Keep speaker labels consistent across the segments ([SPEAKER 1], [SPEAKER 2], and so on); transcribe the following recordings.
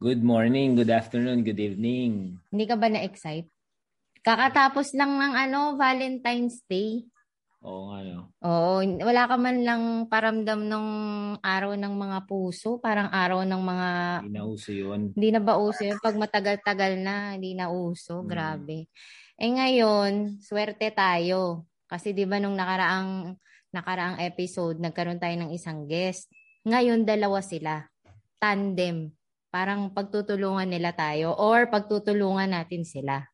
[SPEAKER 1] Good morning, good afternoon, good evening.
[SPEAKER 2] Hindi ka ba na-excite? Kakatapos lang ng ano, Valentine's Day.
[SPEAKER 1] Oo nga, no?
[SPEAKER 2] Oo, wala ka man lang paramdam ng araw ng mga puso, parang araw ng mga...
[SPEAKER 1] Hindi na uso yun.
[SPEAKER 2] Hindi na ba uso yun? Pag matagal-tagal na, hindi na uso. Hmm. Grabe. Eh ngayon, swerte tayo. Kasi di ba nung nakaraang, nakaraang episode, nagkaroon tayo ng isang guest. Ngayon, dalawa sila. Tandem. Parang pagtutulungan nila tayo or pagtutulungan natin sila.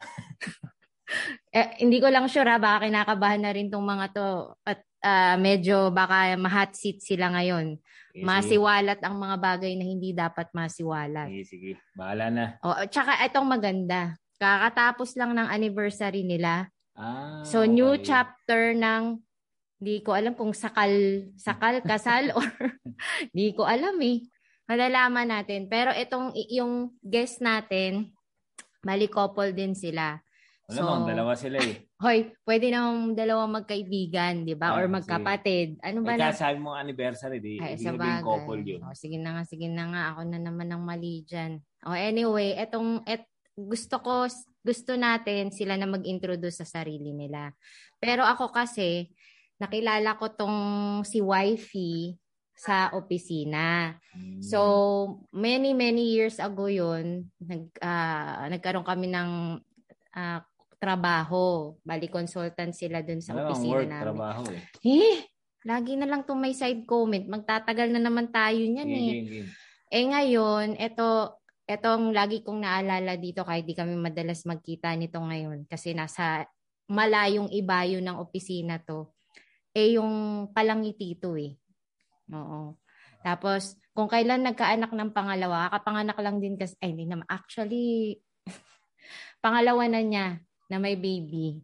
[SPEAKER 2] eh, hindi ko lang sure ha, baka kinakabahan na rin tong mga to at uh, medyo baka ma-hot seat sila ngayon. Sige, masiwalat ang mga bagay na hindi dapat masiwalat.
[SPEAKER 1] Sige, sige. Bahala na.
[SPEAKER 2] O, tsaka itong maganda. Kakatapos lang ng anniversary nila.
[SPEAKER 1] Ah,
[SPEAKER 2] so, okay. new chapter ng hindi ko alam kung sakal, sakal, kasal, or hindi ko alam eh. Malalaman natin. Pero itong, yung guest natin, bali couple din sila.
[SPEAKER 1] So, Alam mo, dalawa sila eh.
[SPEAKER 2] Hoy, pwede namang dalawa magkaibigan, di ba? Ah, Or magkapatid. Ano ba
[SPEAKER 1] na? sabi mo anniversary, di,
[SPEAKER 2] Ay,
[SPEAKER 1] sa bagay. couple yun.
[SPEAKER 2] Oh, sige na nga, sige na nga. Ako na naman ang mali dyan. Oh, anyway, etong, et, gusto ko, gusto natin sila na mag-introduce sa sarili nila. Pero ako kasi, nakilala ko tong si wifey sa opisina. Hmm. So, many, many years ago yun, nag, uh, nagkaroon kami ng uh, trabaho. Bali, consultant sila dun sa ano, opisina work, namin.
[SPEAKER 1] trabaho eh.
[SPEAKER 2] Eh, lagi na lang itong may side comment. Magtatagal na naman tayo niyan eh.
[SPEAKER 1] Game, game.
[SPEAKER 2] Eh ngayon, ito, etong lagi kong naalala dito kahit di kami madalas magkita nito ngayon kasi nasa malayong ibayo ng opisina to. Eh yung palangitito eh. Oo. Tapos, kung kailan nagkaanak ng pangalawa, kapanganak lang din kasi, ay hindi naman, actually, pangalawa na niya na may baby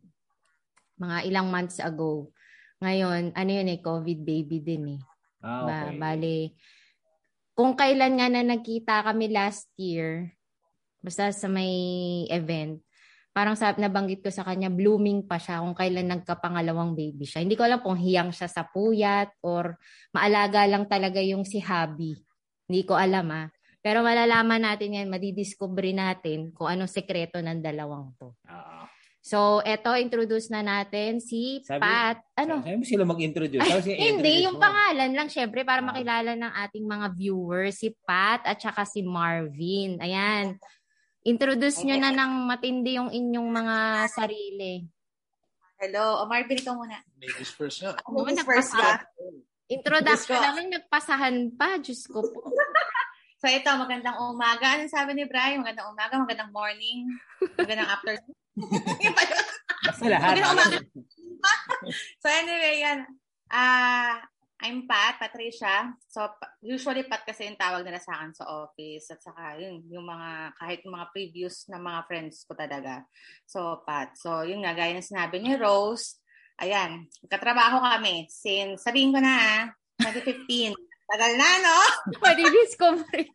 [SPEAKER 2] mga ilang months ago. Ngayon, ano yun eh, COVID baby din eh.
[SPEAKER 1] Ah, okay.
[SPEAKER 2] Ba, bali, kung kailan nga na nagkita kami last year, basta sa may event, parang sa nabanggit ko sa kanya, blooming pa siya kung kailan nagkapangalawang baby siya. Hindi ko alam kung hiyang siya sa puyat or maalaga lang talaga yung si Habi. Hindi ko alam ah. Pero malalaman natin yan, madidiscover natin kung anong sekreto ng dalawang to.
[SPEAKER 1] Uh,
[SPEAKER 2] So, eto, introduce na natin si sabi, Pat. Ano?
[SPEAKER 1] Sabi mo sila mag-introduce.
[SPEAKER 2] Ay, hindi, yung mo. pangalan lang, syempre, para ah. makilala ng ating mga viewers, si Pat at saka si Marvin. Ayan. Introduce nyo na ng matindi yung inyong mga sarili.
[SPEAKER 3] Hello. O, Marvin, ikaw muna.
[SPEAKER 4] Ladies first nga.
[SPEAKER 3] Ladies first ba?
[SPEAKER 2] Introduction namin, nagpasahan pa. Diyos ko po.
[SPEAKER 3] so, ito, magandang umaga. Anong sabi ni Brian? Magandang umaga, magandang morning, magandang afternoon.
[SPEAKER 1] Basta lahat.
[SPEAKER 3] so anyway, yan. Uh, I'm Pat, Patricia. So usually Pat kasi yung tawag nila sa akin sa office at saka yun, yung mga kahit yung mga previous na mga friends ko talaga. So Pat. So yun nga, gaya ng sinabi ni Rose, ayan, katrabaho kami since, sabihin ko na 2015. Tagal na, no?
[SPEAKER 2] Pwede-discover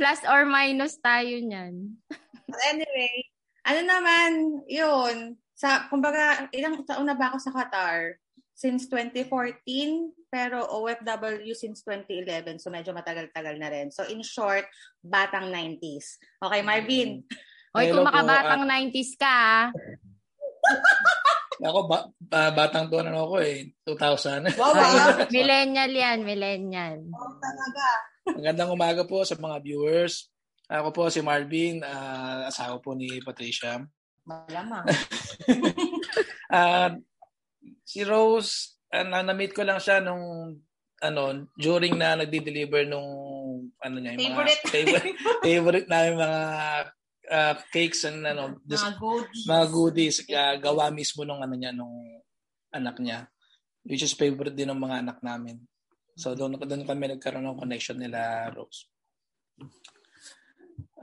[SPEAKER 2] Plus or minus tayo niyan.
[SPEAKER 3] anyway, ano naman, yun, sa, kumbaga, ilang taon na ba ako sa Qatar? Since 2014, pero OFW since 2011. So, medyo matagal-tagal na rin. So, in short, batang 90s. Okay, Marvin?
[SPEAKER 2] Hoy, kung makabatang uh, 90s ka,
[SPEAKER 4] Ako, ba, uh, batang to ano ako eh. 2000.
[SPEAKER 3] Wow, wow.
[SPEAKER 2] millennial yan, millennial.
[SPEAKER 3] Oh, talaga.
[SPEAKER 4] Magandang umaga po sa mga viewers. Ako po si Marvin, uh, asawa po ni Patricia.
[SPEAKER 3] Malamang.
[SPEAKER 4] uh, si Rose, uh, na-meet ko lang siya nung ano, during na nagdi-deliver nung ano niya,
[SPEAKER 3] yung favorite.
[SPEAKER 4] mga favorite, favorite namin mga uh, cakes and ano,
[SPEAKER 3] just, mga goodies.
[SPEAKER 4] Mga goodies uh, gawa mismo nung ano niya nung anak niya. Which is favorite din ng mga anak namin. So doon doon kami nagkaroon ng connection nila Rose.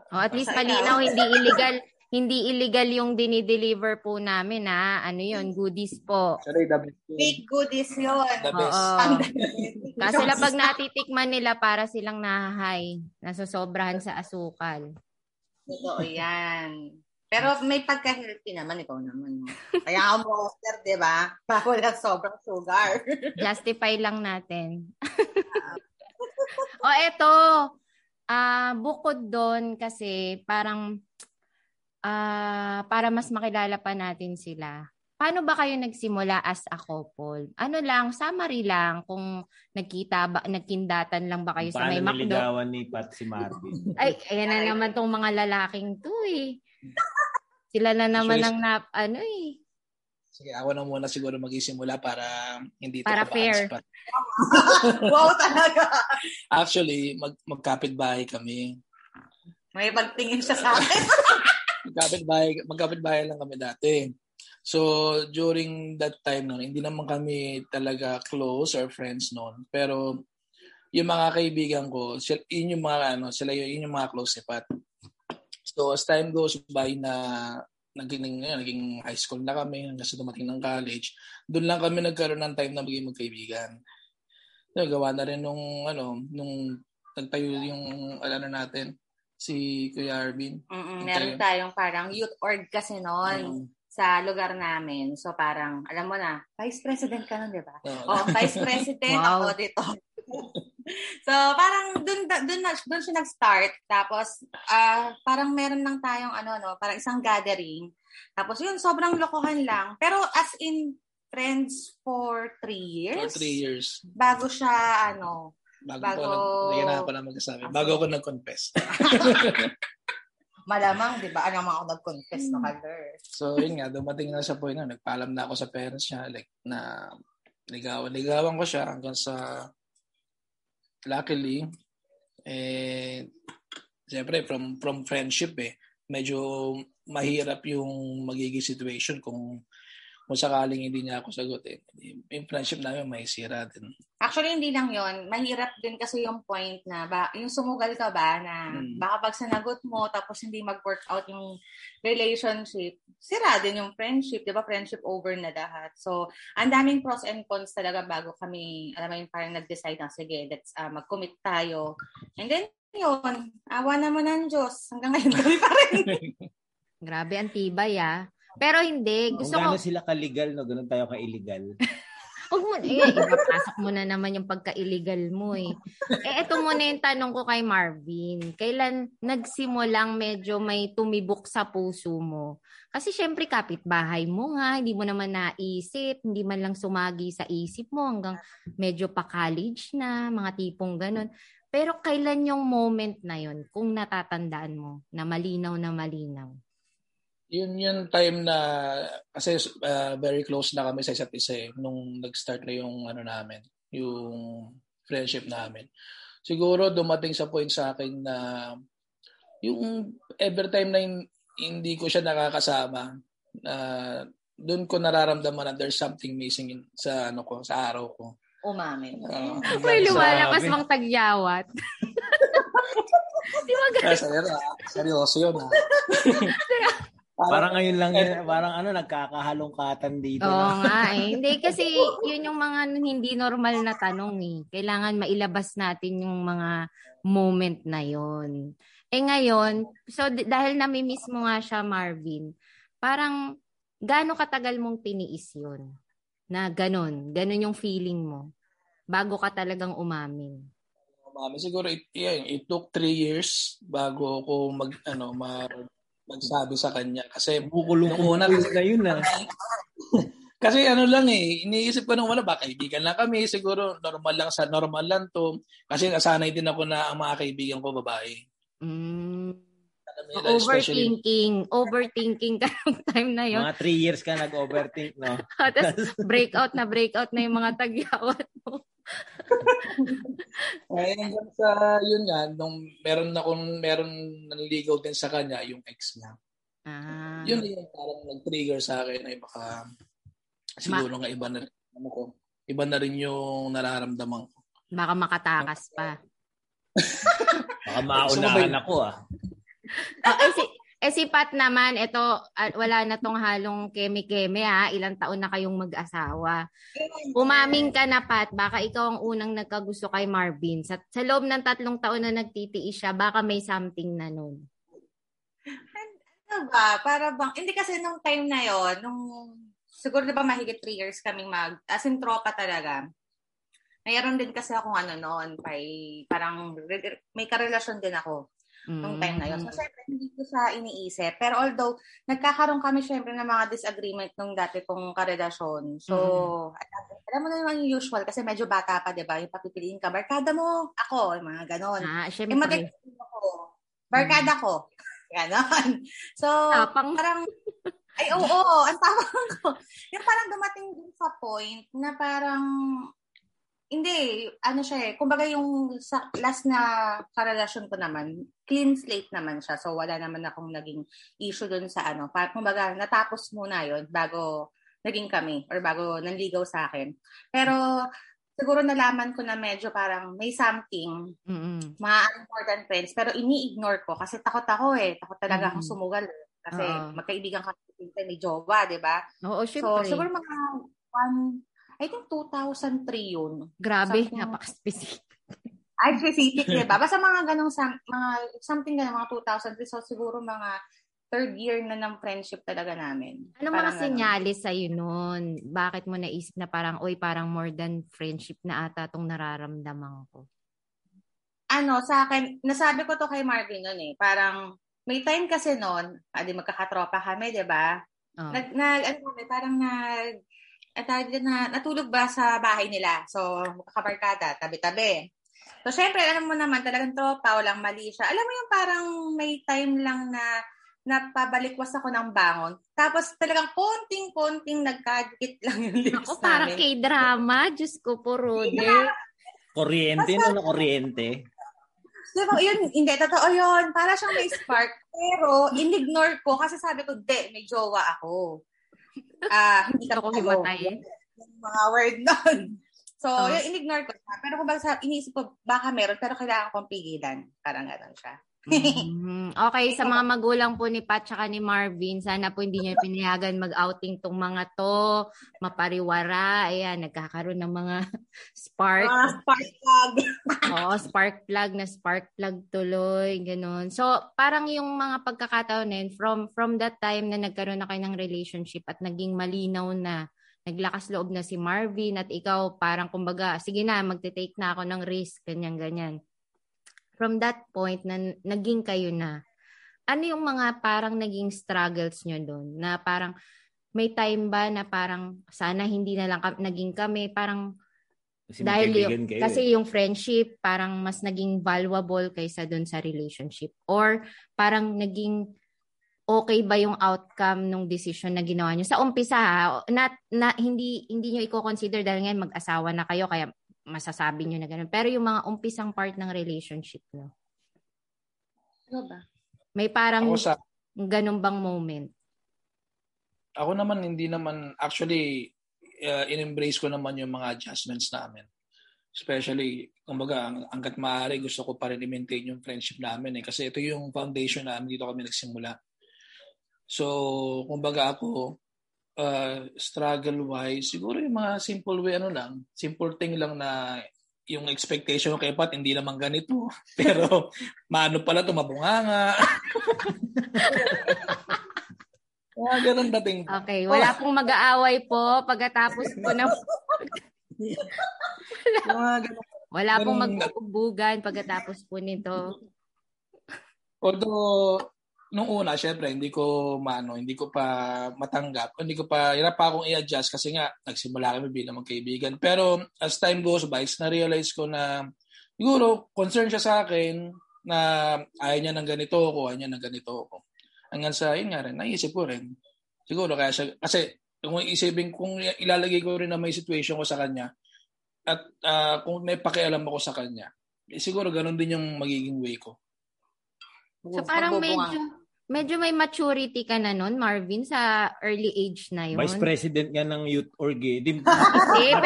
[SPEAKER 2] Oh, at least malinaw, hindi illegal. Hindi illegal yung dinideliver po namin ha. Ano yun? Goodies po.
[SPEAKER 4] Sorry, the best.
[SPEAKER 3] Big goodies yun.
[SPEAKER 4] The best.
[SPEAKER 2] Oo. Kasi lang pag natitikman nila para silang nahahay. Nasosobrahan sa asukal.
[SPEAKER 3] Totoo yan. Pero may pagka-healthy naman, ikaw naman. Kaya ako monster, di ba? Para wala sobrang sugar.
[SPEAKER 2] Justify lang natin. o oh, eto, Ah, bukod doon kasi parang ah para mas makilala pa natin sila. Paano ba kayo nagsimula as a couple? Ano lang, summary lang kung nagkita ba, nagkindatan lang ba kayo sa may
[SPEAKER 1] Paano
[SPEAKER 2] McDo?
[SPEAKER 1] niligawan ni Pat si Marvin?
[SPEAKER 2] Ay, ayan na naman tong mga lalaking to eh. Sila na naman ang nap, ano eh.
[SPEAKER 4] Sige, ako na muna siguro magsisimula para hindi
[SPEAKER 2] Para
[SPEAKER 4] pa
[SPEAKER 2] fair.
[SPEAKER 3] wow talaga.
[SPEAKER 4] Actually, mag magkapit-bahay kami.
[SPEAKER 3] May pagtingin siya sa akin.
[SPEAKER 4] Magkapit-bahay, magkapit-bahay lang kami dati. So, during that time noon, hindi naman kami talaga close or friends noon. Pero, yung mga kaibigan ko, sila, yun yung mga, ano, sila yun, yun yung mga close ni Pat. So, as time goes by na naging, yun, naging high school na kami, hanggang sa dumating ng college, doon lang kami nagkaroon ng time na maging magkaibigan. So, gawa na rin nung, ano, nung nagtayo yung, ano natin, si Kuya Arvin.
[SPEAKER 3] Mm-mm, meron tayong parang youth org kasi noon
[SPEAKER 4] Mm.
[SPEAKER 3] sa lugar namin. So parang, alam mo na, vice president ka nun, di ba?
[SPEAKER 4] Oo.
[SPEAKER 3] Oh, vice president
[SPEAKER 2] Wow.
[SPEAKER 3] ako dito. so parang dun, dun, na- dun siya nag-start. Tapos ah parang meron lang tayong ano, no, parang isang gathering. Tapos yun, sobrang lokohan lang. Pero as in, friends for three
[SPEAKER 4] For
[SPEAKER 3] years.
[SPEAKER 4] three years.
[SPEAKER 3] Bago siya, ano,
[SPEAKER 4] Bago,
[SPEAKER 3] Bago-
[SPEAKER 4] ko, nag, na pa na magkasabi. Bago ako nag-confess.
[SPEAKER 3] malamang, di ba? Alam mo ako nag-confess no, Haller.
[SPEAKER 4] so, yun nga, dumating na sa point na nagpaalam na ako sa parents niya. Like, na ligawan, ligawan ko siya hanggang sa luckily, eh, siyempre, from, from friendship eh, medyo mahirap yung magiging situation kung kung sakaling hindi niya ako sagutin. Yung friendship namin may sira din.
[SPEAKER 3] Actually, hindi lang yon Mahirap din kasi yung point na, ba, yung sumugal ka ba na
[SPEAKER 4] Mm.
[SPEAKER 3] baka pag sinagot mo tapos hindi mag-work out yung relationship, sira din yung friendship. Di ba? Friendship over na lahat. So, ang daming pros and cons talaga bago kami, alam mo yung parang nag-decide na, sige, let's uh, mag-commit tayo. And then, yun, awa naman ng Diyos. Hanggang ngayon kami pa rin.
[SPEAKER 2] Grabe, ang tibay ah. Pero hindi,
[SPEAKER 1] Kung
[SPEAKER 2] gusto ko,
[SPEAKER 1] gaano sila ka-legal, no? Ganun tayo ka-illegal.
[SPEAKER 2] Huwag mo, eh, ipapasok mo na naman yung pagka-illegal mo eh. Eh, ito muna yung tanong ko kay Marvin. Kailan nagsimulang medyo may tumibok sa puso mo? Kasi syempre kapitbahay mo nga, hindi mo naman naisip, hindi man lang sumagi sa isip mo hanggang medyo pa college na, mga tipong ganun. Pero kailan yung moment na yon kung natatandaan mo na malinaw na malinaw?
[SPEAKER 4] Yun yung time na kasi uh, very close na kami sa isa't isa eh, nung nag-start na yung ano namin, yung friendship namin. Siguro dumating sa point sa akin na yung every time na hin- hindi ko siya nakakasama, na doon ko nararamdaman na there's something missing in, sa ano ko, sa araw ko.
[SPEAKER 3] Umamin.
[SPEAKER 4] Uh,
[SPEAKER 2] May
[SPEAKER 1] Grabe.
[SPEAKER 2] lumalabas mang tagyawat. Di ba ganun?
[SPEAKER 4] seryoso yun ah.
[SPEAKER 1] Parang ngayon lang yun, parang ano, nagkakahalongkatan dito.
[SPEAKER 2] Oo
[SPEAKER 1] na.
[SPEAKER 2] nga eh. Hindi kasi yun yung mga hindi normal na tanong eh. Kailangan mailabas natin yung mga moment na yon. Eh ngayon, so d- dahil nami-miss mo nga siya Marvin, parang gaano katagal mong tiniis yun? Na ganun, ganun yung feeling mo bago ka talagang umamin.
[SPEAKER 4] Mami, siguro it, yeah, it took three years bago ako mag ano mag magsabi sa kanya kasi
[SPEAKER 1] Bukulong
[SPEAKER 4] Nung una
[SPEAKER 1] kasi na yun ah.
[SPEAKER 4] kasi ano lang eh iniisip ko nung wala ba kaibigan lang kami siguro normal lang sa normal lang to kasi nasanay din ako na ang mga kaibigan ko babae
[SPEAKER 2] Mm.
[SPEAKER 4] Nila, especially
[SPEAKER 2] Overthinking. Overthinking ka ng time na yon.
[SPEAKER 1] Mga three years ka nag-overthink, no?
[SPEAKER 2] Tapos breakout na breakout na yung mga tagyawat mo.
[SPEAKER 4] Eh, hanggang sa yun nga nung meron akong meron nanligaw din sa kanya yung ex niya
[SPEAKER 2] Ah.
[SPEAKER 4] yun yung parang nag-trigger sa akin ay baka siguro nga iba na rin ano ko iba na rin yung nararamdaman ko
[SPEAKER 2] Baka makatakas pa.
[SPEAKER 1] Baka maunahan ako ah.
[SPEAKER 2] Oh, eh, si, eh si Pat naman, ito, ah, wala na tong halong keme-keme ha. Ilang taon na kayong mag-asawa. Umamin ka na, Pat. Baka ikaw ang unang nagkagusto kay Marvin. Sa, sa loob ng tatlong taon na nagtitiis siya, baka may something na nun.
[SPEAKER 3] Ano ba? Para bang, hindi kasi nung time na yon nung, siguro di ba mahigit three years kaming mag, as in tropa talaga. mayroon din kasi akong ano noon, kay, parang may karelasyon din ako nung time na yun. So, syempre, hindi ko siya iniisip. Pero although, nagkakaroon kami syempre ng mga disagreement nung dati kong karelasyon. So, mm-hmm. alam mo na naman yung usual kasi medyo bata pa, di ba? Yung papipiliin ka, barkada mo, ako, yung mga ganon.
[SPEAKER 2] Ah, syempre. Eh,
[SPEAKER 3] mag ako, barkada mm-hmm. ko. Ganon. So,
[SPEAKER 2] Tapang.
[SPEAKER 3] parang, ay, oo, oo, ang tawag ko. Yung parang dumating din sa point na parang hindi, ano siya eh. Kumbaga yung sa last na karelasyon ko naman, clean slate naman siya. So wala naman akong naging issue dun sa ano. Kumbaga natapos muna yon bago naging kami or bago nanligaw sa akin. Pero siguro nalaman ko na medyo parang may something,
[SPEAKER 2] mm-hmm.
[SPEAKER 3] mga more than friends, pero ini-ignore ko kasi takot ako eh. Takot talaga mm-hmm. ako sumugal. Eh. Kasi uh-huh. magkaibigan ka may jowa, di ba?
[SPEAKER 2] Oo, syempre.
[SPEAKER 3] So, siguro mga one, I think 2003 yun.
[SPEAKER 2] Grabe, something, napaka-specific.
[SPEAKER 3] Ay, specific, di ba? Basta mga ganong, mga, something ganong, mga 2003. So, siguro mga third year na ng friendship talaga namin.
[SPEAKER 2] Ano mga sinyalis sa'yo noon? Bakit mo naisip na parang, oy, parang more than friendship na ata tong nararamdaman ko?
[SPEAKER 3] Ano, sa akin, nasabi ko to kay Marvin noon eh. Parang, may time kasi noon, adi ah, magkakatropa kami, di ba? Oh. Nag, nag, ano kami, parang nag, at na, natulog ba sa bahay nila? So, kabarkada, tabi-tabi. So, syempre, alam mo naman, talagang tropa, walang mali siya. Alam mo yung parang may time lang na napabalikwas ako ng bangon. Tapos talagang konting-konting nagkadikit lang yung lips
[SPEAKER 2] ako, namin. parang k-drama. Diyos ko po, Rode.
[SPEAKER 1] Kuryente, no? Na kuryente.
[SPEAKER 3] Diba, yun, hindi, totoo yun. Para siyang may spark. Pero, in-ignore ko kasi sabi ko, de, may jowa ako ah, hindi ka
[SPEAKER 2] ko himatay.
[SPEAKER 3] Mga word nun. So, oh. yun, in-ignore ko siya. Pero kung baka iniisip ko, baka meron, pero kailangan kong pigilan. Parang gano'n siya.
[SPEAKER 2] Mm-hmm. Okay, sa mga magulang po ni Pat at ni Marvin, sana po hindi niyo pinayagan mag-outing tong mga to, mapariwara, ayan, nagkakaroon ng mga spark.
[SPEAKER 3] Ah, spark plug.
[SPEAKER 2] Oo, spark plug na spark plug tuloy, ganun. So, parang yung mga pagkakataon na yun, from, from that time na nagkaroon na kayo ng relationship at naging malinaw na naglakas loob na si Marvin at ikaw parang kumbaga, sige na, magte-take na ako ng risk, ganyan-ganyan. From that point na naging kayo na, ano yung mga parang naging struggles nyo doon? Na parang may time ba na parang sana hindi na lang ka- naging kami, parang kasi dahil yung, kayo, kasi eh. yung friendship parang mas naging valuable kaysa doon sa relationship or parang naging okay ba yung outcome ng decision na ginawa niyo? Sa umpisa, ha, na, na, hindi, hindi niyo i-consider dahil ngayon mag-asawa na kayo, kaya masasabi niyo na ganun. Pero yung mga umpisang part ng relationship no?
[SPEAKER 3] Ano ba?
[SPEAKER 2] May parang sa, ganun bang moment?
[SPEAKER 4] Ako naman, hindi naman, actually, uh, in-embrace ko naman yung mga adjustments namin. Especially, kumbaga, ang, hanggat maaari, gusto ko pa rin i-maintain yung friendship namin eh. Kasi ito yung foundation namin, dito kami nagsimula. So, kumbaga ako, uh, struggle-wise, siguro yung mga simple way, ano lang, simple thing lang na yung expectation kay Pat, hindi naman ganito. Pero, maano pala ito, mabunganga. Mga ganun dating.
[SPEAKER 2] Okay, wala pong mag-aaway po pagkatapos po ng... wala pong magpupubugan pagkatapos po nito.
[SPEAKER 4] Although, nung una, syempre, hindi ko maano, hindi ko pa matanggap, hindi ko pa, hirap pa akong i-adjust kasi nga, nagsimula kami bilang magkaibigan. Pero as time goes by, na-realize ko na, siguro, concern siya sa akin na ayaw niya ng ganito ako, ayaw niya ng ganito ako. Hanggang sa, yun nga rin, naisip ko rin. Siguro, kaya siya, kasi, kung isipin, kung ilalagay ko rin na may situation ko sa kanya, at uh, kung may pakialam ako sa kanya, eh, siguro ganun din yung magiging way ko.
[SPEAKER 2] So parang medyo Medyo may maturity ka na nun, Marvin, sa early age na yun.
[SPEAKER 1] Vice President nga ng Youth Org. Di,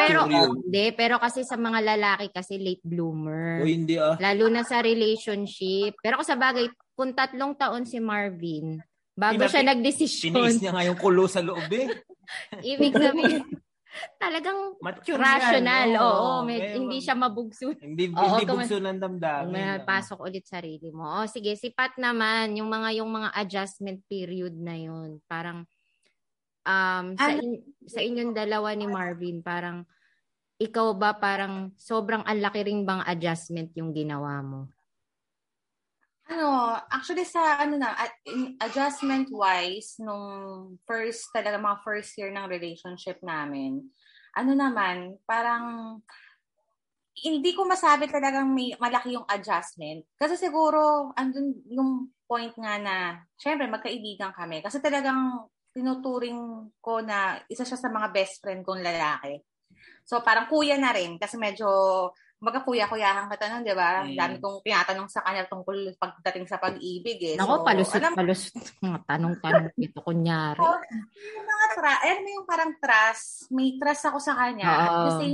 [SPEAKER 2] pero, hindi, pero kasi sa mga lalaki kasi late bloomer.
[SPEAKER 1] O hindi ah.
[SPEAKER 2] Lalo na sa relationship. Pero sa bagay, kung tatlong taon si Marvin, bago Pinapit, siya nagdesisyon.
[SPEAKER 1] Tiniis niya nga yung kulo sa loob eh.
[SPEAKER 2] Ibig sabihin, talagang Mature rational. Yan, oo, oo med- may, hindi siya mabugso.
[SPEAKER 1] Hindi, oo, hindi bugso ng damdamin.
[SPEAKER 2] May pasok ulit sarili mo. O sige, si Pat naman, yung mga yung mga adjustment period na yun, parang um sa in, sa inyong dalawa ni Marvin, parang ikaw ba parang sobrang ang laki ring bang adjustment yung ginawa mo?
[SPEAKER 3] Ano, actually sa ano na, adjustment wise, nung first, talaga mga first year ng relationship namin, ano naman, parang hindi ko masabi talagang may malaki yung adjustment. Kasi siguro, andun yung point nga na, syempre, magkaibigan kami. Kasi talagang tinuturing ko na isa siya sa mga best friend kong lalaki. So parang kuya na rin kasi medyo Baga kuya-kuyahan ka tanong, di ba? Mm. Dami kong tinatanong sa kanya tungkol pagdating sa pag-ibig eh.
[SPEAKER 2] Nako, so, palusot, alam, palusot. Mga tanong-tanong dito, kunyari.
[SPEAKER 3] So, yung mga tra- ayan mo yung parang trust. May trust ako sa kanya. Uh, Kasi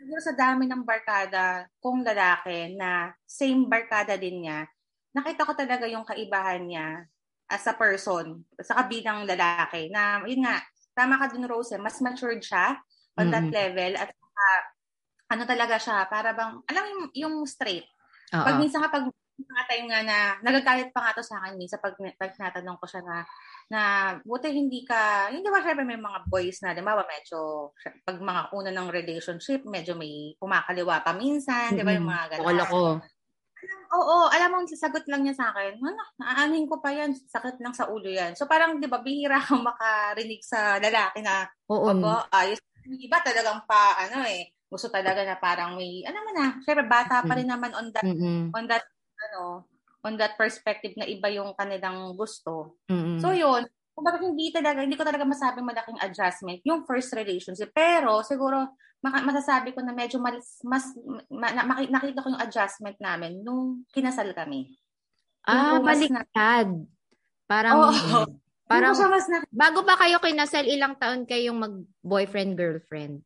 [SPEAKER 3] siguro sa dami ng barkada kong lalaki na same barkada din niya, nakita ko talaga yung kaibahan niya as a person, sa kabilang lalaki, na yun nga, tama ka dun, Rose, eh, mas matured siya on mm-hmm. that level at uh, ano talaga siya, para bang, alam yung, yung straight. Uh-oh. Pag minsan kapag mga time nga na, nagagalit pa nga to sa akin minsan pag, pag natanong ko siya na, na buti hindi ka, hindi ba syempre may mga boys na, di ba, medyo, pag mga una ng relationship, medyo may pumakaliwa pa minsan, mm-hmm. di ba, yung mga
[SPEAKER 2] gano'n. Wala ko.
[SPEAKER 3] Oo, alam mo, sasagot lang niya sa akin, ano, aanin ko pa yan, sakit lang sa ulo yan. So parang, di ba, bihira kang makarinig sa lalaki na,
[SPEAKER 2] Oo.
[SPEAKER 3] Ayos. Iba talagang pa, ano eh, gusto talaga na parang may, ano mo na, syempre bata pa rin naman on that, mm-hmm. on that, ano, on that perspective na iba yung kanilang gusto.
[SPEAKER 2] Mm-hmm.
[SPEAKER 3] So yun, kumbaga hindi talaga, hindi ko talaga masabing malaking adjustment yung first relationship. Pero siguro, maka, masasabi ko na medyo mas, mas ma, na, nakita ko yung adjustment namin nung kinasal kami.
[SPEAKER 2] Ah, baliktad. Na, parang, oh, parang, mas na, bago pa kayo kinasal, ilang taon kayong mag-boyfriend-girlfriend?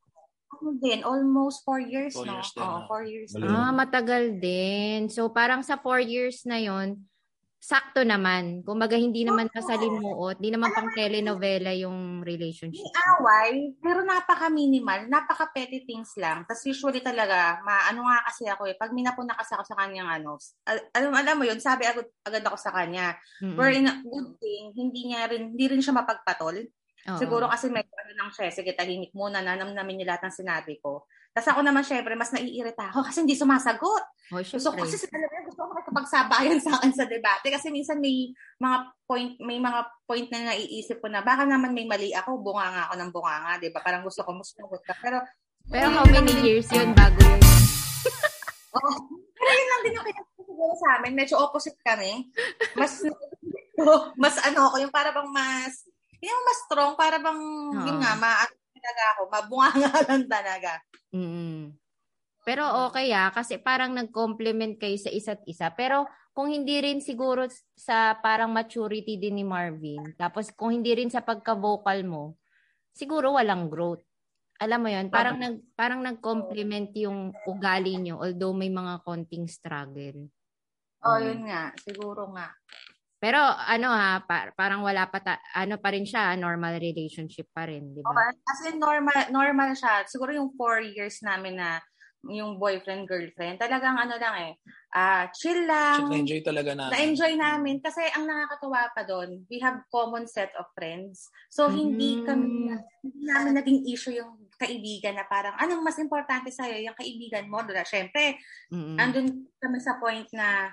[SPEAKER 3] Ano din, almost four years, four no? Years din, Oo, no? four years.
[SPEAKER 2] Din. Ah, matagal din. So, parang sa four years na yon sakto naman. Kumbaga, hindi naman masalimuot. Hindi naman pang telenovela yung relationship.
[SPEAKER 3] May away, pero napaka-minimal. Napaka-petty things lang. Tapos usually talaga, ma, ano nga kasi ako eh, pag minapuna kasi ako sa kanyang ano, alam, alam mo yun, sabi agad, agad ako sa kanya. Mm-hmm. But in a good thing, hindi niya rin, hindi rin siya mapagpatol. Oo. Siguro kasi may ano lang siya, sige tahimik muna, nanamnamin niya lahat ng sinabi ko. Tapos ako naman syempre, mas naiirita ako kasi hindi sumasagot.
[SPEAKER 2] Oh,
[SPEAKER 3] gusto ko kasi talaga gusto ko makikipagsabayan sa akin sa debate kasi minsan may mga point may mga point na naiisip ko na baka naman may mali ako, bunga nga ako ng bunga nga, 'di ba? Parang gusto ko musugot ka. Pero
[SPEAKER 2] pero how many years yun bago yun?
[SPEAKER 3] oh, pero yun lang din yung siguro sa amin. Medyo opposite kami. Mas, mas ano ako, yung para bang mas hindi mo mas strong para bang, uh-huh. yun nga, ma talaga ako, mabunga nga lang talaga.
[SPEAKER 2] Mm. Pero okay ah, kasi parang nag-complement kayo sa isa't isa. Pero kung hindi rin siguro sa parang maturity din ni Marvin, tapos kung hindi rin sa pagka-vocal mo, siguro walang growth. Alam mo 'yon, parang nag parang nag-complement yung ugali nyo although may mga konting struggle.
[SPEAKER 3] Oh, um, yun nga, siguro nga.
[SPEAKER 2] Pero ano ha, pa, parang wala pa ta, ano pa rin siya, normal relationship pa rin, di ba?
[SPEAKER 3] Okay. As in normal normal siya. Siguro yung four years namin na yung boyfriend girlfriend, talagang ano lang eh, uh, chill lang.
[SPEAKER 4] Chill, enjoy talaga namin.
[SPEAKER 3] Na-enjoy namin kasi ang nakakatuwa pa doon, we have common set of friends. So mm. hindi kami hindi namin naging issue yung kaibigan na parang anong mas importante sa iyo, yung kaibigan mo, doon. Syempre, mm-hmm. andun kami sa point na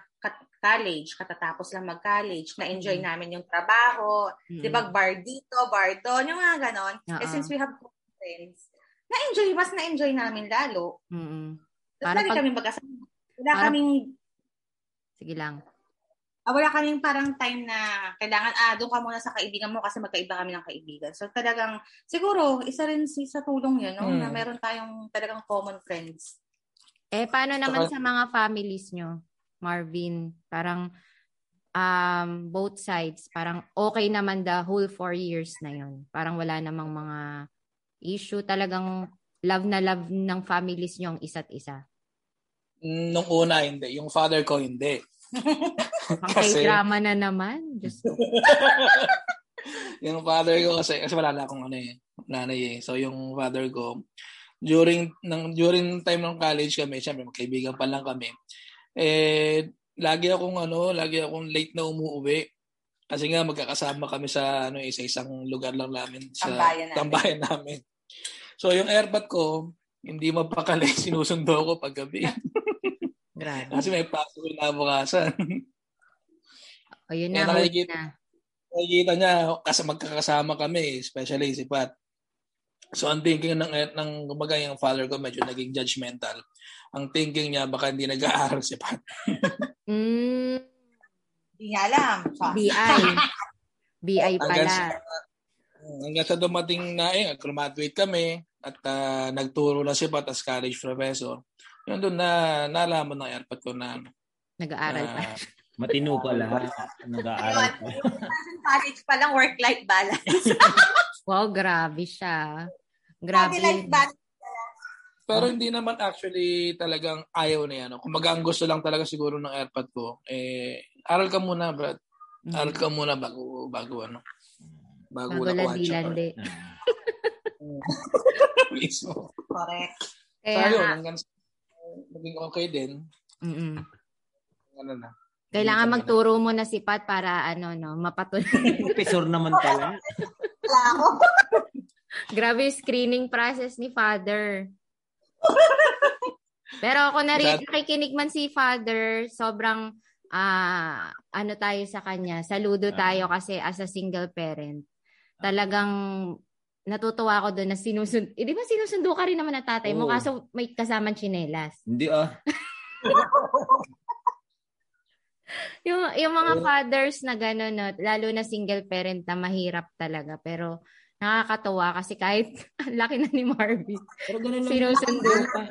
[SPEAKER 3] college, katatapos lang mag-college, na-enjoy mm-hmm. namin yung trabaho, mm-hmm. di ba, bar dito, bar doon, yung mga ganon. Uh-uh. Eh, since we have friends, na-enjoy, mas na-enjoy namin lalo.
[SPEAKER 2] Mm-hmm.
[SPEAKER 3] Tapos lagi pag... kami magkasama. Wala para... kaming...
[SPEAKER 2] Sige lang.
[SPEAKER 3] Ah, wala kaming parang time na kailangan, ah, doon ka muna sa kaibigan mo kasi magkaiba kami ng kaibigan. So talagang, siguro, isa rin si sa tulong yun, no? Mm. na meron tayong talagang common friends.
[SPEAKER 2] Eh, paano naman so, sa mga families nyo? Marvin, parang um, both sides, parang okay naman the whole four years na yon Parang wala namang mga issue. Talagang love na love ng families nyo ang isa't isa.
[SPEAKER 4] Nung una, hindi. Yung father ko, hindi.
[SPEAKER 2] ang kasi... drama na naman. Just
[SPEAKER 4] yung father ko kasi, kasi wala na akong ano eh, nanay eh. So yung father ko, during ng during time ng college kami, syempre magkaibigan pa lang kami eh lagi akong ano, lagi akong late na umuwi. Kasi nga magkakasama kami sa ano isa isang lugar lang namin sa
[SPEAKER 3] tambayan namin.
[SPEAKER 4] tambayan namin. So yung airpot ko, Hindi mapakali, sinusundo ko pag gabi.
[SPEAKER 2] Grabe.
[SPEAKER 4] Kasi may pasok na bukasan.
[SPEAKER 2] O yun
[SPEAKER 4] Kaya
[SPEAKER 2] na, huli
[SPEAKER 4] nakikita-
[SPEAKER 2] na.
[SPEAKER 4] Nakikita niya, kasi magkakasama kami, especially si Pat. So, ang thinking ng, ng kumbaga yung father ko medyo naging judgmental. Ang thinking niya, baka hindi nag-aaral si Pat.
[SPEAKER 2] Mm,
[SPEAKER 3] Hindi niya alam. So,
[SPEAKER 2] BI. BI
[SPEAKER 4] Hanggang
[SPEAKER 2] pala.
[SPEAKER 4] sa, hanggang sa dumating na, eh, graduate kami at ah, nagturo na si Pat as college professor. Yun doon na nalaman ng airpot ko na
[SPEAKER 2] Nag-aaral pa.
[SPEAKER 4] ah,
[SPEAKER 1] Matino pala. Nag-aaral pa.
[SPEAKER 3] college pa lang work-life balance.
[SPEAKER 2] Wow, grabe siya.
[SPEAKER 3] Life
[SPEAKER 2] Grabe.
[SPEAKER 3] balance.
[SPEAKER 4] Pero hindi naman actually talagang ayaw na yan. no? Kumbaga ang gusto lang talaga siguro ng airpod ko, eh, aral ka muna, Brad. Aral ka muna bago, bago ano. Bago,
[SPEAKER 2] Bago
[SPEAKER 4] nakuha
[SPEAKER 2] landi-landi.
[SPEAKER 4] Mismo.
[SPEAKER 3] Correct.
[SPEAKER 4] Kaya
[SPEAKER 2] Kaya,
[SPEAKER 4] yun, hanggang naging okay din.
[SPEAKER 2] mm
[SPEAKER 4] Ano na.
[SPEAKER 2] Kailangan magturo mo na si Pat para ano no, mapatuloy.
[SPEAKER 1] Professor naman pala.
[SPEAKER 2] Grabe yung screening process ni Father. Pero ako na rin,
[SPEAKER 4] That-
[SPEAKER 2] nakikinig man si Father, sobrang ah ano tayo sa kanya. Saludo
[SPEAKER 1] Ah.
[SPEAKER 2] tayo kasi as a single parent. Talagang natutuwa ako doon na sinusundo. Eh, di ba sinusundo ka rin naman ng tatay mo
[SPEAKER 1] Oo.
[SPEAKER 2] kaso may kasamang tsinelas.
[SPEAKER 1] Hindi ah.
[SPEAKER 2] Yung, yung mga fathers na gano'n, no, lalo na single parent na mahirap talaga. Pero nakakatawa kasi kahit ang laki na ni Marvin.
[SPEAKER 1] Pero ganun naman.
[SPEAKER 2] Sinusundo pa.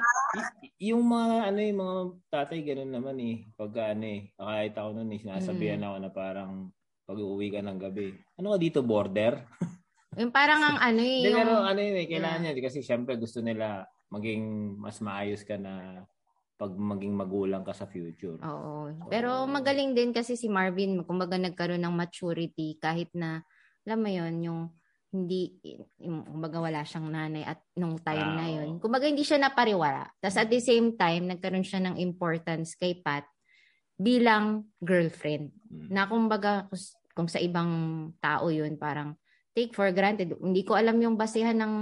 [SPEAKER 1] Y- yung mga ano yung mga tatay ganun naman eh. Pag ano eh, kahit ako noon eh, sinasabihan ako na parang pag uuwi ka ng gabi. Ano ka dito, border?
[SPEAKER 2] Yung parang ang ano eh. Yung,
[SPEAKER 1] pero ano yun eh, kailangan niya. Kasi syempre gusto nila maging mas maayos ka na pag maging magulang ka sa future.
[SPEAKER 2] Oo. Pero magaling din kasi si Marvin, kumbaga nagkaroon ng maturity kahit na, alam mo yon yung hindi, kumbaga wala siyang nanay at nung time na
[SPEAKER 1] Ah,
[SPEAKER 2] yon
[SPEAKER 1] oo.
[SPEAKER 2] Kumbaga hindi siya napariwara. Tapos at the same time, nagkaroon siya ng importance kay Pat bilang girlfriend.
[SPEAKER 1] Mm.
[SPEAKER 2] Na kumbaga kung, kung sa ibang tao yun, parang take for granted. Hindi ko alam yung basehan ng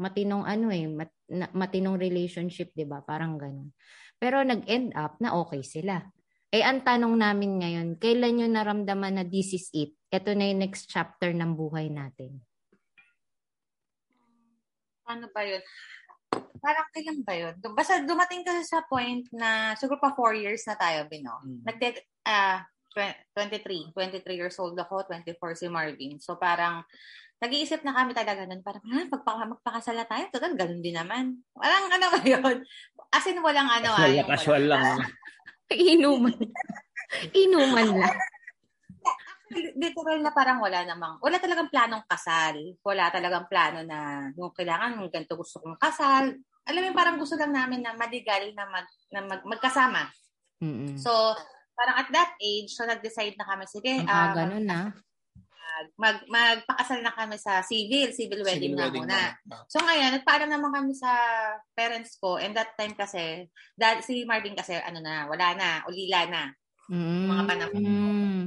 [SPEAKER 2] matinong ano eh, mat, na, matinong relationship, 'di ba? Parang ganun. Pero nag-end up na okay sila. Eh, ang tanong namin ngayon, kailan nyo naramdaman na this is it? Ito na yung next chapter ng buhay natin.
[SPEAKER 3] Ano ba yun? Parang kailan ba yun? Basta dumating kasi sa point na siguro pa four years na tayo, Bino.
[SPEAKER 4] Mm.
[SPEAKER 3] Nagde, ah, tw- 23. 23 years old ako, 24 si Marvin. So parang nag-iisip na kami talaga nun, parang, ha, magpaka, magpakasal na tayo? Total, ganun din naman. Walang ano ba yun? As in, walang ano. ah,
[SPEAKER 1] Casual, casual lang.
[SPEAKER 2] Inuman. Inuman lang.
[SPEAKER 3] Literal na parang wala namang, wala talagang planong kasal. Wala talagang plano na yung kailangan, yung ganito gusto kong kasal. Alam mo, parang gusto lang namin na madigal na, mag, na mag, magkasama.
[SPEAKER 2] Mm-mm.
[SPEAKER 3] So, parang at that age, so nag-decide na kami, sige, ah,
[SPEAKER 2] aga nun ah.
[SPEAKER 3] mag, magpakasal na kami sa civil, civil wedding
[SPEAKER 4] Civil
[SPEAKER 3] na
[SPEAKER 4] wedding
[SPEAKER 3] muna.
[SPEAKER 4] na.
[SPEAKER 3] So ngayon, nagpaalam naman kami sa parents ko and that time kasi, dad, si Marvin kasi, ano na, wala na, ulila na.
[SPEAKER 2] Mm.
[SPEAKER 3] Mga panahon.
[SPEAKER 2] Mm.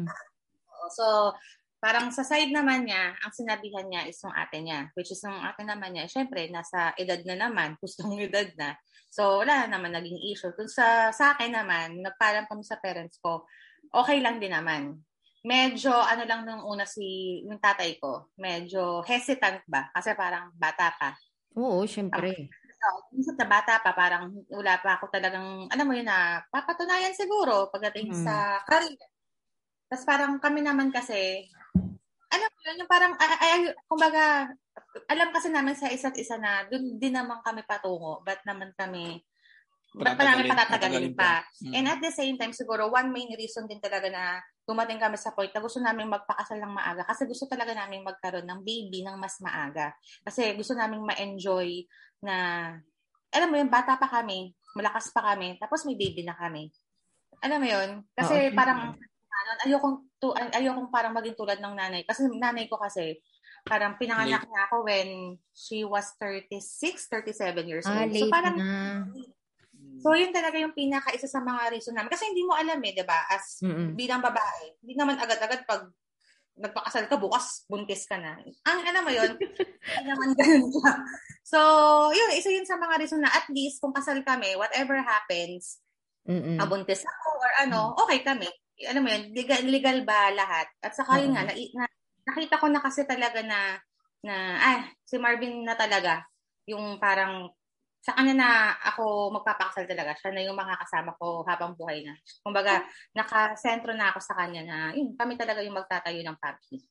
[SPEAKER 3] So, parang sa side naman niya, ang sinabihan niya is yung ate niya. Which is yung ate naman niya, syempre, nasa edad na naman, gustong edad na. So, wala naman naging issue. Kung sa, sa akin naman, nagpaalam kami sa parents ko, okay lang din naman. Medyo, ano lang nung una si, yung tatay ko, medyo hesitant ba? Kasi parang bata pa.
[SPEAKER 2] Oo, syempre.
[SPEAKER 3] So, minsan na bata pa, parang wala pa ako talagang, alam mo yun na, papatunayan siguro pagdating
[SPEAKER 2] Mm.
[SPEAKER 3] sa career. Tapos parang kami naman kasi, alam mo yun, yung parang, ay, ay, kumbaga, alam kasi namin sa isa't isa na doon din naman kami patungo. Ba't naman kami, ba't pa namin
[SPEAKER 4] Patatagalin-
[SPEAKER 3] pa?
[SPEAKER 4] Mm.
[SPEAKER 3] And at the same time, siguro, one main reason din talaga na dumating kami sa point na gusto namin magpakasal ng maaga kasi gusto talaga namin magkaroon ng baby ng mas maaga. Kasi gusto namin ma-enjoy na, alam mo yun, bata pa kami, malakas pa kami, tapos may baby na kami. Alam mo yun? Kasi
[SPEAKER 2] Oo.
[SPEAKER 3] parang, ano, ayokong, tu, ayokong parang maging tulad ng nanay. Kasi nanay ko kasi, parang pinanganak niya ako when she was 36, 37 years
[SPEAKER 2] Ah,
[SPEAKER 3] old. So
[SPEAKER 2] late
[SPEAKER 3] parang,
[SPEAKER 2] na.
[SPEAKER 3] So, yun talaga yung pinaka isa sa mga reason namin. Kasi hindi mo alam eh, di ba? As
[SPEAKER 2] Mm-mm.
[SPEAKER 3] bilang babae, hindi naman agad-agad pag nagpakasal ka, bukas buntis ka na. Ang ano mo yun, hindi naman ganun ka. So, yun, isa yun sa mga reason na at least kung kasal kami, whatever happens,
[SPEAKER 2] Mm-mm.
[SPEAKER 3] abuntis ako or ano, okay kami. Ano mo yun, legal, legal ba lahat? At saka yun nga, na, na, nakita ko na kasi talaga na, na, ah, si Marvin na talaga, yung parang, sa kanya na ako magpapakasal talaga. Siya na yung makakasama ko habang buhay na. Kumbaga, nakasentro na ako sa kanya na, yun, kami talaga yung magtatayo ng family.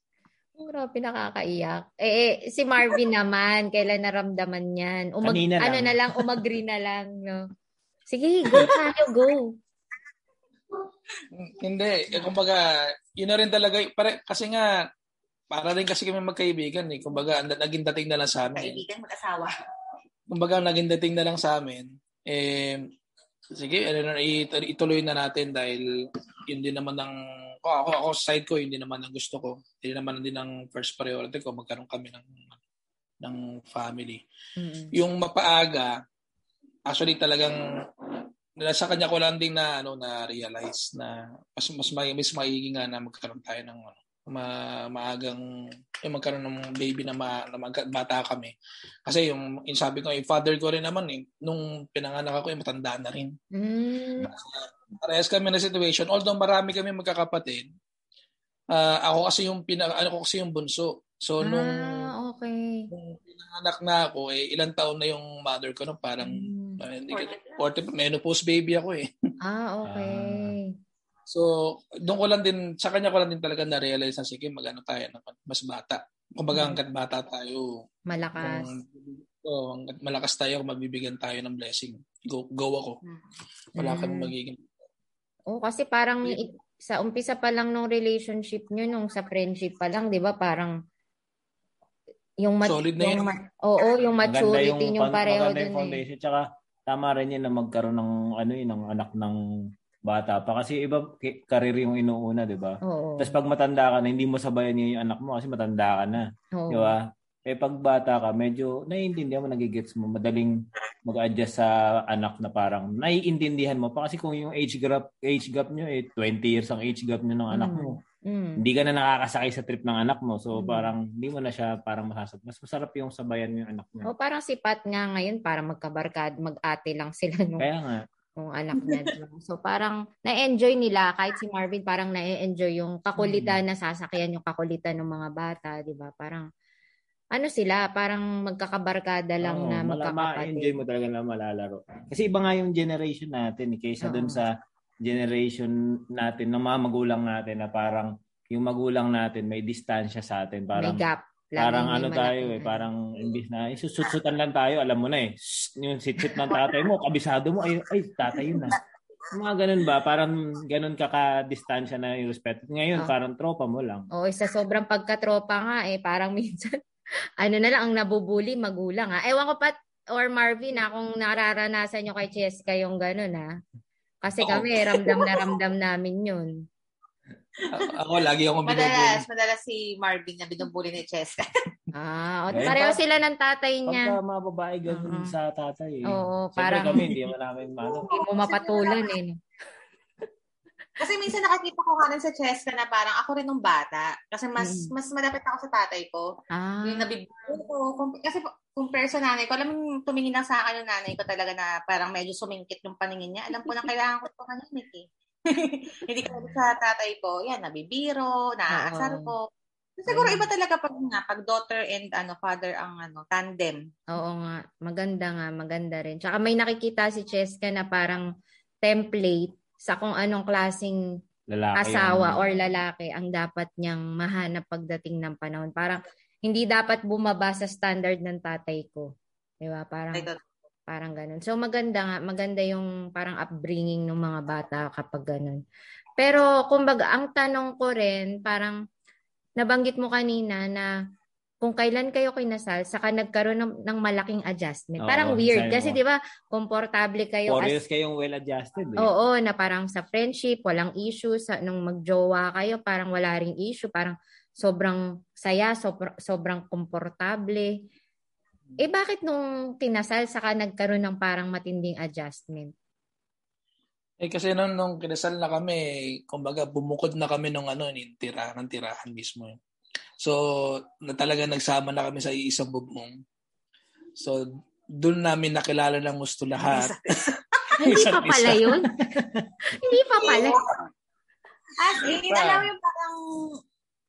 [SPEAKER 2] Oh, grabe, nakakaiyak. Eh, eh, si Marvin naman, kailan naramdaman yan? Umag,
[SPEAKER 1] Kanina lang.
[SPEAKER 2] Ano na lang, umagri na lang, no? Sige, go tayo, go.
[SPEAKER 4] Hindi, eh, kumbaga, yun na rin talaga, pare, kasi nga, para rin kasi kami magkaibigan eh. Kumbaga, naging dating na lang sa amin.
[SPEAKER 3] Kaibigan, mag-asawa.
[SPEAKER 4] Kumbaga, naging dating na lang sa amin, eh, sige, ano, ituloy na natin dahil yun din naman ang, ako, ako, ako side ko, yun din naman ang gusto ko. Yun naman din ang first priority ko, magkaroon kami ng ng family.
[SPEAKER 2] Mm-mm.
[SPEAKER 4] Yung mapaaga, actually talagang nasa kanya ko lang din na ano na realize na mas mas may mas maiging nga na magkaroon tayo ng ano ma, maagang yung magkaroon ng baby na, ma, na mag, bata kami. Kasi yung, yung sabi ko, yung father ko rin naman eh, nung pinanganak ako, yung matanda na rin.
[SPEAKER 2] Mm.
[SPEAKER 4] Parehas kami na situation. Although marami kami magkakapatid, ah, ako kasi yung pina, ano ko kasi yung bunso. So nung,
[SPEAKER 2] Ah, okay.
[SPEAKER 4] nung pinanganak na ako, eh, ilang taon na yung mother ko no, parang
[SPEAKER 2] Mm.
[SPEAKER 4] Ah, hindi ko, 40, menopause baby ako eh.
[SPEAKER 2] Ah, okay.
[SPEAKER 4] So, doon ko lang din, sa kanya ko lang din talaga na-realize na sige, mag-ano tayo, ng mas bata. Kumbaga,
[SPEAKER 2] Mm.
[SPEAKER 4] hanggat bata tayo,
[SPEAKER 2] Malakas.
[SPEAKER 4] kung, oh, hanggat malakas tayo, mabibigyan tayo ng blessing. Go, go ako. Wala kami
[SPEAKER 2] Mm.
[SPEAKER 4] magiging
[SPEAKER 2] Oh, kasi parang i- sa umpisa pa lang nung relationship nyo, nung sa friendship pa lang, di ba, parang yung mat-
[SPEAKER 4] Solid na
[SPEAKER 2] yung
[SPEAKER 4] yun.
[SPEAKER 2] ma- Oo, yung maturity yung,
[SPEAKER 1] pan-
[SPEAKER 2] pareho
[SPEAKER 1] maganda yung
[SPEAKER 2] eh.
[SPEAKER 1] foundation. Tsaka tama rin yun na magkaroon ng ano yun, ng anak ng bata pa. Kasi iba karir yung inuuna, di ba? Tapos pag matanda ka na, hindi mo sabayan yung anak mo kasi matanda ka na. Di ba? Eh pag bata ka, medyo naiintindihan mo, nagigets mo, madaling mag-adjust sa anak na parang naiintindihan mo pa kasi kung yung age gap age gap nyo eh 20 years ang age gap nyo ng anak
[SPEAKER 2] Mm.
[SPEAKER 1] mo.
[SPEAKER 2] Mm.
[SPEAKER 1] Hindi ka na nakakasakay sa trip ng anak mo. So
[SPEAKER 2] Mm.
[SPEAKER 1] parang hindi mo na siya parang masasab. Mas masarap yung sabayan mo yung anak mo.
[SPEAKER 2] O parang si Pat nga ngayon, parang magkabarkad, mag-ate lang sila nung,
[SPEAKER 1] Kaya nga.
[SPEAKER 2] nung anak niya. So parang na-enjoy nila, kahit si Marvin parang na-enjoy yung kakulitan na sasakyan yung kakulitan ng mga bata, di ba? Parang ano sila, parang magkakabarkada lang
[SPEAKER 1] Oo,
[SPEAKER 2] na
[SPEAKER 1] mala- Ma-enjoy
[SPEAKER 2] magkakapatid.
[SPEAKER 1] mo talaga na malalaro. Kasi iba nga yung generation natin eh, kaysa
[SPEAKER 2] Oo.
[SPEAKER 1] dun sa generation natin ng mga magulang natin na parang yung magulang natin may distansya sa atin. Parang
[SPEAKER 2] May gap. Laging
[SPEAKER 1] parang ano tayo eh, parang imbis na isusutsutan lang tayo, alam mo na eh. Shh, yung sitsit ng tatay mo, kabisado mo, ay, ay tatay yun na. Mga ganun ba? Parang ganun ka ka-distansya na yung respect. Ngayon,
[SPEAKER 2] Oo.
[SPEAKER 1] parang tropa mo lang.
[SPEAKER 2] Oo, sa sobrang pagkatropa nga eh, parang minsan, ano na lang, ang nabubuli, magulang ha. Ewan ko pa, or Marvin ha, kung nararanasan nyo kay Cheska yung gano'n ha. Kasi kami, ramdam na ramdam namin yun.
[SPEAKER 4] A- ako, lagi akong binubuli.
[SPEAKER 3] Madalas, madalas si Marvin na binubuli ni Cheska.
[SPEAKER 2] Ah, o,
[SPEAKER 1] Eh,
[SPEAKER 2] pareho sila ng tatay niya.
[SPEAKER 1] Pagka mga babae, ganun
[SPEAKER 2] Oo.
[SPEAKER 1] sa tatay eh.
[SPEAKER 2] Oo,
[SPEAKER 1] Siyempre
[SPEAKER 2] parang
[SPEAKER 1] kami, hindi naman namin ano.
[SPEAKER 2] hindi mo mapatulan eh.
[SPEAKER 3] Kasi minsan nakakita ko rin sa Cheska na parang ako rin nung bata. Kasi mas
[SPEAKER 2] Mm.
[SPEAKER 3] mas malapit ako sa tatay ko.
[SPEAKER 2] Ah,
[SPEAKER 3] Yung nabibigay ko. Kung, kasi compare sa nanay ko, alam mo yung tumingin lang sa akin yung nanay ko talaga na parang medyo sumingkit yung paningin niya. Alam ko na kailangan ko ito kanina eh. Hindi ko sa tatay ko, yan, nabibiro, naaasar
[SPEAKER 2] Oo.
[SPEAKER 3] ko. Siguro iba talaga pag nga, pag daughter and ano father ang ano tandem.
[SPEAKER 2] oo nga. Maganda nga, maganda rin. Tsaka may nakikita si Cheska na parang template sa kung anong klasing
[SPEAKER 1] Lalaki.
[SPEAKER 2] asawa
[SPEAKER 1] ang-
[SPEAKER 2] or lalaki ang dapat niyang mahanap pagdating ng panahon. Parang hindi dapat bumaba sa standard ng tatay ko. 'Di ba? Parang parang ganun. So maganda nga, maganda yung parang upbringing ng mga bata kapag ganun. Pero kumbaga ang tanong ko rin, parang nabanggit mo kanina na kung kailan kayo kinasal, saka nagkaroon ng, ng malaking adjustment.
[SPEAKER 1] Oo,
[SPEAKER 2] Parang weird.
[SPEAKER 1] sabi
[SPEAKER 2] Kasi di ba, komportable kayo
[SPEAKER 1] Four
[SPEAKER 2] as
[SPEAKER 1] years kayong well-adjusted eh.
[SPEAKER 2] Oo, na parang sa friendship, walang issue. Sa, nung magjowa kayo, parang wala ring issue. Parang sobrang saya, sobr- sobrang komportable. Eh bakit nung kinasal, saka nagkaroon ng parang matinding adjustment?
[SPEAKER 4] Eh kasi nung, nung kinasal na kami, kumbaga bumukod na kami nung ano, ni tirahan, tirahan mismo. So, na talaga nagsama na kami sa iisang bubong. So, doon namin nakilala ng gusto lahat.
[SPEAKER 2] Hindi pa pala yun? Hindi pa pala.
[SPEAKER 3] As in, alam mo yung parang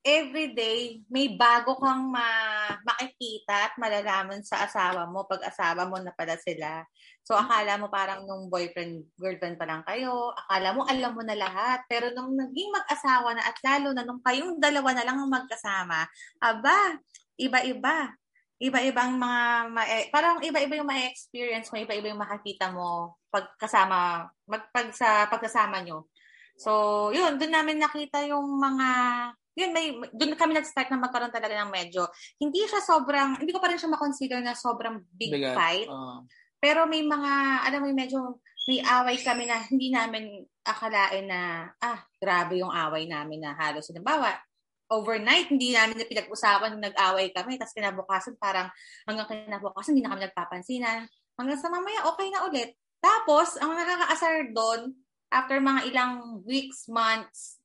[SPEAKER 3] everyday, may bago kang ma- makikita at malalaman sa asawa mo pag asawa mo na pala sila. So, akala mo parang nung boyfriend, girlfriend pa lang kayo, akala mo alam mo na lahat. Pero nung naging mag-asawa na at lalo na nung kayong dalawa na lang ang magkasama, aba, iba-iba. Iba-ibang mga, ma- parang iba-iba yung ma-experience mo, iba-iba yung makakita mo pagkasama, mag, pag sa pagkasama nyo. So, yun, doon namin nakita yung mga yun, may, doon kami nag-start na magkaroon talaga ng medyo, hindi siya sobrang, hindi ko pa rin siya makonsider na sobrang big Bigat. fight. Uh. Pero may mga, alam mo, medyo, may away kami na hindi namin akalain na, ah, grabe yung away namin na halos. Halimbawa, overnight, hindi namin na pinag-usapan nung nag-away kami. Tapos kinabukasan, parang hanggang kinabukasan, hindi na kami nagpapansinan. Hanggang sa mamaya, okay na ulit. Tapos, ang nakakaasar doon, after mga ilang weeks, months,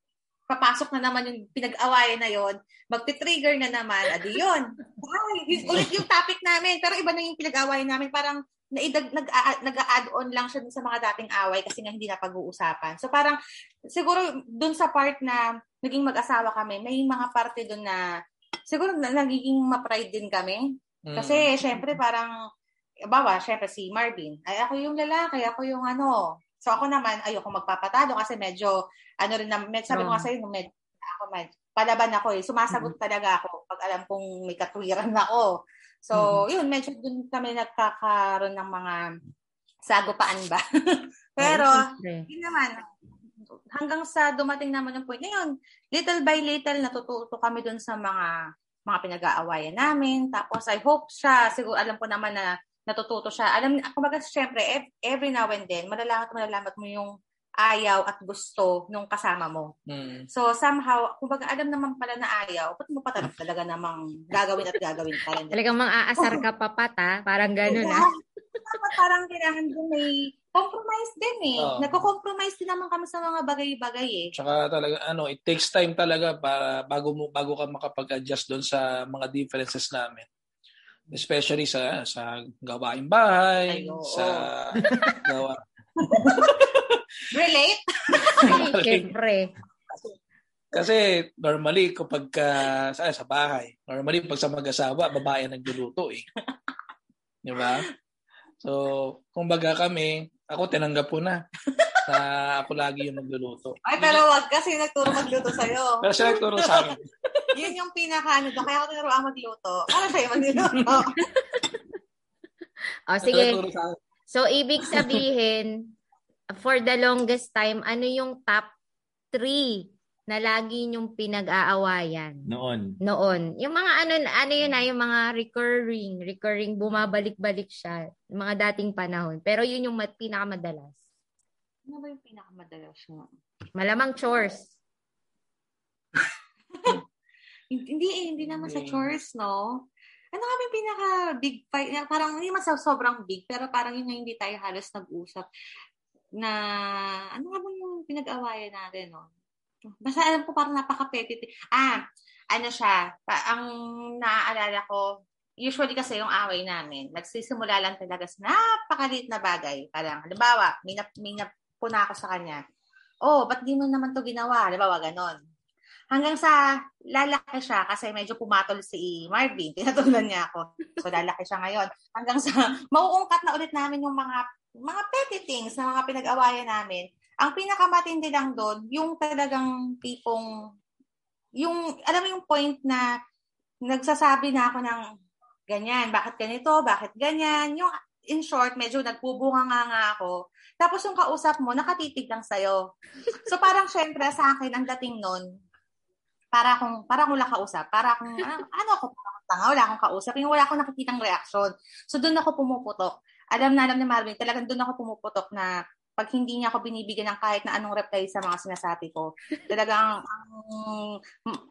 [SPEAKER 3] papasok na naman yung pinag-awayan na yon, magti-trigger na naman, adi yun. Ay, yun, ulit yung topic namin, pero iba na yung pinag-awayan namin, parang naidag, nag, nag-add on lang siya dun sa mga dating away kasi nga hindi na pag-uusapan. So parang, siguro dun sa part na naging mag-asawa kami, may mga parte dun na, siguro na, nagiging ma-pride din kami. Kasi, mm. syempre, parang, bawa, syempre si Marvin, ay ako yung lalaki, ako yung ano, So ako naman, ayoko magpapatalo kasi medyo, ano rin na, med, sabi ko nga sa'yo, medyo, ako med, palaban ako eh. Sumasagot mm-hmm. talaga ako pag alam kong may katwiran ako. So, mm-hmm. yun, medyo dun kami nagkakaroon ng mga sagupaan ba. Pero, yun naman, hanggang sa dumating naman yung point na yun, little by little, natututo kami dun sa mga mga pinag-aawayan namin. Tapos, I hope siya, siguro alam ko naman na natututo siya. Alam, kumbaga, syempre, every now and then, malalamat malalamat mo yung ayaw at gusto nung kasama mo. Mm. So, somehow, kumbaga, alam naman pala na ayaw, ba't mo pa talaga namang gagawin at gagawin pa rin?
[SPEAKER 2] Talagang mang aasar ka pa pata, parang gano'n na. Ah.
[SPEAKER 3] parang kailangan din may compromise din eh. Oh. Nagko-compromise din naman kami sa mga bagay-bagay eh.
[SPEAKER 4] Tsaka talaga, ano, it takes time talaga para bago mo bago ka makapag-adjust doon sa mga differences namin especially sa sa gawaing bahay, Ay, sa gawa.
[SPEAKER 3] Relate?
[SPEAKER 2] Siyempre.
[SPEAKER 4] Kasi normally kapag uh, sa, sa bahay, normally pag sa mag-asawa, babae ang nagluluto eh. Di ba? So, kumbaga kami, ako tinanggap ko na na ako lagi yung magluluto.
[SPEAKER 3] Ay, pero wag kasi nagturo magluto sa'yo.
[SPEAKER 4] Pero siya nagturo sa akin.
[SPEAKER 3] Yun yung pinaka ano Kaya ako tinuruan magluto. Para sa'yo magluluto.
[SPEAKER 2] oh, sige. So, ibig sabihin, for the longest time, ano yung top three na lagi yung pinag-aawayan?
[SPEAKER 1] Noon.
[SPEAKER 2] Noon. Yung mga ano, ano yun na, yung mga recurring, recurring, bumabalik-balik siya. Yung mga dating panahon. Pero yun yung pinakamadalas.
[SPEAKER 3] Ano ba yung pinakamadalas mo?
[SPEAKER 2] Malamang chores.
[SPEAKER 3] Hindi eh, hindi naman sa chores, no? Ano kami pinaka big fight? Parang hindi man sa sobrang big, pero parang yun na hindi tayo halos nag-usap na ano nga ba yung pinag-awayan natin, no? Basta alam ko parang napaka-petty. Ah, ano siya, pa, ang naaalala ko, usually kasi yung away namin, nagsisimula lang talaga sa napakaliit na bagay. Parang, halimbawa, may, na, may napuna ako sa kanya. Oh, ba't di mo naman to ginawa? Halimbawa, ganon. Hanggang sa lalaki siya kasi medyo pumatol si Marvin. Tinatulan niya ako. So lalaki siya ngayon. Hanggang sa mauungkat na ulit namin yung mga mga petty things na mga pinag-awayan namin. Ang pinakamatindi lang doon, yung talagang tipong yung alam mo yung point na nagsasabi na ako ng ganyan, bakit ganito, bakit ganyan. Yung in short, medyo nagpubunga nga nga ako. Tapos yung kausap mo, nakatitig lang sa'yo. So parang syempre sa akin, ang dating nun, para akong, para akong wala kausap. Para akong, ano, ano ako, tanga, wala akong kausap. Yung wala akong nakikitang reaction. So, doon ako pumuputok. Alam na alam ni Marvin, talagang doon ako pumuputok na pag hindi niya ako binibigyan ng kahit na anong reply sa mga sinasabi ko. Talagang, ang,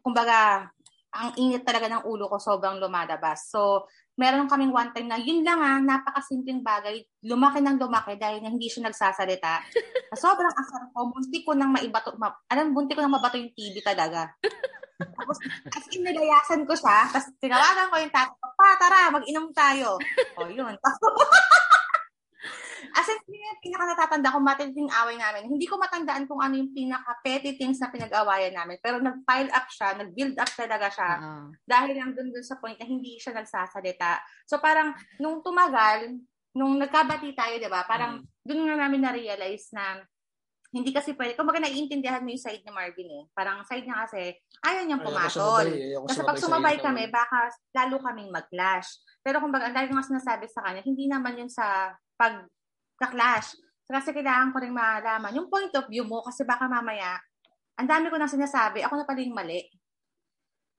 [SPEAKER 3] kumbaga, ang init talaga ng ulo ko sobrang lumalabas. So, meron kaming one time na yun lang ah, napakasimpleng bagay, lumaki ng lumaki dahil hindi siya nagsasalita. Sobrang asar ko, bunti ko nang maibato, ma, alam, bunti ko nang mabato yung TV talaga. Tapos, as in, nilayasan ko siya, tapos tinawagan ko yung tatay, pa, tara, mag-inom tayo. O, yun. As in, yun yung pinaka natatanda ko, matinding away namin. Hindi ko matandaan kung ano yung pinaka petty things na pinag-awayan namin. Pero nag-pile up siya, nag-build up talaga siya.
[SPEAKER 2] Oo.
[SPEAKER 3] Dahil lang dun, dun sa point na hindi siya nagsasalita. So parang, nung tumagal, nung nagkabati tayo, di ba? Parang, dun na namin na-realize na hindi kasi pwede. Kung baga naiintindihan mo yung side ni Marvin eh. Parang side niya kasi, ayaw niyang pumatol. Kasi pag sumabay kami, baka lalo kaming mag-clash. Pero kung baga, ang dahil nga sinasabi sa kanya, hindi naman yun sa pag clash Kasi kailangan ko rin malaman yung point of view mo kasi baka mamaya, ang dami ko nang sinasabi, ako na pala yung mali.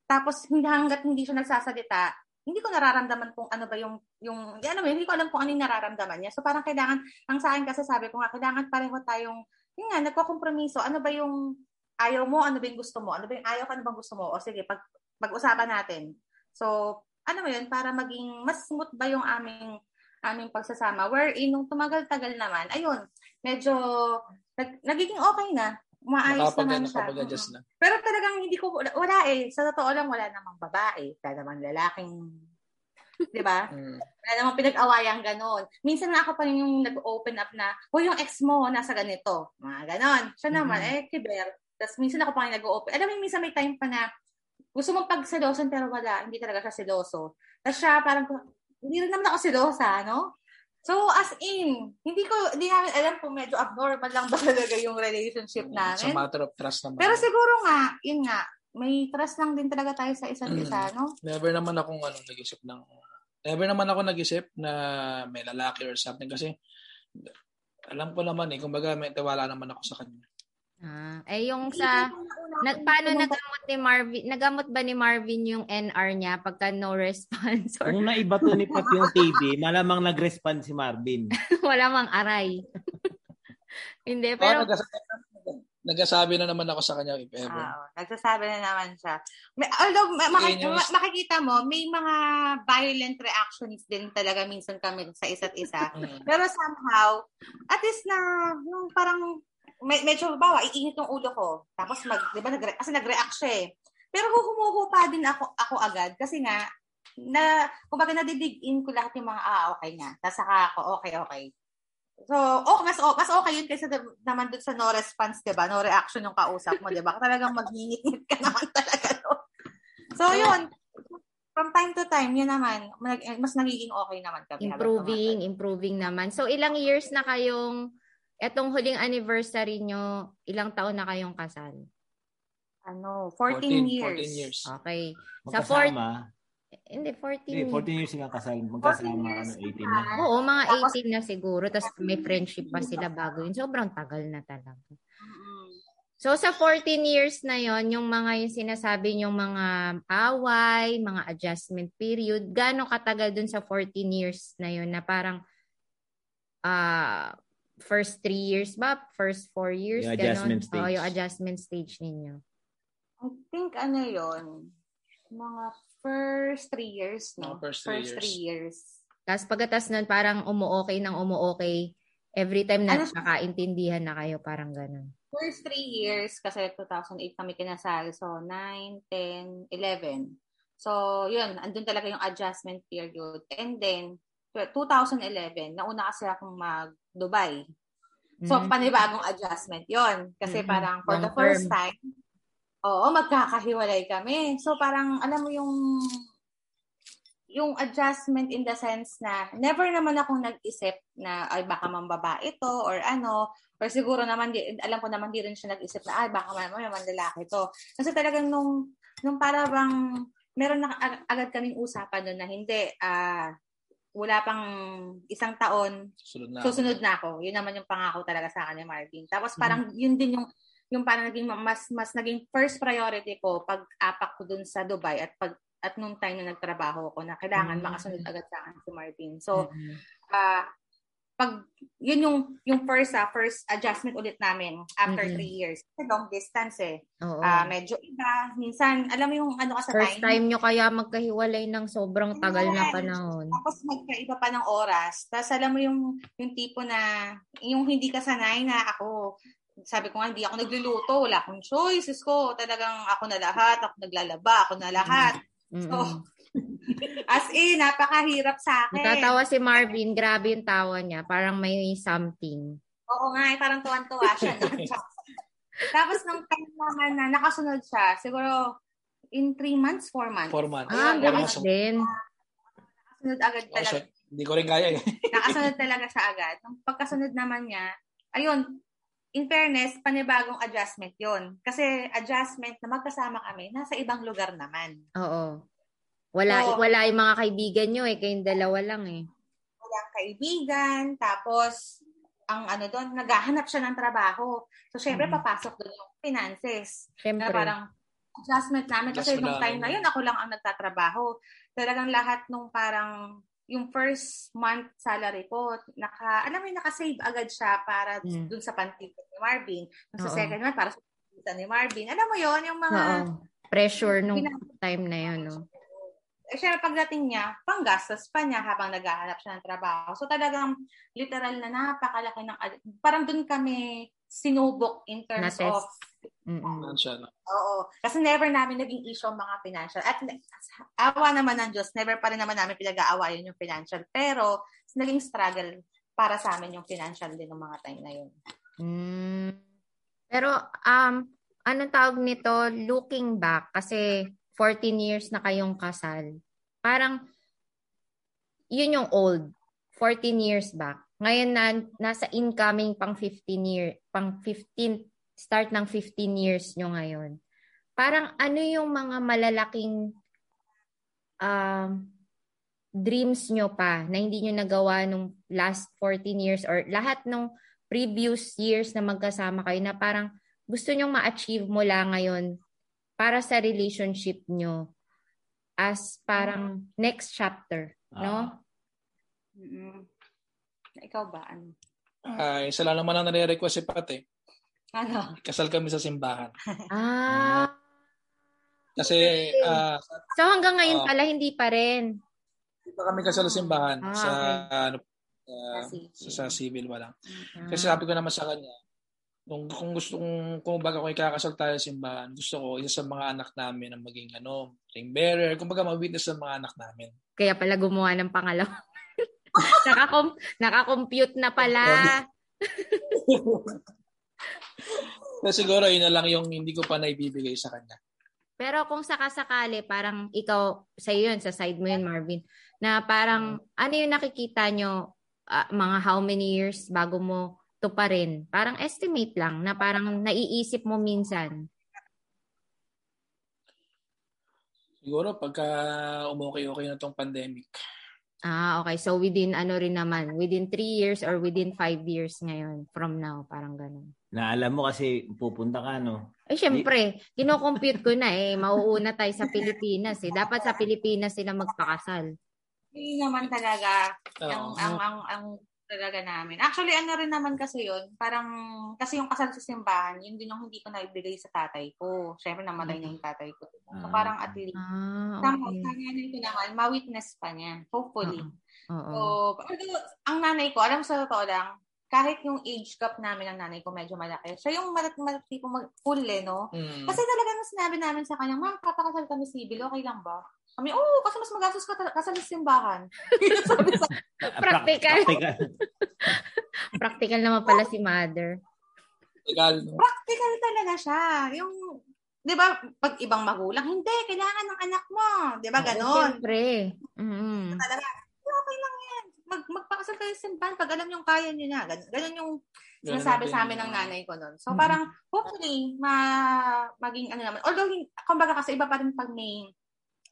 [SPEAKER 3] Tapos hanggat hindi siya nagsasalita, hindi ko nararamdaman kung ano ba yung, yung, ano, hindi ko alam kung ano yung nararamdaman niya. So parang kailangan, ang sa akin kasi sabi ko nga, kailangan pareho tayong, yun nga, nagkokompromiso. Ano ba yung ayaw mo, ano ba yung gusto mo? Ano ba yung ayaw ka, ano bang gusto mo? O sige, pag, pag-usapan natin. So, ano mo yun, para maging mas smooth ba yung aming aming pagsasama. Wherein, nung tumagal-tagal naman, ayun, medyo nag, nagiging okay na. Maayos
[SPEAKER 4] Nakapag,
[SPEAKER 3] naman siya. Mhm.
[SPEAKER 4] na.
[SPEAKER 3] Pero talagang hindi ko, wala, eh. Sa totoo lang, wala namang babae. Wala namang lalaking, di ba?
[SPEAKER 4] Mm.
[SPEAKER 3] Wala namang pinag-awayan ganon. Minsan nga ako pa rin yung nag-open up na, o yung ex mo, nasa ganito. Mga ganon. Siya naman,
[SPEAKER 2] Mhm.
[SPEAKER 3] eh, kiber. Tapos minsan ako pa rin nag-open. Alam mo, minsan may time pa na, gusto mong pagselosan pero wala, hindi talaga siya seloso. Tapos siya parang, hindi rin naman ako selosa, no? So, as in, hindi ko, hindi namin alam kung medyo abnormal lang ba talaga yung relationship
[SPEAKER 4] It's
[SPEAKER 3] namin.
[SPEAKER 4] a matter of trust naman.
[SPEAKER 3] Pero siguro nga, yun nga, may trust lang din talaga tayo sa isa't
[SPEAKER 4] Mm.
[SPEAKER 3] isa, no?
[SPEAKER 4] Never naman akong ano, nag-isip ng... Never naman ako nag-isip na may lalaki or something kasi alam ko naman eh, kumbaga may tiwala naman ako sa kanya.
[SPEAKER 2] Ah, eh yung sa nag, paano nagamot ni Marvin? Nagamot ba ni Marvin yung NR niya pagka no response or
[SPEAKER 1] Kung naibato ni Pat yung TV, malamang nag-respond si Marvin.
[SPEAKER 2] wala mang aray? Hindi,
[SPEAKER 4] Pero,
[SPEAKER 2] pero
[SPEAKER 4] nagsasabi, nagsasabi na naman ako sa kanya if ever.
[SPEAKER 3] Ah, Oo, nagsasabi na naman siya. May, although, ma- maki-
[SPEAKER 4] Yun yung-
[SPEAKER 3] ma- makikita mo, may mga violent reactions din talaga minsan kami sa isa't isa.
[SPEAKER 4] Mm.
[SPEAKER 3] Pero somehow, at least na, yung parang, may, medyo, bawa, iinit yung ulo ko. Tapos, mag, di ba, nagre- kasi nag-react siya eh. Pero humuhu pa din ako, ako agad. Kasi nga, na, kumbaga, nadidig-in ko lahat yung mga, ah, okay nga. Tapos saka ako, okay, okay. So, oh, mas, oh, mas okay yun kaysa na- naman dun sa no response, di ba? No reaction yung kausap mo, di ba? Talagang mag-init ka naman talaga. No? So, yun. From time to time, yun naman, mag- mas nagiging okay naman kami.
[SPEAKER 2] improving, improving naman. So ilang years na kayong etong huling anniversary nyo, ilang taon na kayong kasal?
[SPEAKER 3] Ano, 14,
[SPEAKER 4] 14
[SPEAKER 3] years.
[SPEAKER 4] 14 years.
[SPEAKER 2] Okay. Sa fourth, hindi, 14.
[SPEAKER 1] Hindi, 14 years nga kasal. Magkasama,
[SPEAKER 3] 14 years
[SPEAKER 1] ano, 18 na.
[SPEAKER 2] Oo, mga
[SPEAKER 3] Tapos-
[SPEAKER 2] 18 na siguro. Tapos may friendship pa sila bago yun. Sobrang tagal na talaga. So sa 14 years na yon yung mga yung sinasabi yung mga away, mga adjustment period, gaano katagal dun sa 14 years na yon na parang ah first 3 years ba? First 4 years?
[SPEAKER 1] Yung
[SPEAKER 2] ganon?
[SPEAKER 1] adjustment
[SPEAKER 2] Oo,
[SPEAKER 1] stage.
[SPEAKER 2] yung adjustment stage ninyo.
[SPEAKER 3] I think ano yon mga first three years, no?
[SPEAKER 4] Mga first three years.
[SPEAKER 3] three years.
[SPEAKER 2] Tapos pagkatas nun, parang umuokay ng umuokay every time na
[SPEAKER 3] Ano-
[SPEAKER 2] nakakaintindihan na kayo, parang ganun.
[SPEAKER 3] First three years, kasi 2008 kami kinasal. So, 9, 10, 11. So, yun, andun talaga yung adjustment period. And then, 2011, nauna kasi akong mag-Dubai. So,
[SPEAKER 2] Mm.
[SPEAKER 3] panibagong adjustment yon Kasi
[SPEAKER 2] Mhm.
[SPEAKER 3] parang for the
[SPEAKER 2] Long
[SPEAKER 3] first
[SPEAKER 2] term.
[SPEAKER 3] time, oo, magkakahiwalay kami. So, parang, alam mo yung yung adjustment in the sense na never naman akong nag-isip na ay baka mambaba ito or ano or siguro naman di, alam ko naman di rin siya nag-isip na ay baka mamaya man lalaki to kasi talagang nung nung para bang meron na ag- agad kaming usapan doon na hindi ah wala pang isang taon
[SPEAKER 4] Susunod na.
[SPEAKER 3] susunod na ako. Yun naman yung pangako talaga sa akin ni Marvin. Tapos parang yun din yung yung parang naging mas mas naging first priority ko pag apak ko dun sa Dubai at pag at nung time na nagtrabaho ako na kailangan
[SPEAKER 2] Mm.
[SPEAKER 3] makasunod agad sa akin si Marvin. So,
[SPEAKER 2] Mhm.
[SPEAKER 3] ah pag yun yung yung first ah, first adjustment ulit namin after
[SPEAKER 2] Mm-mm.
[SPEAKER 3] three years. Kasi long distance eh.
[SPEAKER 2] Oo.
[SPEAKER 3] Ah, medyo iba. Minsan, alam mo yung ano ka sa
[SPEAKER 2] First
[SPEAKER 3] time,
[SPEAKER 2] time nyo kaya magkahiwalay ng sobrang tagal na panahon.
[SPEAKER 3] tapos magkaiba pa ng oras. Tapos alam mo yung yung tipo na yung hindi ka sanay na ako sabi ko nga, hindi ako nagluluto, wala akong choices ko. Talagang ako na lahat, ako naglalaba, ako na lahat.
[SPEAKER 2] Mm-mm.
[SPEAKER 3] So, as in, napakahirap sa akin.
[SPEAKER 2] Natatawa si Marvin, grabe yung tawa niya. Parang may something.
[SPEAKER 3] Oo nga, eh, parang tuwan-tuwa siya. Tapos nung time naman na nakasunod siya, siguro in three months, four months.
[SPEAKER 4] Four months.
[SPEAKER 2] Ah, ang
[SPEAKER 3] Ayun,
[SPEAKER 2] bilis din.
[SPEAKER 3] Nakasunod agad
[SPEAKER 4] Oh,
[SPEAKER 3] talaga.
[SPEAKER 4] shit. Hindi ko rin kaya eh.
[SPEAKER 3] Nakasunod talaga siya agad. Nung pagkasunod naman niya, ayun, in fairness, panibagong adjustment yon Kasi adjustment na magkasama kami, nasa ibang lugar naman.
[SPEAKER 2] Oo. Wala,
[SPEAKER 3] Oo.
[SPEAKER 2] wala yung mga kaibigan nyo eh. Kayong dalawa lang eh.
[SPEAKER 3] Walang kaibigan, tapos ang ano doon, naghahanap siya ng trabaho. So, syempre,
[SPEAKER 2] Mhm.
[SPEAKER 3] papasok doon yung finances. Na
[SPEAKER 2] Siyempre.
[SPEAKER 3] parang adjustment namin kasi
[SPEAKER 4] Adjust
[SPEAKER 3] nung time na yun, ako lang ang nagtatrabaho. Talagang lahat nung parang yung first month salary ko, naka, alam mo yun, nakasave agad siya para
[SPEAKER 2] Mm.
[SPEAKER 3] dun sa pantipid ni Marvin. Yung sa
[SPEAKER 2] Oo.
[SPEAKER 3] second month, para sa pantipid ni Marvin. Alam mo yon yung mga,
[SPEAKER 2] Oo. Pressure nung time na yun. No?
[SPEAKER 3] Eh, syempre pagdating niya, panggastos pa niya habang naghahanap siya ng trabaho. So talagang literal na napakalaki ng, parang dun kami sinubok in terms
[SPEAKER 2] Na-test.
[SPEAKER 3] of
[SPEAKER 4] siya, no?
[SPEAKER 3] Oo. Kasi never namin naging issue ang mga financial. At awa naman ng Diyos, never pa rin naman namin pinag-aawayan yung financial. Pero, naging struggle para sa amin yung financial din ng mga time na yun.
[SPEAKER 2] Mm. Pero, um, anong tawag nito? Looking back, kasi 14 years na kayong kasal. Parang, yun yung old. 14 years back. Ngayon na, nasa incoming pang 15 year, pang 15, start ng 15 years nyo ngayon. Parang ano yung mga malalaking um, dreams nyo pa na hindi nyo nagawa nung last 14 years or lahat nung previous years na magkasama kayo na parang gusto nyong ma-achieve mula ngayon para sa relationship nyo as parang next chapter, no?
[SPEAKER 3] mm Ikaw ba? Ano?
[SPEAKER 4] Ay, isa lang naman ang nare-request si Pat eh.
[SPEAKER 3] Ano?
[SPEAKER 4] Kasal kami sa simbahan.
[SPEAKER 2] Ah.
[SPEAKER 4] Kasi, ah,
[SPEAKER 2] So hanggang ngayon
[SPEAKER 4] Oo.
[SPEAKER 2] pala hindi pa rin.
[SPEAKER 4] hindi pa kami kasal sa simbahan.
[SPEAKER 2] Ah,
[SPEAKER 4] sa,
[SPEAKER 2] okay.
[SPEAKER 4] ano, ah,
[SPEAKER 3] Sa civil.
[SPEAKER 4] sa, civil pa lang.
[SPEAKER 2] Ah.
[SPEAKER 4] Kasi sabi ko naman sa kanya, kung, kung gusto kung, kung baga kung ikakasal tayo sa simbahan, gusto ko isa sa mga anak namin ang maging ano, ring bearer, kung baga ma-witness sa mga anak namin.
[SPEAKER 2] Kaya pala gumawa ng pangalawa. Nakakom- nakakompute na pala.
[SPEAKER 4] Kaya siguro yun na lang yung hindi ko pa naibibigay sa kanya.
[SPEAKER 2] Pero kung sakasakali, parang ikaw, sa yun, sa side mo yun, Marvin, na parang, ano yung nakikita nyo, ah, mga how many years bago mo to pa rin? Parang estimate lang, na parang naiisip mo minsan.
[SPEAKER 4] Siguro pagka umukay-okay na tong pandemic.
[SPEAKER 2] Ah, okay. So within ano rin naman, within three years or within five years ngayon from now, parang ganun.
[SPEAKER 1] Na alam mo kasi pupunta ka, no?
[SPEAKER 2] Eh, syempre, kinocompute ko na eh. Mauuna tayo sa Pilipinas eh. Dapat sa Pilipinas sila magpakasal.
[SPEAKER 3] Hindi naman talaga
[SPEAKER 4] Oo.
[SPEAKER 3] ang, ang, ang, ang talaga namin. Actually, ano rin naman kasi yun, parang, kasi yung kasal sa simbahan, yun din yung hindi ko naibigay sa tatay ko. Siyempre, namatay na yung tatay ko. So,
[SPEAKER 1] Ah.
[SPEAKER 3] parang at least,
[SPEAKER 2] Ah,
[SPEAKER 3] sa,
[SPEAKER 2] okay.
[SPEAKER 3] sa nanay ko naman, ma-witness pa niya. Hopefully.
[SPEAKER 2] Oo.
[SPEAKER 3] So, although, ang nanay ko, alam sa totoo lang, kahit yung age gap namin ng nanay ko medyo malaki, siya yung malat malat tipo mag full eh, no?
[SPEAKER 4] Mm.
[SPEAKER 3] Kasi talaga nung sinabi namin sa kanya, ma'am, papakasal kami civil, okay lang ba? Kami, oo, oh, kasi mas magastos ka ta- kasal sa simbahan. Sabi sa
[SPEAKER 2] Practical.
[SPEAKER 1] practical.
[SPEAKER 2] Practical naman pala si mother.
[SPEAKER 4] No?
[SPEAKER 3] practical talaga siya. Yung, di ba, pag ibang magulang, hindi, kailangan ng anak mo. Di ba, ganon.
[SPEAKER 2] Siyempre. Mm-mm.
[SPEAKER 3] Talaga, okay lang yan. Mag, magpakasal kayo sa simbahan pag alam yung kaya nyo na. Gan- Ganon yung sinasabi sa amin ng nanay ko nun. So,
[SPEAKER 2] Mhm.
[SPEAKER 3] parang, hopefully, ma maging ano naman. Although, kumbaga kasi iba pa rin pag may,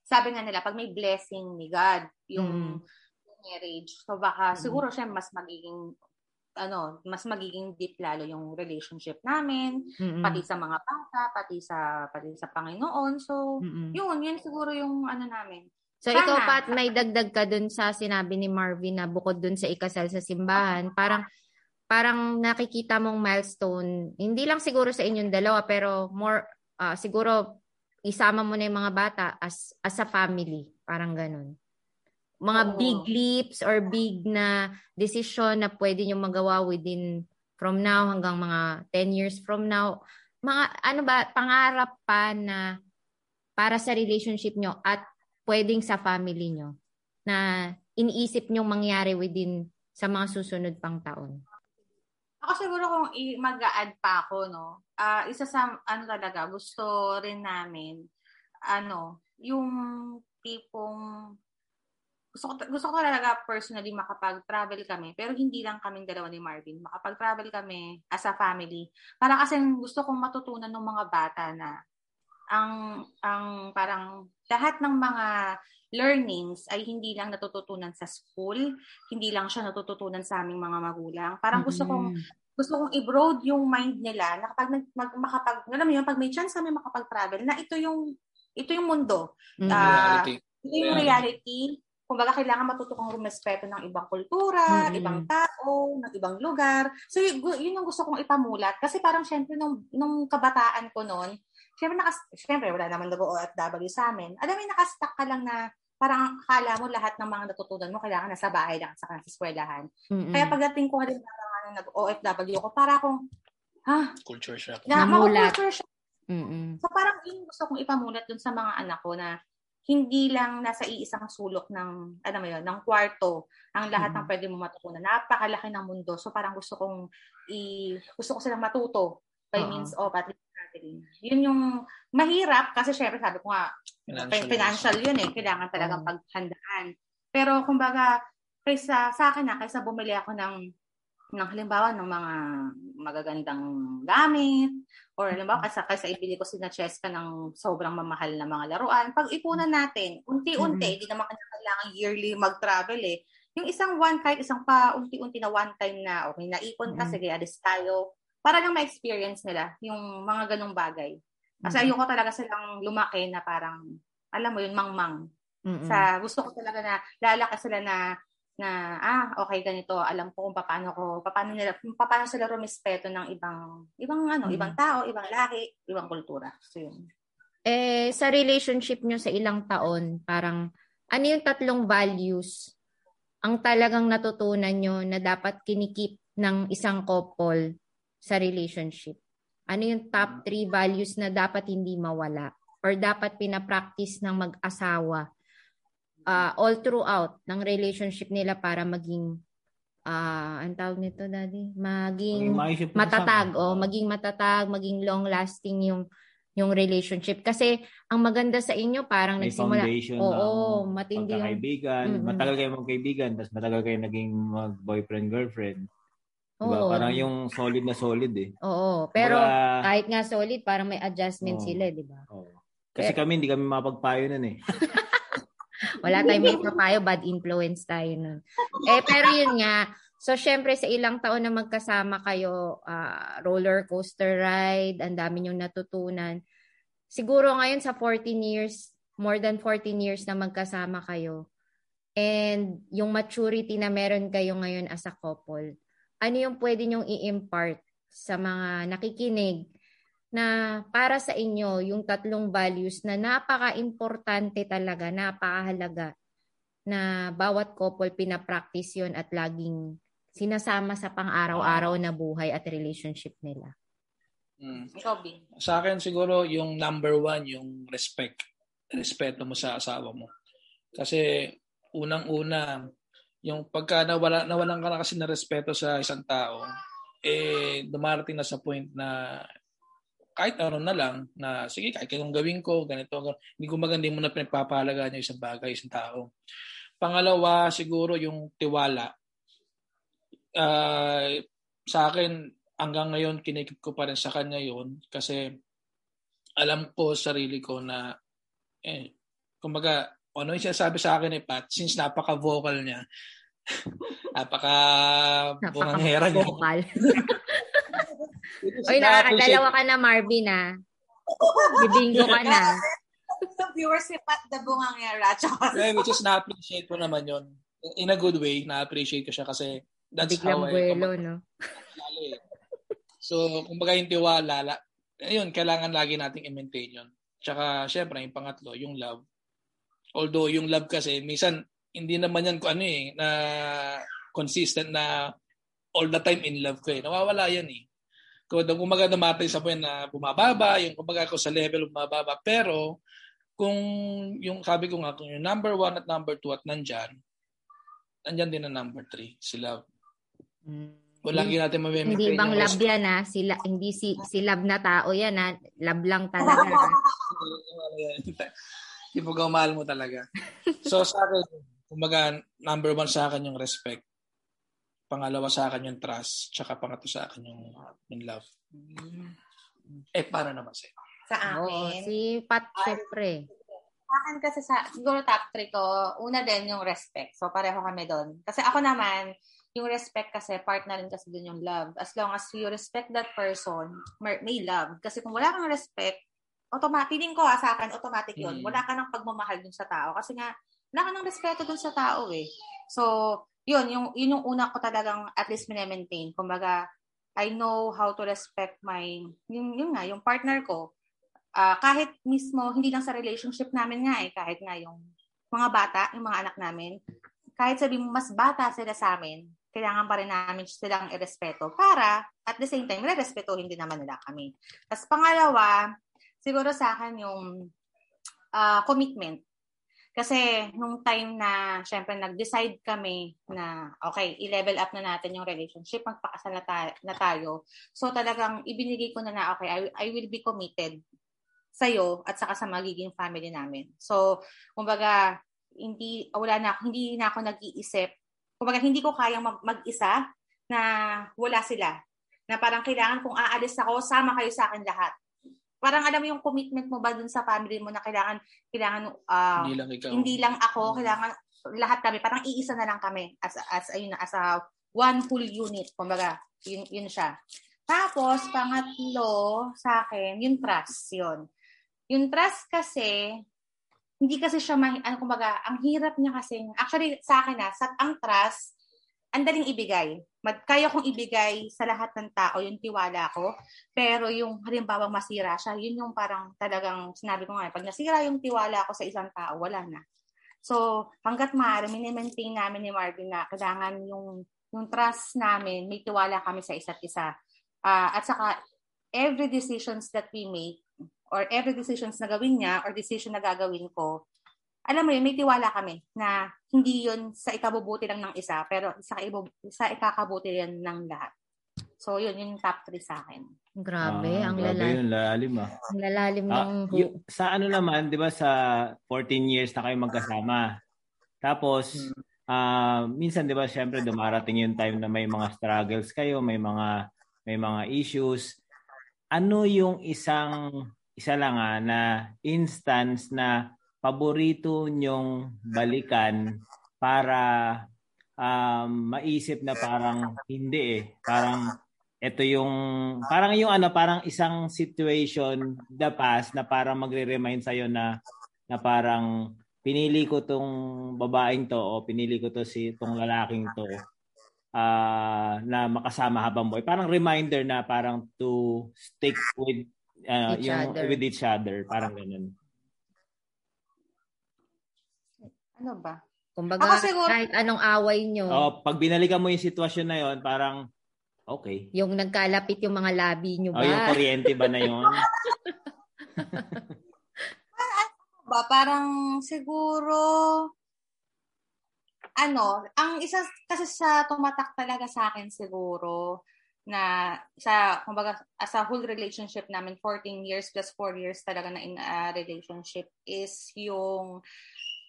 [SPEAKER 3] sabi nga nila, pag may blessing ni God, yung, yung marriage. So, baka,
[SPEAKER 2] Mhm.
[SPEAKER 3] siguro siya mas magiging, ano, mas magiging deep lalo yung relationship namin,
[SPEAKER 2] Mm-mm.
[SPEAKER 3] pati sa mga bata, pati sa, pati sa Panginoon. So,
[SPEAKER 2] Mm-mm.
[SPEAKER 3] yun, yun siguro yung ano namin.
[SPEAKER 2] So
[SPEAKER 3] Sana.
[SPEAKER 2] ikaw Pat, may dagdag ka dun sa sinabi ni Marvin na bukod dun sa ikasal sa simbahan, parang parang nakikita mong milestone, hindi lang siguro sa inyong dalawa pero more uh, siguro isama mo na yung mga bata as as a family, parang ganun. Mga
[SPEAKER 3] Oo.
[SPEAKER 2] big leaps or big na decision na pwede nyo magawa within from now hanggang mga 10 years from now. Mga ano ba, pangarap pa na para sa relationship nyo at pwedeng sa family nyo na iniisip nyo mangyari within sa mga susunod pang taon?
[SPEAKER 3] Ako siguro kung mag-a-add pa ako, no, ah isa sa, ano talaga, gusto rin namin, ano, yung tipong, gusto ko, gusto ko talaga personally makapag-travel kami, pero hindi lang kaming dalawa ni Marvin, makapag-travel kami as a family. Para kasi gusto kong matutunan ng mga bata na ang ang parang lahat ng mga learnings ay hindi lang natututunan sa school, hindi lang siya natututunan sa aming mga magulang. Parang gusto kong gusto kong i-broad yung mind nila na kapag mag, makapag, alam mo yun, pag may chance kami makapag-travel, na ito yung, ito yung mundo.
[SPEAKER 2] Mm.
[SPEAKER 3] Ah,
[SPEAKER 4] Reality.
[SPEAKER 3] Ito yung
[SPEAKER 4] Yeah.
[SPEAKER 3] reality. Kumbaga, kailangan matuto kang rumespeto ng ibang kultura,
[SPEAKER 2] Mm-mm.
[SPEAKER 3] ibang tao, ng ibang lugar. So, y- gu- yun yung gusto kong ipamulat. Kasi parang, syempre, nung, nung kabataan ko noon, syempre, nakas, syempre, wala naman nag-OFW sa amin. Alam mo, nakastuck ka lang na parang akala mo lahat ng mga natutunan mo kailangan nasa bahay lang sa sa eskwelahan.
[SPEAKER 2] Mm-mm.
[SPEAKER 3] Kaya pagdating ko halimbawa nga nung nag-OFW ko, para akong, ha,
[SPEAKER 4] Culture shock.
[SPEAKER 3] na,
[SPEAKER 2] Namulat.
[SPEAKER 3] makukulture siya.
[SPEAKER 2] Mm-mm.
[SPEAKER 3] So parang yun gusto kong ipamulat dun sa mga anak ko na hindi lang nasa iisang sulok ng, ano mo yun, ng kwarto ang lahat ng pwede mo matutunan. Napakalaki ng mundo. So parang gusto kong i, gusto ko silang matuto by
[SPEAKER 2] Oo.
[SPEAKER 3] means of at least traveling. Yun yung mahirap kasi syempre sabi ko nga,
[SPEAKER 4] Financial.
[SPEAKER 3] financial, yun eh. Kailangan talagang
[SPEAKER 2] Oo.
[SPEAKER 3] paghandaan. Pero kumbaga, kaysa sa akin na, kaysa bumili ako ng ng halimbawa ng mga magagandang gamit or halimbawa kaysa, kaysa ibili ko sina Cheska ng sobrang mamahal na mga laruan, pag ipunan natin, unti-unti, hindi naman kanya kailangan yearly mag-travel eh. Yung isang one, kahit isang pa unti-unti na one time na, okay, naipon ka,
[SPEAKER 2] Mhm.
[SPEAKER 3] sige, alis tayo, para lang ma-experience nila yung mga ganong bagay. Kasi
[SPEAKER 2] Mhm.
[SPEAKER 3] ayoko talaga silang lumaki na parang, alam mo yun, mangmang.
[SPEAKER 2] Mm-mm.
[SPEAKER 3] Sa gusto ko talaga na lalaki sila na na ah okay ganito alam ko kung paano ko paano nila paano sila rumispeto ng ibang ibang ano
[SPEAKER 2] Mm.
[SPEAKER 3] ibang tao ibang lahi ibang kultura so yun
[SPEAKER 2] Eh, sa relationship nyo sa ilang taon, parang, ano yung tatlong values ang talagang natutunan nyo na dapat kinikip ng isang couple sa relationship? Ano yung top three values na dapat hindi mawala? Or dapat pinapractice ng mag-asawa ah, all throughout ng relationship nila para maging, ah, ang tawag nito, daddy? Maging matatag o maging matatag, maging long lasting yung yung relationship kasi ang maganda sa inyo parang
[SPEAKER 1] May
[SPEAKER 2] nagsimula
[SPEAKER 1] foundation
[SPEAKER 2] Oo,
[SPEAKER 1] ng
[SPEAKER 2] matindi yung
[SPEAKER 1] pagkakaibigan.
[SPEAKER 2] Mm-mm.
[SPEAKER 1] Matagal kayo magkaibigan, tapos matagal kayo naging mag-boyfriend, girlfriend. Diba?
[SPEAKER 2] Oo.
[SPEAKER 1] Parang yung solid na solid eh.
[SPEAKER 2] Oo, pero
[SPEAKER 1] Kumbaga,
[SPEAKER 2] kahit nga solid parang may adjustment
[SPEAKER 1] Oo.
[SPEAKER 2] sila, di ba?
[SPEAKER 1] oo. Kasi
[SPEAKER 2] Pero-
[SPEAKER 1] kami, hindi kami mapagpayo nun eh.
[SPEAKER 2] Wala tayong may papayo, bad influence tayo nun. Eh, pero yun nga, so syempre sa ilang taon na magkasama kayo, ah, roller coaster ride, ang dami niyong natutunan. Siguro ngayon sa 14 years, more than 14 years na magkasama kayo, and yung maturity na meron kayo ngayon as a couple, ano yung pwede niyong i-impart sa mga nakikinig na para sa inyo yung tatlong values na napaka-importante talaga, napakahalaga na bawat couple pinapractice yun at laging sinasama sa pang-araw-araw na buhay at relationship nila.
[SPEAKER 4] Mm. Sa akin siguro yung number one, yung respect. Respeto mo sa asawa mo. Kasi unang-una, yung pagka nawala, nawalan ka na kasi na respeto sa isang tao, eh dumarating na sa point na kahit ano na lang, na sige, kahit anong gawin ko, ganito, ganito. hindi ko maganda mo na pinagpapahalaga niya isang bagay, isang tao. Pangalawa, siguro yung tiwala. Ah, sa akin, hanggang ngayon, kinikip ko pa rin sa kanya yon kasi alam ko sarili ko na, eh, kumbaga, ano yung sinasabi sa akin ni Pat, since napaka-vocal niya, napaka bunganghera niya.
[SPEAKER 2] Vocal.
[SPEAKER 4] Ito
[SPEAKER 2] Oy, nakakadalawa ka na, Marvin, ah. Bibingo ka na.
[SPEAKER 3] viewers si Pat the Bungangera.
[SPEAKER 4] yeah, which is na-appreciate ko naman yon In a good way, na-appreciate ko siya kasi that's
[SPEAKER 2] Biglang
[SPEAKER 4] how
[SPEAKER 2] buwelo,
[SPEAKER 4] I...
[SPEAKER 2] no?
[SPEAKER 4] Eh. So, kumbaga yung tiwala, la, ayun, kailangan lagi nating i-maintain yun. Tsaka, syempre, yung pangatlo, yung love. Although, yung love kasi, minsan, hindi naman yan ko ano eh, na consistent na all the time in love ko eh. Nawawala yan eh. Kung kumaga namatay sa point na bumababa, yung kumaga ko sa level bumababa. Pero, kung yung sabi ko nga, kung yung number one at number two at nandyan, nandyan din ang number three, si love. Mm. Wala hindi, natin mamimitin.
[SPEAKER 2] Hindi bang love yan ha? Sila, hindi si, si love na tao yan ha? Love lang talaga.
[SPEAKER 4] Hindi mo mahal mo talaga. So sa akin, kumbaga, number one sa akin yung respect. Pangalawa sa akin yung trust. Tsaka pangatlo sa akin yung, yung love. Eh, para naman sa'yo?
[SPEAKER 3] Sa akin? Oo,
[SPEAKER 2] si Pat, syempre.
[SPEAKER 3] Sa akin kasi sa, siguro top 3 ko, una din yung respect. So, pareho kami doon. Kasi ako naman, yung respect kasi, part na rin kasi dun yung love. As long as you respect that person, may love. Kasi kung wala kang respect, automatic, feeling ko ah, sa akin, automatic yun. Mm. Wala ka ng pagmamahal dun sa tao. Kasi nga, wala ng respeto dun sa tao eh. So, yun, yung, yun yung una ko talagang at least minemaintain. Kumbaga, I know how to respect my, yung, yun nga, yung partner ko. Uh, kahit mismo, hindi lang sa relationship namin nga eh, kahit nga yung mga bata, yung mga anak namin, kahit sabi mas bata sila sa amin, kailangan pa rin namin silang irespeto para at the same time, re-respetuhin din naman nila kami. Tapos pangalawa, siguro sa akin yung uh, commitment. Kasi nung time na, syempre, nag-decide kami na, okay, i-level up na natin yung relationship, magpakasal na, ta- na tayo. So talagang ibinigay ko na na, okay, I, I will be committed sa'yo at saka sa magiging family namin. So, kumbaga, hindi, wala na hindi na ako nag-iisip. Kumbaga, hindi ko kayang mag- mag-isa na wala sila. Na parang kailangan kung aalis ako, sama kayo sa akin lahat parang alam mo yung commitment mo ba dun sa family mo na kailangan kailangan uh,
[SPEAKER 4] hindi lang ikaw.
[SPEAKER 3] Hindi lang ako, hmm. kailangan lahat kami, parang iisa na lang kami as as ayun as a one full unit, kumbaga, yun, yun siya. Tapos pangatlo sa akin, yung trust, yun. Yung trust kasi hindi kasi siya ma- ano kumbaga, ang hirap niya kasi actually sa akin na, ah, sa ang trust ang daling ibigay. Mag, kaya kong ibigay sa lahat ng tao yung tiwala ko. Pero yung halimbawa masira siya, yun yung parang talagang sinabi ko nga, pag nasira yung tiwala ko sa isang tao, wala na. So, hanggat maaari, minimaintain namin ni Marvin na kailangan yung, yung trust namin, may tiwala kami sa isa't isa. Uh, at saka, every decisions that we make, or every decisions na gawin niya, or decision na gagawin ko, alam mo yun, may tiwala kami na hindi yun sa ikabubuti lang ng isa, pero sa, ibu, sa ikakabuti yan ng lahat. So, yun, yung top 3 sa akin.
[SPEAKER 2] Grabe,
[SPEAKER 1] ah,
[SPEAKER 2] ang
[SPEAKER 1] grabe
[SPEAKER 2] lalalim.
[SPEAKER 1] yung lalim ah.
[SPEAKER 2] Ang lalalim
[SPEAKER 1] ah,
[SPEAKER 2] ng...
[SPEAKER 1] Y- sa ano naman, di ba sa 14 years na kayo magkasama. Tapos, hmm. uh, minsan di ba syempre dumarating yung time na may mga struggles kayo, may mga may mga issues. Ano yung isang isa lang ah, na instance na paborito nyong balikan para um, maisip na parang hindi eh. Parang ito yung parang yung ano parang isang situation the past na parang magre-remind sa na na parang pinili ko tong babaeng to o pinili ko to si tong lalaking to uh, na makasama habang buhay. Parang reminder na parang to stick with uh, yung other. with each other, parang ganun.
[SPEAKER 3] Ano ba?
[SPEAKER 2] Kumbaga, Ako siguro, kahit anong away nyo.
[SPEAKER 1] Oh, pag binalikan mo yung sitwasyon na yon parang okay.
[SPEAKER 2] Yung nagkalapit yung mga labi nyo ba?
[SPEAKER 1] Oh, yung kuryente ba na yon
[SPEAKER 3] ba? Parang siguro ano, ang isa kasi sa tumatak talaga sa akin siguro na sa kumbaga as a whole relationship namin 14 years plus 4 years talaga na in a relationship is yung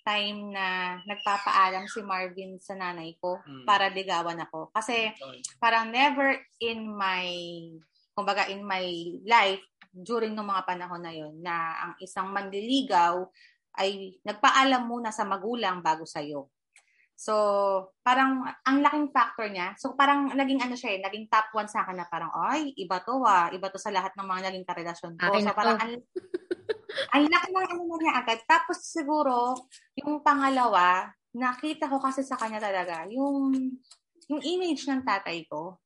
[SPEAKER 3] time na nagpapaalam si Marvin sa nanay ko mm. para ligawan ako. Kasi parang never in my, kumbaga in my life, during ng mga panahon na yon na ang isang manliligaw ay nagpaalam muna sa magulang bago sa'yo. So, parang ang laking factor niya. So, parang naging ano siya eh, naging top one sa akin na parang, ay, iba to ah, iba to sa lahat ng mga naging karelasyon ko.
[SPEAKER 2] Akin
[SPEAKER 3] so, parang, ang, Ang laki ng ano na niya agad. Tapos siguro, yung pangalawa, nakita ko kasi sa kanya talaga, yung, yung image ng tatay ko.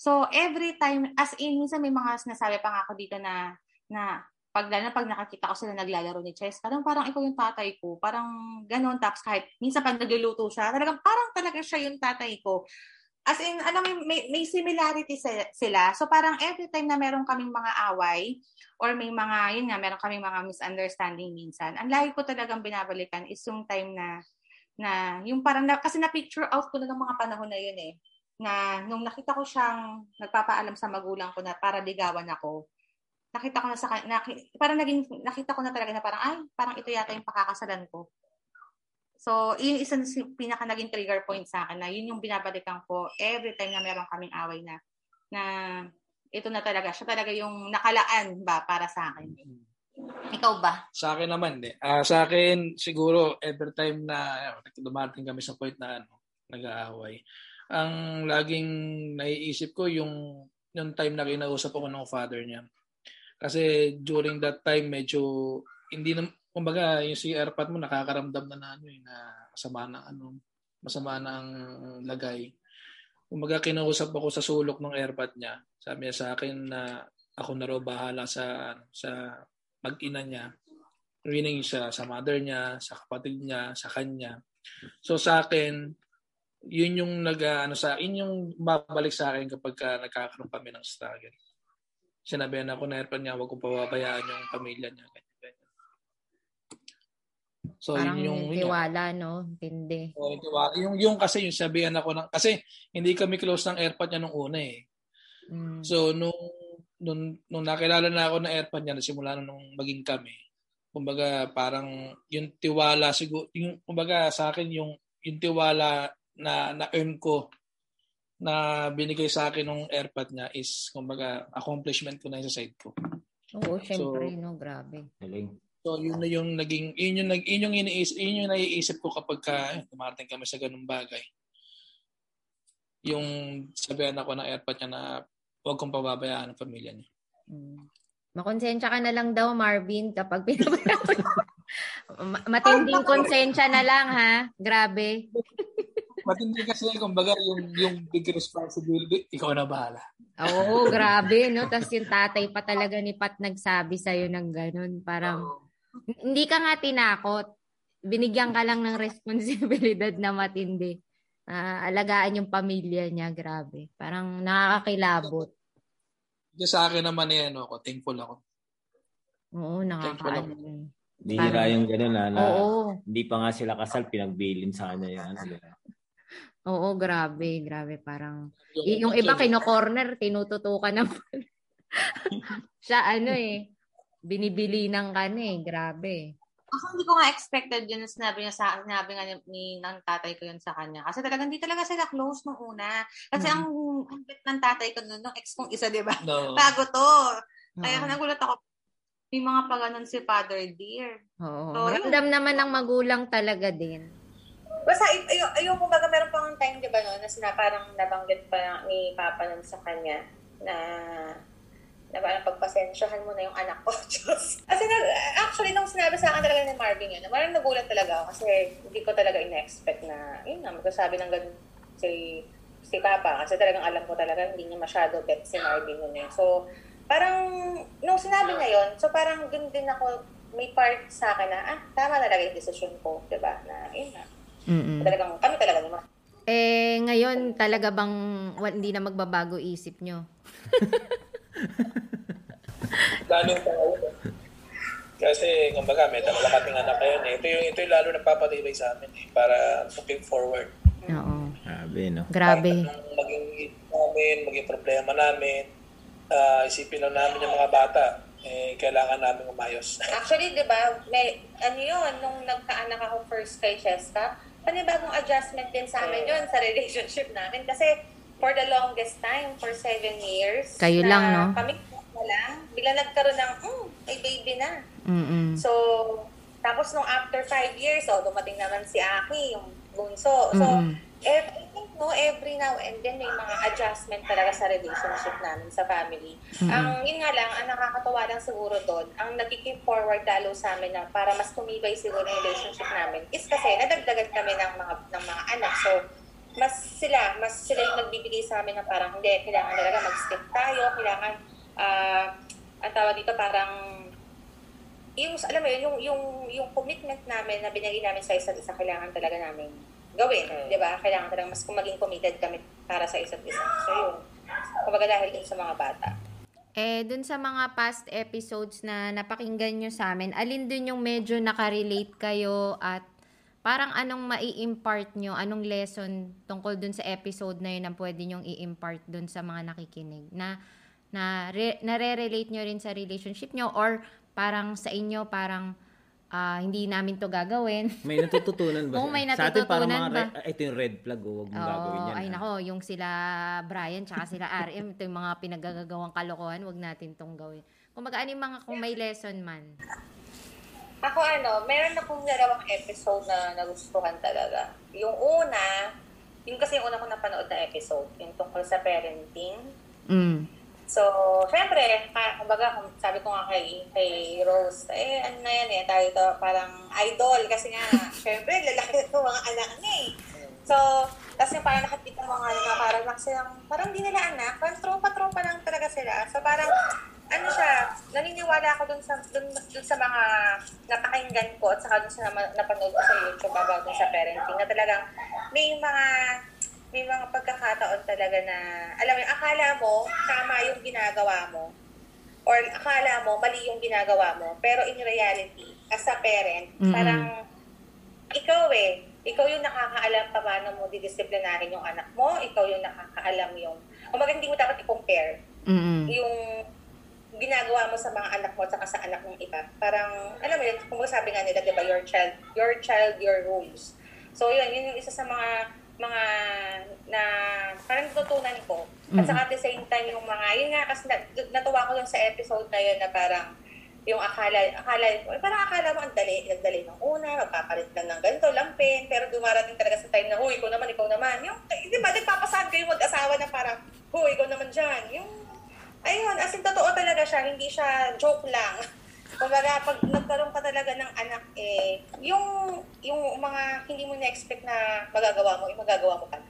[SPEAKER 3] So, every time, as in, minsan may mga sinasabi pa nga ako dito na, na pag lalo pag nakakita ko sila naglalaro ni Chess, parang parang ikaw yung tatay ko. Parang ganun. Tapos kahit minsan pag nagluluto siya, talagang parang talaga siya yung tatay ko. As in, ano, may, may similarity sila. So parang every time na meron kaming mga away, or may mga, yun nga, meron kaming mga misunderstanding minsan, ang lagi ko talagang binabalikan is yung time na, na yung parang, na, kasi na-picture out ko na ng mga panahon na yun eh, na nung nakita ko siyang nagpapaalam sa magulang ko na para ligawan ako, nakita ko na sa na, parang naging nakita ko na talaga na parang ay parang ito yata yung pakakasalan ko. So, yun isang pinaka naging trigger point sa akin na yun yung binabalikan ko every time na meron kaming away na na ito na talaga siya talaga yung nakalaan ba para sa akin. Ikaw ba?
[SPEAKER 4] Sa akin naman, eh. Uh, sa akin, siguro, every time na dumating kami sa point na ano, nag-aaway, ang laging naiisip ko yung yung time na kinausap ako ng father niya. Kasi during that time, medyo hindi na, kumbaga, yung si airpot mo nakakaramdam na na ano eh, na masama na ano, masama na ang lagay. Kumbaga, kinausap ako sa sulok ng airpot niya. Sabi niya sa akin na ako na raw bahala sa sa mag-ina niya. Meaning sa, sa mother niya, sa kapatid niya, sa kanya. So sa akin, yun yung nag ano sa yun yung babalik sa akin kapag ka nagkakaroon kami ng struggle sinabihan ako na airpan niya, wag kong pababayaan yung pamilya niya. Ganyan.
[SPEAKER 2] So, Parang yun yung tiwala, yun, no? Hindi.
[SPEAKER 4] Oh, yung, tiwala. yung, yung kasi yung sabihan ako ng, kasi hindi kami close ng airpod niya nung una eh. Mm. So, nung, nung, nung nakilala na ako ng airpod niya, nasimula na nung maging kami, kumbaga parang yung tiwala siguro, yung, kumbaga sa akin yung, yung tiwala na na-earn ko na binigay sa akin ng airpod niya is, kumbaga, accomplishment ko na sa side ko.
[SPEAKER 2] Oo, syempre, so, no, grabe.
[SPEAKER 1] Galing.
[SPEAKER 4] So, yun na yung naging, yun yung, yun yung, iniisip, yun yung naiisip ko kapag ka, eh, dumarating kami sa ganung bagay. Yung sabihan ako ng airpod niya na huwag kong pababayaan ang pamilya niya.
[SPEAKER 2] Hmm. Makonsensya ka na lang daw, Marvin, kapag pinabayaan Matinding konsensya na lang, ha? Grabe.
[SPEAKER 4] Matindi kasi, kumbaga, yung, yung big responsibility, ikaw na bahala.
[SPEAKER 2] Oo, grabe, no? Tapos yung tatay pa talaga ni Pat nagsabi sa'yo ng ganun. Parang, oh. Hindi ka nga tinakot. Binigyan ka lang ng responsibilidad na matindi. Uh, alagaan yung pamilya niya, grabe. Parang nakakakilabot.
[SPEAKER 4] Hindi sa akin naman yan, eh, ako, thankful ako.
[SPEAKER 2] Oo, nakakaano.
[SPEAKER 1] Bihira yung gano'n na, na Oo. hindi pa nga sila kasal, pinagbilin sa kanya yan. Ano,
[SPEAKER 2] Oo, grabe, grabe. Parang, yung, yung iba kino-corner, tinututukan ng Siya ano eh, binibili ng kan eh, grabe.
[SPEAKER 3] Ako hindi ko nga expected yun na sinabi niya sa sinabi nga ni, ni ng tatay ko yun sa kanya. Kasi talagang hindi talaga sila close nung una. Kasi hmm. ang ang bit ng tatay ko noon, nung ex kong isa, di ba? No. Bago to. Kaya hmm. nagulat ako, may mga paganon si Father Dear.
[SPEAKER 2] Oo. So, Ramdam naman ng magulang talaga din.
[SPEAKER 3] Basta, yung, yung kumbaga meron pang time, di ba, no, na sina, parang nabanggit pa ni Papa nun sa kanya na na parang pagpasensyahan mo na yung anak ko, Diyos. Kasi na, actually, nung sinabi sa akin talaga ni Marvin yun, parang nagulat talaga ako kasi hindi ko talaga ina-expect na, yun na, magsasabi ng ganun si, si Papa. Kasi talagang alam ko talaga hindi niya masyado bet si Marvin yun eh. So, parang, nung sinabi na yun, so parang dun din ako, may part sa akin na, ah, tama talaga yung decision ko, di ba? Na, yun na, Mm-mm. Talagang, kami talaga naman.
[SPEAKER 2] Eh, ngayon talaga bang hindi na magbabago isip nyo?
[SPEAKER 4] Lalo pa Kasi, kumbaga, may dalawa kaming anak ngayon eh. Ito yung, ito yung lalo nagpapatibay sa amin eh, para looking forward.
[SPEAKER 2] Oo.
[SPEAKER 1] Grabe, no?
[SPEAKER 2] Grabe.
[SPEAKER 4] Kahit maging namin, maging problema namin, uh, isipin lang namin yung mga bata eh, kailangan namin umayos.
[SPEAKER 3] Actually, di ba, may, ano yun, nung nagkaanak ako first kay Cheska, panibagong adjustment din sa amin yun sa relationship namin. Kasi for the longest time, for seven years,
[SPEAKER 2] kayo lang, no?
[SPEAKER 3] Kami na lang, bigla nagkaroon ng, mm, may baby na.
[SPEAKER 2] Mm-mm.
[SPEAKER 3] So, tapos nung after five years, oh, dumating naman si Aki, yung bunso. So, Mm-mm. everything no, every now and then may mga adjustment talaga sa relationship namin sa family.
[SPEAKER 2] Mm.
[SPEAKER 3] Ang yun nga lang, ang nakakatawa lang siguro doon, ang nagki forward lalo sa amin na para mas tumibay siguro yung relationship namin is kasi nadagdagan kami ng mga ng mga anak. So, mas sila, mas sila yung nagbibigay sa amin na parang hindi, kailangan talaga mag-stick tayo, kailangan ah ang tawag dito parang yung alam mo yun, yung yung yung commitment namin na binigay namin sa isa't isa kailangan talaga namin gawin, 'di ba? Kailangan talaga mas maging committed kami para sa isa't isa. So yun. Kumbaga dahil din sa mga bata.
[SPEAKER 2] Eh, dun sa mga past episodes na napakinggan nyo sa amin, alin dun yung medyo nakarelate kayo at parang anong mai-impart nyo, anong lesson tungkol dun sa episode na yun ang pwede nyong i-impart dun sa mga nakikinig na na re, nare-relate nyo rin sa relationship nyo or parang sa inyo parang ah, hindi namin to gagawin.
[SPEAKER 1] May natututunan ba?
[SPEAKER 2] Oo, may
[SPEAKER 1] Sa atin parang
[SPEAKER 2] natututunan
[SPEAKER 1] mga,
[SPEAKER 2] ba?
[SPEAKER 1] re- ah, ito yung red flag, oh, huwag mong gagawin
[SPEAKER 2] Oo,
[SPEAKER 1] yan.
[SPEAKER 2] ay
[SPEAKER 1] ha?
[SPEAKER 2] nako, yung sila Brian tsaka sila RM, ito yung mga pinagagawang kalokohan, wag natin tong gawin. Kung ano yung mga kung may lesson man.
[SPEAKER 3] Ako ano, meron akong dalawang episode na nagustuhan talaga. Yung una, yung kasi yung una ko napanood na episode, yung tungkol sa parenting.
[SPEAKER 2] Mm.
[SPEAKER 3] So, syempre, kumbaga, sabi ko nga kay, kay Rose, eh, ano na yan eh, tayo to, parang idol. Kasi nga, syempre, lalaki ng mga anak niya eh. So, tapos yung parang nakikita mo nga na parang lang silang, parang di nila anak, parang tropa-tropa lang talaga sila. So, parang, ano siya, naniniwala ako dun sa, dun, dun sa mga napakinggan ko at saka dun sa napanood ko sa YouTube about dun sa parenting na talagang may mga may mga pagkakataon talaga na, alam mo, akala mo, tama yung ginagawa mo, or akala mo, mali yung ginagawa mo, pero in reality, as a parent,
[SPEAKER 2] Mm-mm.
[SPEAKER 3] parang, ikaw eh, ikaw yung nakakaalam pa paano mo didisiplinahin yung anak mo, ikaw yung nakakaalam yung, kumbaga hindi mo dapat i-compare
[SPEAKER 2] Mm.
[SPEAKER 3] yung ginagawa mo sa mga anak mo at sa anak ng iba. Parang, alam mo yun, kung sabi nga nila, di ba, your child, your child, your rules. So, yun, yun yung isa sa mga mga na parang natutunan ko. At saka at the same time, yung mga, yun nga, kasi na- natuwa ko dun sa episode na yun na parang, yung akala, akala, parang akala mo ang dali, nagdali ng una, magpapalit lang ng ganito, lampin, pero dumarating talaga sa time na, huy, ikaw naman, ikaw naman. Yung, eh, di ba, nagpapasahan kayo mag-asawa na parang, huy, ikaw naman dyan. Yung, ayun, as in, totoo talaga siya, hindi siya joke lang. Kumbaga, pag nagkaroon ka talaga ng anak, eh, yung, yung mga hindi mo na-expect na magagawa mo, eh, magagawa mo ka na.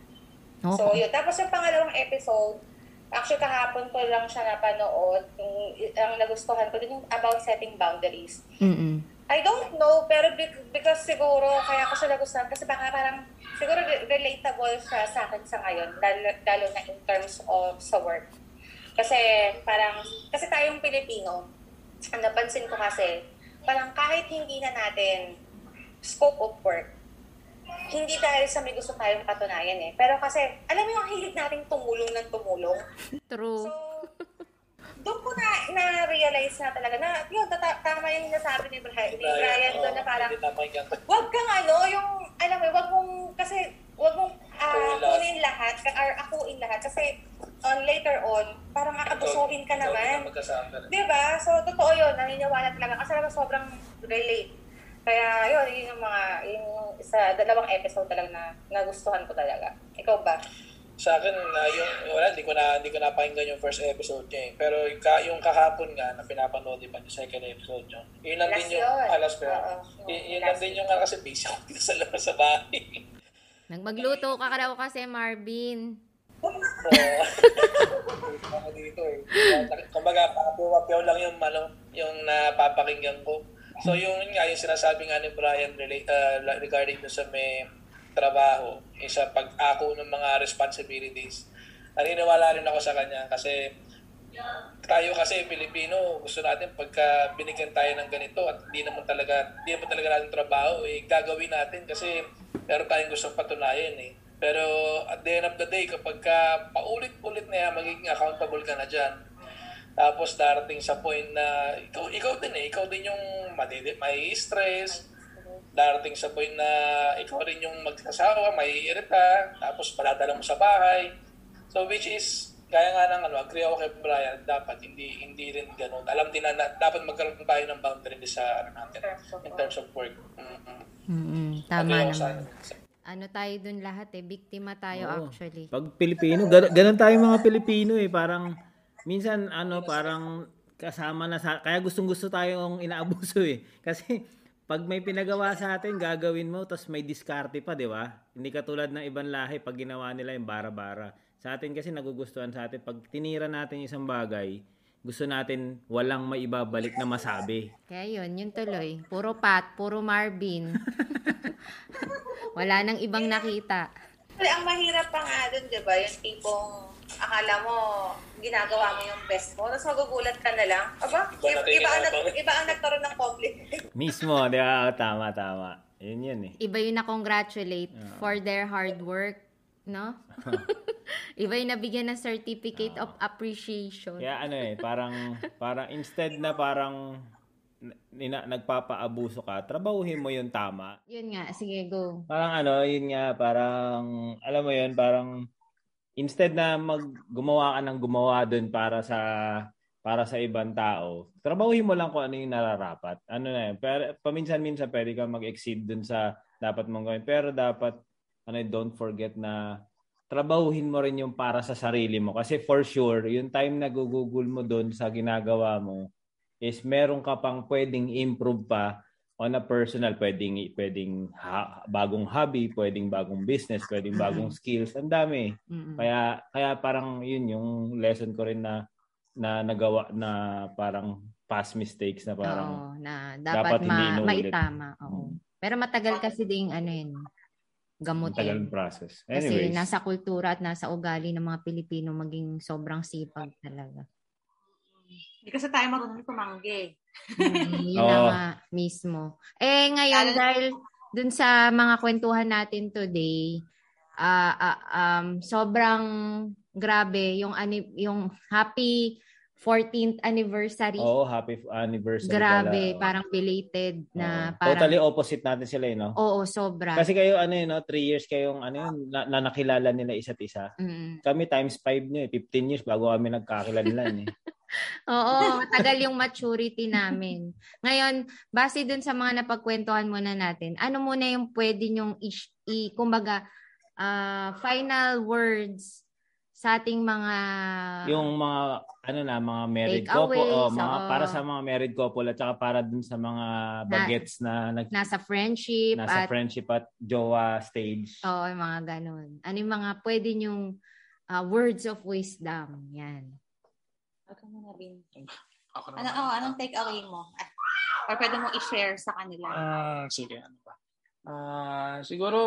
[SPEAKER 3] So,
[SPEAKER 2] Okay.
[SPEAKER 3] yun. Tapos yung pangalawang episode, actually kahapon ko lang siya napanood, yung, ang nagustuhan ko din yung about setting boundaries.
[SPEAKER 2] Mm.
[SPEAKER 3] I don't know, pero bec- because siguro, kaya ko siya nagustuhan, kasi baka parang, siguro re- relatable siya sa akin sa ngayon, lalo, lalo na in terms of sa work. Kasi parang, kasi tayong Pilipino, ang napansin ko kasi, parang kahit hindi na natin scope of work, hindi dahil sa may gusto tayong patunayan eh. Pero kasi, alam mo yung hilig natin tumulong ng tumulong.
[SPEAKER 2] True.
[SPEAKER 3] So, doon ko na, na-realize na talaga na, yun, tata- tama yung nasabi ni Brian, ni Brian doon na parang, wag kang ano, yung, alam mo, wag mong, kasi, wag mong
[SPEAKER 4] lahat.
[SPEAKER 3] kunin lahat, or akuin lahat, kasi on later on, parang akabusuhin ka naman.
[SPEAKER 4] na.
[SPEAKER 3] Di ba? So, totoo yun, naniniwala talaga, kasi naman sobrang relate. Kaya, yun, yun yung mga, yun yung sa dalawang episode talaga na nagustuhan ko talaga. Ikaw ba?
[SPEAKER 4] Sa akin, na yung, wala, hindi ko na, hindi ko napakinggan yung first episode niya eh. Pero yung, ka, yung kahapon nga, na pinapanood, di ba, yung second episode niya. Yun lang
[SPEAKER 3] Last
[SPEAKER 4] din yung,
[SPEAKER 3] yun.
[SPEAKER 4] alas pero, y- yun
[SPEAKER 3] last
[SPEAKER 4] lang din yung, kasi busy ako dito sa labas sa bahay.
[SPEAKER 2] Nagmagluto ka raw kasi, Marvin.
[SPEAKER 4] Ako dito eh. Kumbaga, papuwapyaw lang yung, ano, yung napapakinggan ko. So, yung yun nga, yung sinasabi nga ni Brian uh, regarding dun sa may trabaho, isa pag-ako ng mga responsibilities. Naniniwala rin ako sa kanya kasi tayo kasi Pilipino, gusto natin pagka binigyan tayo ng ganito at hindi naman talaga, hindi naman talaga natin trabaho, eh, gagawin natin kasi meron tayong gustong patunayan eh. Pero at the end of the day, kapag ka paulit-ulit na yan, magiging accountable ka na dyan. Tapos darating sa point na ikaw, ikaw din eh, ikaw din yung madidi, may stress. Darating sa point na ikaw rin yung magkasawa, may irita, tapos paladala mo sa bahay. So which is, kaya nga ng ano, agree ako kay Brian, dapat hindi hindi rin ganun. Alam din na, na dapat magkaroon tayo ng boundary sa ano natin, in terms of work. Mm-mm.
[SPEAKER 2] Mm-mm. Tama
[SPEAKER 4] Agree sa
[SPEAKER 2] naman.
[SPEAKER 4] akin.
[SPEAKER 2] ano tayo dun lahat eh. Biktima tayo
[SPEAKER 1] Oo.
[SPEAKER 2] actually.
[SPEAKER 1] Pag Pilipino, gan- ganun tayo mga Pilipino eh. Parang, minsan, ano, parang kasama na sa, kaya gustong gusto tayong inaabuso eh. Kasi, pag may pinagawa sa atin, gagawin mo, tapos may diskarte pa, di ba? Hindi katulad ng ibang lahi, pag ginawa nila yung bara-bara. Sa atin kasi nagugustuhan sa atin, pag tinira natin yung isang bagay, gusto natin walang may ibabalik na masabi.
[SPEAKER 2] Kaya yun, yun tuloy. Puro Pat, puro Marvin. Wala nang ibang nakita.
[SPEAKER 3] Pero ang mahirap pa nga dun, di ba? Yung tipong akala mo ginagawa mo yung best mo, tapos magugulat ka na lang. Aba, iba, iba, ang, nag, iba ang nagkaroon ng compliment.
[SPEAKER 1] Mismo, di ba? Tama, tama. Yun yun eh.
[SPEAKER 2] Iba yung na-congratulate for their hard work, no? Iba yung nabigyan ng certificate of appreciation.
[SPEAKER 1] Kaya ano eh, parang, parang instead na parang nina, nagpapaabuso ka, trabahuhin mo yung tama.
[SPEAKER 2] Yun nga, sige, go.
[SPEAKER 1] Parang ano, yun nga, parang, alam mo yun, parang, instead na mag gumawa ka ng gumawa dun para sa para sa ibang tao, trabahuhin mo lang kung ano yung nararapat. Ano na yun. Pero paminsan-minsan pwede ka mag-exceed dun sa dapat mong gawin. Pero dapat, ano, don't forget na trabahuhin mo rin yung para sa sarili mo. Kasi for sure, yung time na gugugol mo dun sa ginagawa mo, is meron ka pang pwedeng improve pa on a personal, pwedeng, pwedeng ha, bagong hobby, pwedeng bagong business, pwedeng bagong skills. Ang dami. Kaya kaya parang yun yung lesson ko rin na na nagawa na parang past mistakes na parang
[SPEAKER 2] Oo, na
[SPEAKER 1] dapat
[SPEAKER 2] dapat, ma- maitama. Oo. Pero matagal kasi ding ano yun,
[SPEAKER 1] ang tagal
[SPEAKER 2] gamutin.
[SPEAKER 1] process.
[SPEAKER 2] Kasi
[SPEAKER 1] Anyways,
[SPEAKER 2] nasa kultura at nasa ugali ng mga Pilipino maging sobrang sipag talaga.
[SPEAKER 3] Hindi kasi tayo marunong tumanggi.
[SPEAKER 2] Mm, yun na nga mismo. Eh ngayon dahil dun sa mga kwentuhan natin today, ah ah, um sobrang grabe yung ani- yung happy 14th anniversary.
[SPEAKER 1] Oo, happy anniversary
[SPEAKER 2] grabe,
[SPEAKER 1] pala.
[SPEAKER 2] parang belated na
[SPEAKER 1] Oo.
[SPEAKER 2] parang
[SPEAKER 1] Totally opposite natin sila, eh, no?
[SPEAKER 2] Oo, sobra.
[SPEAKER 1] Kasi kayo, ano yun, no? Three years kayong, ano yun, na, na nakilala nila isa't isa.
[SPEAKER 2] Mm.
[SPEAKER 1] Kami times five nyo, eh. 15 years bago kami nagkakilanlan, eh.
[SPEAKER 2] Oo, matagal yung maturity namin. Ngayon, base dun sa mga napagkwentuhan muna natin, ano muna yung pwede nyong i, i kumbaga, ah, final words sa ating mga
[SPEAKER 1] yung mga, ano na, mga married couple,
[SPEAKER 2] aways,
[SPEAKER 1] oh, mga,
[SPEAKER 2] oo.
[SPEAKER 1] para sa mga married couple at saka para dun sa mga bagets na, nag,
[SPEAKER 2] nasa friendship
[SPEAKER 1] nasa
[SPEAKER 2] at
[SPEAKER 1] friendship at jowa stage.
[SPEAKER 2] oo, yung mga ganun. Ano yung mga pwede nyong ah, words of wisdom? Yan.
[SPEAKER 3] Ka muna, Bin.
[SPEAKER 4] Ako
[SPEAKER 3] Ano,
[SPEAKER 4] naman.
[SPEAKER 3] oh, anong take away mo? Ah, Or pwede mo i-share sa kanila.
[SPEAKER 4] Ah, sige, ano ba? Ah, siguro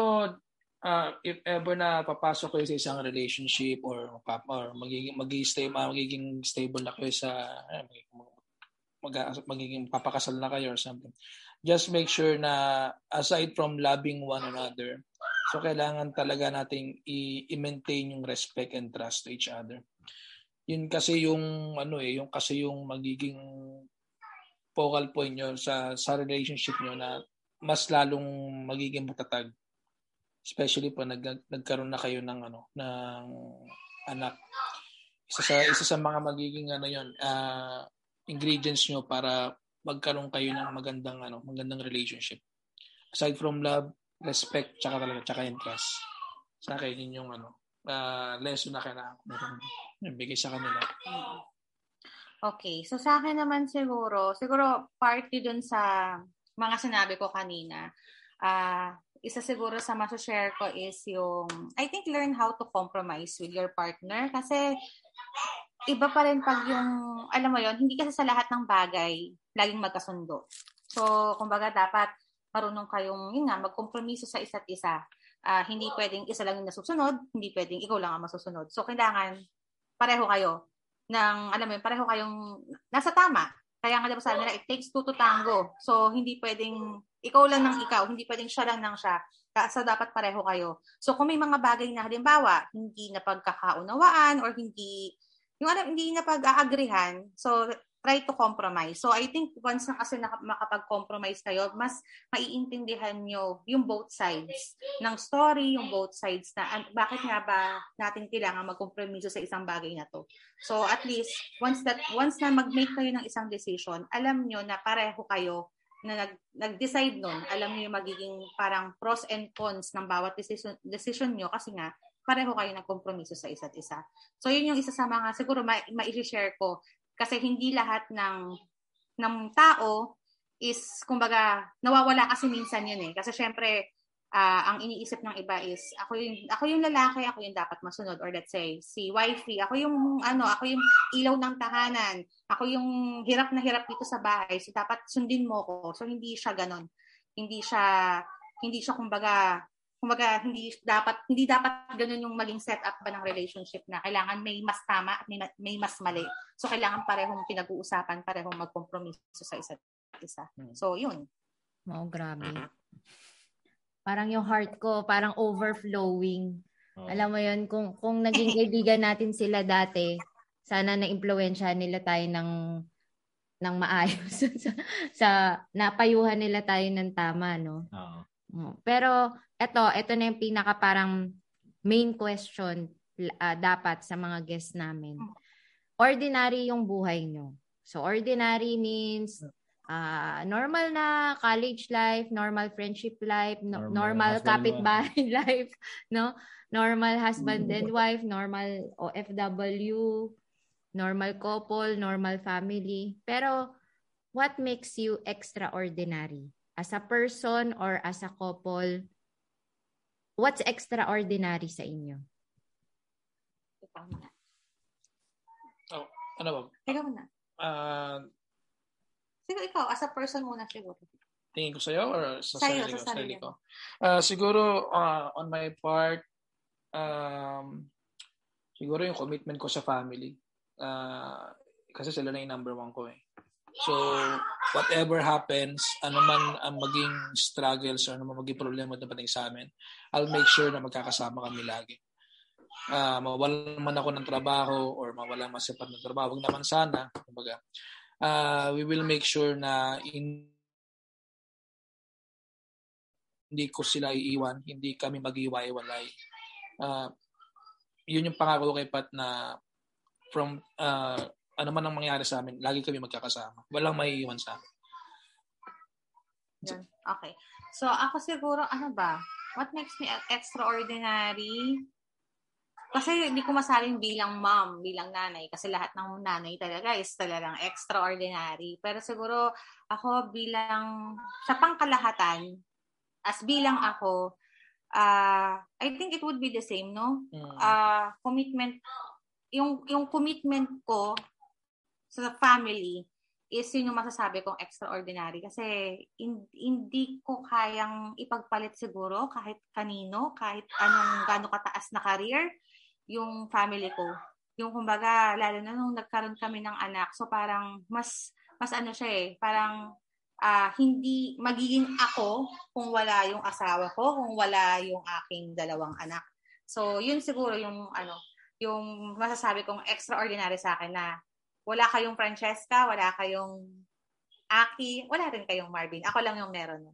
[SPEAKER 4] ah, if ever na papasok kayo sa isang relationship or or magiging magiging stay magiging stable na kayo sa magiging, mag, magiging papakasal na kayo or something. Just make sure na aside from loving one another, so kailangan talaga nating i- i-maintain yung respect and trust to each other. Yun kasi yung ano eh, yung kasi yung magiging focal point nyo sa sa relationship nyo na mas lalong magiging matatag. Especially po nag, nagkaroon na kayo ng ano ng anak. Isa sa isa sa mga magiging ano yon ah, ingredients nyo para magkaroon kayo ng magandang ano magandang relationship. Aside from love, respect, tsaka talaga tsaka trust. Sa akin yun yung ano ah, lesson na kailangan ko bigay sa kanila.
[SPEAKER 3] Okay. So sa akin naman siguro, siguro party dun sa mga sinabi ko kanina. Ah, isa siguro sa share ko is yung I think learn how to compromise with your partner kasi iba pa rin pag yung alam mo yon hindi kasi sa lahat ng bagay laging magkasundo. So kumbaga dapat marunong kayong yun nga magkompromiso sa isa't isa. Ah, hindi pwedeng isa lang yung nasusunod, hindi pwedeng ikaw lang ang masusunod. So kailangan pareho kayo ng alam mo yun, pareho kayong nasa tama. Kaya nga diba sabi nila, it takes two to tango. So, hindi pwedeng ikaw lang ng ikaw, hindi pwedeng siya lang ng siya. So, dapat pareho kayo. So, kung may mga bagay na halimbawa, hindi na pagkakaunawaan or hindi, yung alam, hindi na pag-aagrihan, so, try to compromise. So, I think once na kasi makapag-compromise kayo, mas maiintindihan nyo yung both sides ng story, yung both sides na an- bakit nga ba natin kailangan magkompromiso sa isang bagay na to. So at least once that once na mag-make kayo ng isang decision, alam nyo na pareho kayo na nag, nag-decide nun, alam niyo yung magiging parang pros and cons ng bawat decision, decision nyo kasi nga, pareho kayo nagkompromiso sa isa't isa. So, yun yung isa sa mga, siguro ma- ma-share ko. Kasi hindi lahat ng, ng tao is, kumbaga, nawawala kasi minsan yun eh. Kasi syempre, uh, ang iniisip ng iba is ako yung ako yung lalaki, ako yung dapat masunod or let's say si wifey, ako yung ano, ako yung ilaw ng tahanan, ako yung hirap na hirap dito sa bahay, so dapat sundin mo ko. So hindi siya ganon. Hindi siya hindi siya kumbaga kumbaga hindi dapat hindi dapat ganun yung maging setup ba ng relationship na kailangan may mas tama at may, may mas mali. So kailangan parehong pinag-uusapan, parehong magkompromiso sa isa't isa. Hmm. So yun.
[SPEAKER 2] Oh, grabe. Parang yung heart ko, parang overflowing. Oh. Alam mo yun, kung, kung naging kaibigan natin sila dati, sana na-impluensya nila tayo ng ng maayos sa, sa napayuhan nila tayo ng tama, no? Oo. Oh. Pero eto, eto na yung pinaka parang main question uh, dapat sa mga guests namin. Ordinary yung buhay nyo. So ordinary means uh, normal na college life, normal friendship life, no, normal, normal kapitbahay life, no? Normal husband and wife, normal OFW, normal couple, normal family. Pero what makes you extraordinary? As a person or as a couple, what's extraordinary sa inyo?
[SPEAKER 4] Oh, ano ba?
[SPEAKER 3] Ikaw na.
[SPEAKER 4] Uh,
[SPEAKER 3] Siguro ikaw, as a person muna siguro.
[SPEAKER 4] Tingin ko sa'yo or sa
[SPEAKER 3] sa'yo,
[SPEAKER 4] sarili
[SPEAKER 3] ko?
[SPEAKER 4] Sa sarili ko. Uh, siguro, uh, on my part, um, siguro yung commitment ko sa family. Uh, kasi sila na yung number one ko eh. So, whatever happens, ano man ang maging struggles or ano man maging problema na pating sa amin, I'll make sure na magkakasama kami lagi. Uh, mawalan man ako ng trabaho or mawalan man sapat ng trabaho, huwag naman sana. Kumbaga, uh, we will make sure na in, hindi ko sila iiwan, hindi kami mag-iwalay. Uh, yun yung pangako kay Pat na from uh, ano man ang mangyari sa amin, lagi kami magkakasama. Walang maiiwan sa amin.
[SPEAKER 3] Yan. Okay. So, ako siguro, ano ba? What makes me extraordinary? Kasi hindi ko masaling bilang mom, bilang nanay. Kasi lahat ng nanay talaga is talagang extraordinary. Pero siguro ako bilang, sa pangkalahatan, as bilang ako, uh, I think it would be the same, no? Uh, commitment, yung, yung commitment ko sa family is yun yung masasabi kong extraordinary. Kasi hindi ko kayang ipagpalit siguro kahit kanino, kahit anong gano'ng kataas na career yung family ko. Yung kumbaga, lalo na nung nagkaroon kami ng anak, so parang mas, mas ano siya eh, parang uh, hindi magiging ako kung wala yung asawa ko, kung wala yung aking dalawang anak. So, yun siguro yung ano, yung masasabi kong extraordinary sa akin na wala kayong Francesca, wala kayong Aki, wala rin kayong Marvin. Ako lang yung meron.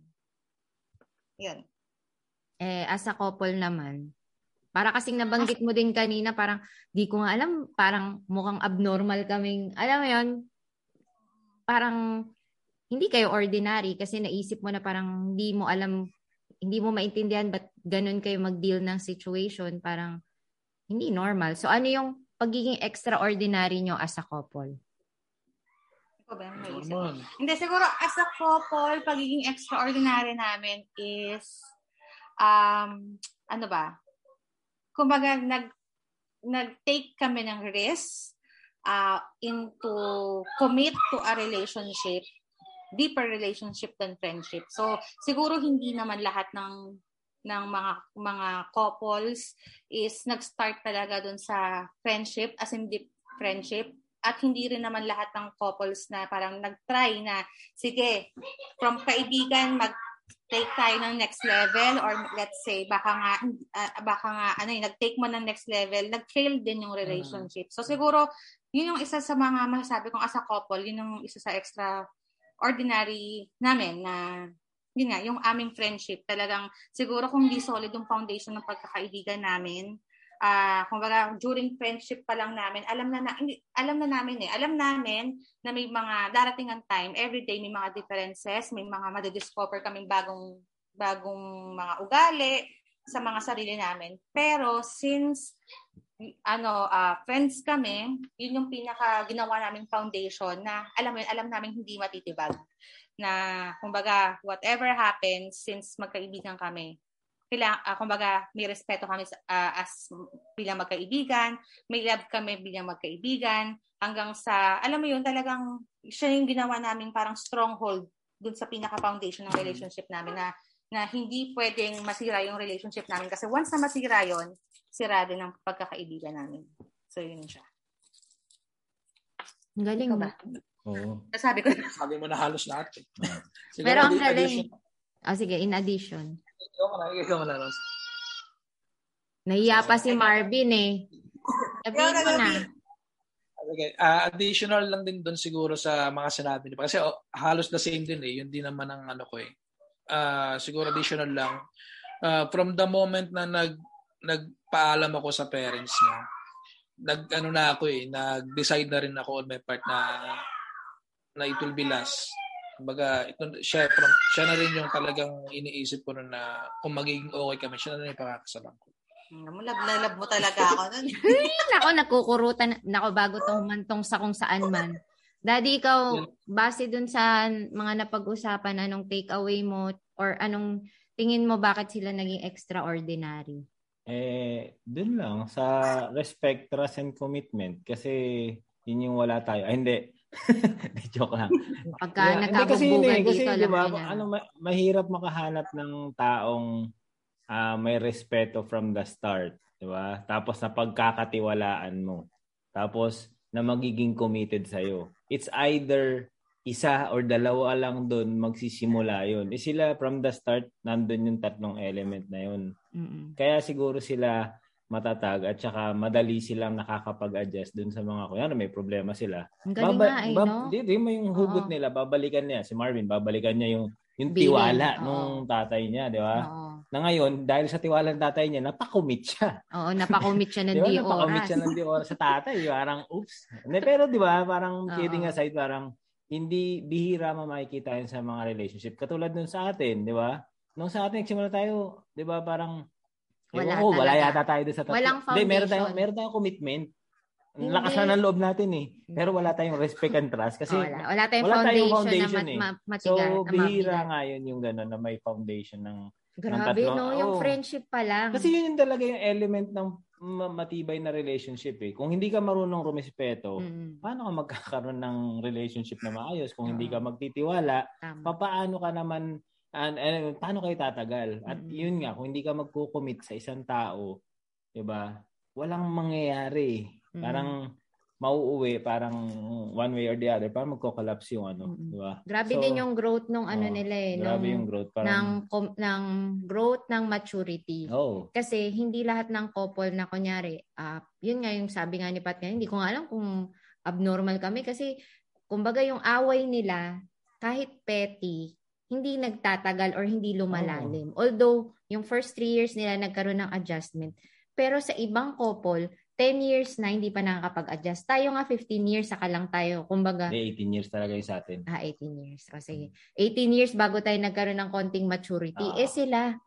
[SPEAKER 3] Yun.
[SPEAKER 2] Eh, as a couple naman, para kasing nabanggit mo din kanina, parang di ko nga alam, parang mukhang abnormal kaming, alam mo yon parang hindi kayo ordinary kasi naisip mo na parang hindi mo alam, hindi mo maintindihan ba't ganun kayo mag-deal ng situation, parang hindi normal. So ano yung pagiging extraordinary nyo as a couple?
[SPEAKER 3] Ikaw ba yung Hindi, siguro as a couple, pagiging extraordinary namin is, um, ano ba, kumbaga nag nag-take kami ng risk uh, into commit to a relationship deeper relationship than friendship. So siguro hindi naman lahat ng ng mga mga couples is nag-start talaga doon sa friendship as in deep friendship at hindi rin naman lahat ng couples na parang nag-try na sige from kaibigan mag take tayo ng next level or let's say baka nga uh, baka nga ano yung nag-take mo ng next level, nag-fail din yung relationship. So siguro yun yung isa sa mga masasabi kong as a couple, yun yung isa sa extra ordinary namin na yun nga, yung aming friendship talagang siguro kung di solid yung foundation ng pagkakaibigan namin, ah, kumbaga during friendship pa lang namin, alam na, na alam na namin eh. Alam namin na may mga darating ang time, everyday may mga differences, may mga madidiscover kaming bagong bagong mga ugali sa mga sarili namin. Pero since ano, uh, friends kami, yun yung pinaka ginawa naming foundation na alam mo yun, alam namin hindi matitibag. Na kumbaga whatever happens since magkaibigan kami, kailangan, uh, kumbaga, may respeto kami uh, as bilang magkaibigan, may love kami bilang magkaibigan, hanggang sa, alam mo yun, talagang siya yung ginawa namin parang stronghold dun sa pinaka-foundation ng relationship namin na na hindi pwedeng masira yung relationship namin kasi once na masira yon sira din ang pagkakaibigan namin. So, yun siya.
[SPEAKER 2] Galing ba?
[SPEAKER 1] Oo.
[SPEAKER 3] Sabi ko.
[SPEAKER 4] Sabi mo na halos lahat. Eh.
[SPEAKER 2] Pero ang galing. Ah, sige, in addition.
[SPEAKER 4] Ikaw mo na, ikaw mo na, Rose.
[SPEAKER 2] Nahiya pa si Marvin eh. Sabihin mo na.
[SPEAKER 4] Okay. Uh, additional lang din doon siguro sa mga sinabi niyo. Kasi oh, halos the same din eh. Yun din naman ang ano ko eh. Uh, siguro additional lang. Uh, from the moment na nag nagpaalam ako sa parents niya, nag ano na ako eh, nag-decide na rin ako on my part na na it will be last. Kumbaga, ito, siya, from, siya na rin yung talagang iniisip ko na kung magiging okay kami, siya na rin yung pakakasalan ko.
[SPEAKER 3] Lab na lab mo talaga ako nun.
[SPEAKER 2] Nako, nakukurutan. Nako, bago tong mantong sa kung saan man. Daddy, ikaw, base dun sa mga napag-usapan, anong takeaway mo or anong tingin mo bakit sila naging extraordinary?
[SPEAKER 1] Eh, dun lang, sa respect, trust, and commitment. Kasi yun yung wala tayo. Ay, hindi. joke lang.
[SPEAKER 2] Pagka yeah, nagkabugbugan
[SPEAKER 1] eh, kasi,
[SPEAKER 2] dito,
[SPEAKER 1] kasi, diba, ano, mahirap makahanap ng taong uh, may respeto from the start. Di ba? Tapos na pagkakatiwalaan mo. Tapos na magiging committed sa'yo. It's either isa or dalawa lang doon magsisimula yon. Eh sila from the start nandun yung tatlong element na yun.
[SPEAKER 2] Mm-mm.
[SPEAKER 1] Kaya siguro sila matatag at saka madali silang nakakapag-adjust dun sa mga kuya may problema sila.
[SPEAKER 2] Ang galing Baba, nga eh, bab- no?
[SPEAKER 1] Di, di mo yung hugot Oo. nila, babalikan niya. Si Marvin, babalikan niya yung yung tiwala Oo. nung tatay niya, di ba? Na ngayon, dahil sa tiwala ng tatay niya, napakomit siya.
[SPEAKER 2] Oo, napakomit siya ng
[SPEAKER 1] di
[SPEAKER 2] di
[SPEAKER 1] oras. Napakomit siya ng di oras sa tatay. Parang, oops. Pero di ba, parang Oo. kidding aside, parang hindi bihira makikita yun sa mga relationship. Katulad nun sa atin, di ba? Nung sa atin, nagsimula tayo, di ba, parang
[SPEAKER 2] wala,
[SPEAKER 1] oh, wala yata tayo doon sa tatlo.
[SPEAKER 2] Walang foundation.
[SPEAKER 1] Hindi, meron tayong, meron tayong commitment. Ang lakas na ng loob natin eh. Pero wala tayong respect and trust kasi
[SPEAKER 2] wala, wala tayong wala foundation, tayong foundation na mat- eh. matiga,
[SPEAKER 1] So, bihira nga yun yung gano'n na may foundation ng
[SPEAKER 2] Grabe, no? Yung oh. friendship pa lang.
[SPEAKER 1] Kasi yun yung talaga yung element ng matibay na relationship eh. Kung hindi ka marunong rumispeto, mm. paano ka magkakaroon ng relationship na maayos? Kung hindi ka magtitiwala, Tama. paano ka naman And, and paano kayo tatagal? At mm-hmm. yun nga, kung hindi ka magko-commit sa isang tao, 'di ba? Walang mangyayari. Mm-hmm. Parang mauuwi parang one way or the other para magko-collapse yung ano, mm-hmm. 'di ba?
[SPEAKER 2] Grabe so, din yung growth nung ano oh, nila eh,
[SPEAKER 1] grabe nung, yung growth parang
[SPEAKER 2] ng com, ng growth ng maturity.
[SPEAKER 1] Oh.
[SPEAKER 2] Kasi hindi lahat ng couple na kunyari, uh, yun nga yung sabi nga ni Pat nga, hindi ko nga alam kung abnormal kami kasi kumbaga yung away nila kahit petty, hindi nagtatagal or hindi lumalalim. Oh. Although, yung first three years nila nagkaroon ng adjustment. Pero sa ibang couple, 10 years na hindi pa nakakapag-adjust. Tayo nga 15 years, saka lang tayo. Kumbaga,
[SPEAKER 1] May 18 years talaga yung sa atin.
[SPEAKER 2] Ah, 18 years. O sige. 18 years bago tayo nagkaroon ng konting maturity. Oh. Eh sila,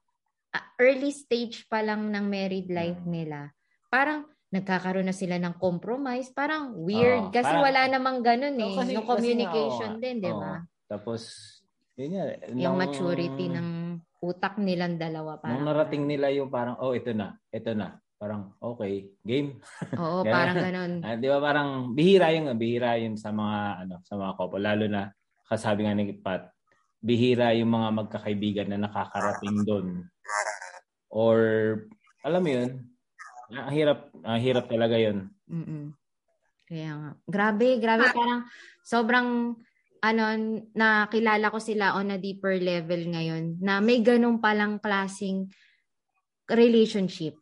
[SPEAKER 2] uh, early stage pa lang ng married life hmm. nila. Parang, nagkakaroon na sila ng compromise. Parang weird. Oh, kasi parang, wala namang ganun eh. Oh, kasi, yung communication kasi, oh, din, di ba? Oh.
[SPEAKER 1] Tapos, yun nga.
[SPEAKER 2] Yung nung, maturity ng utak nilang dalawa.
[SPEAKER 1] Parang, nung narating nila yung parang, oh, ito na, ito na. Parang, okay, game.
[SPEAKER 2] Oo, parang ganun.
[SPEAKER 1] uh, di ba parang, bihira yung, bihira yun sa mga, ano, sa mga couple. Lalo na, kasabi nga ni Pat, bihira yung mga magkakaibigan na nakakarating doon. Or, alam mo yun, ang hirap, ang hirap talaga yun.
[SPEAKER 2] Mm-mm. Kaya nga. Grabe, grabe. Parang sobrang ano, nakilala ko sila on a deeper level ngayon na may ganun palang klasing relationship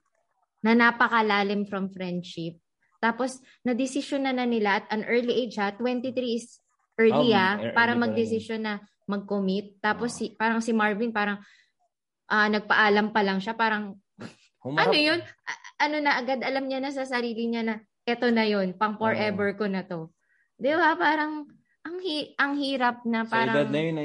[SPEAKER 2] na napakalalim from friendship. Tapos, na-decision na na nila at an early age ha, 23 is early oh, ha, early para mag-decision na mag-commit. Tapos, oh. si, parang si Marvin, parang uh, nagpaalam pa lang siya, parang
[SPEAKER 1] Humarap.
[SPEAKER 2] Ano yun? A- ano na, agad alam niya na sa sarili niya na, eto na yun, pang forever ko na to. Di ba? Parang, ang, hi- ang hirap na
[SPEAKER 1] Sa
[SPEAKER 2] parang...
[SPEAKER 1] edad na yun,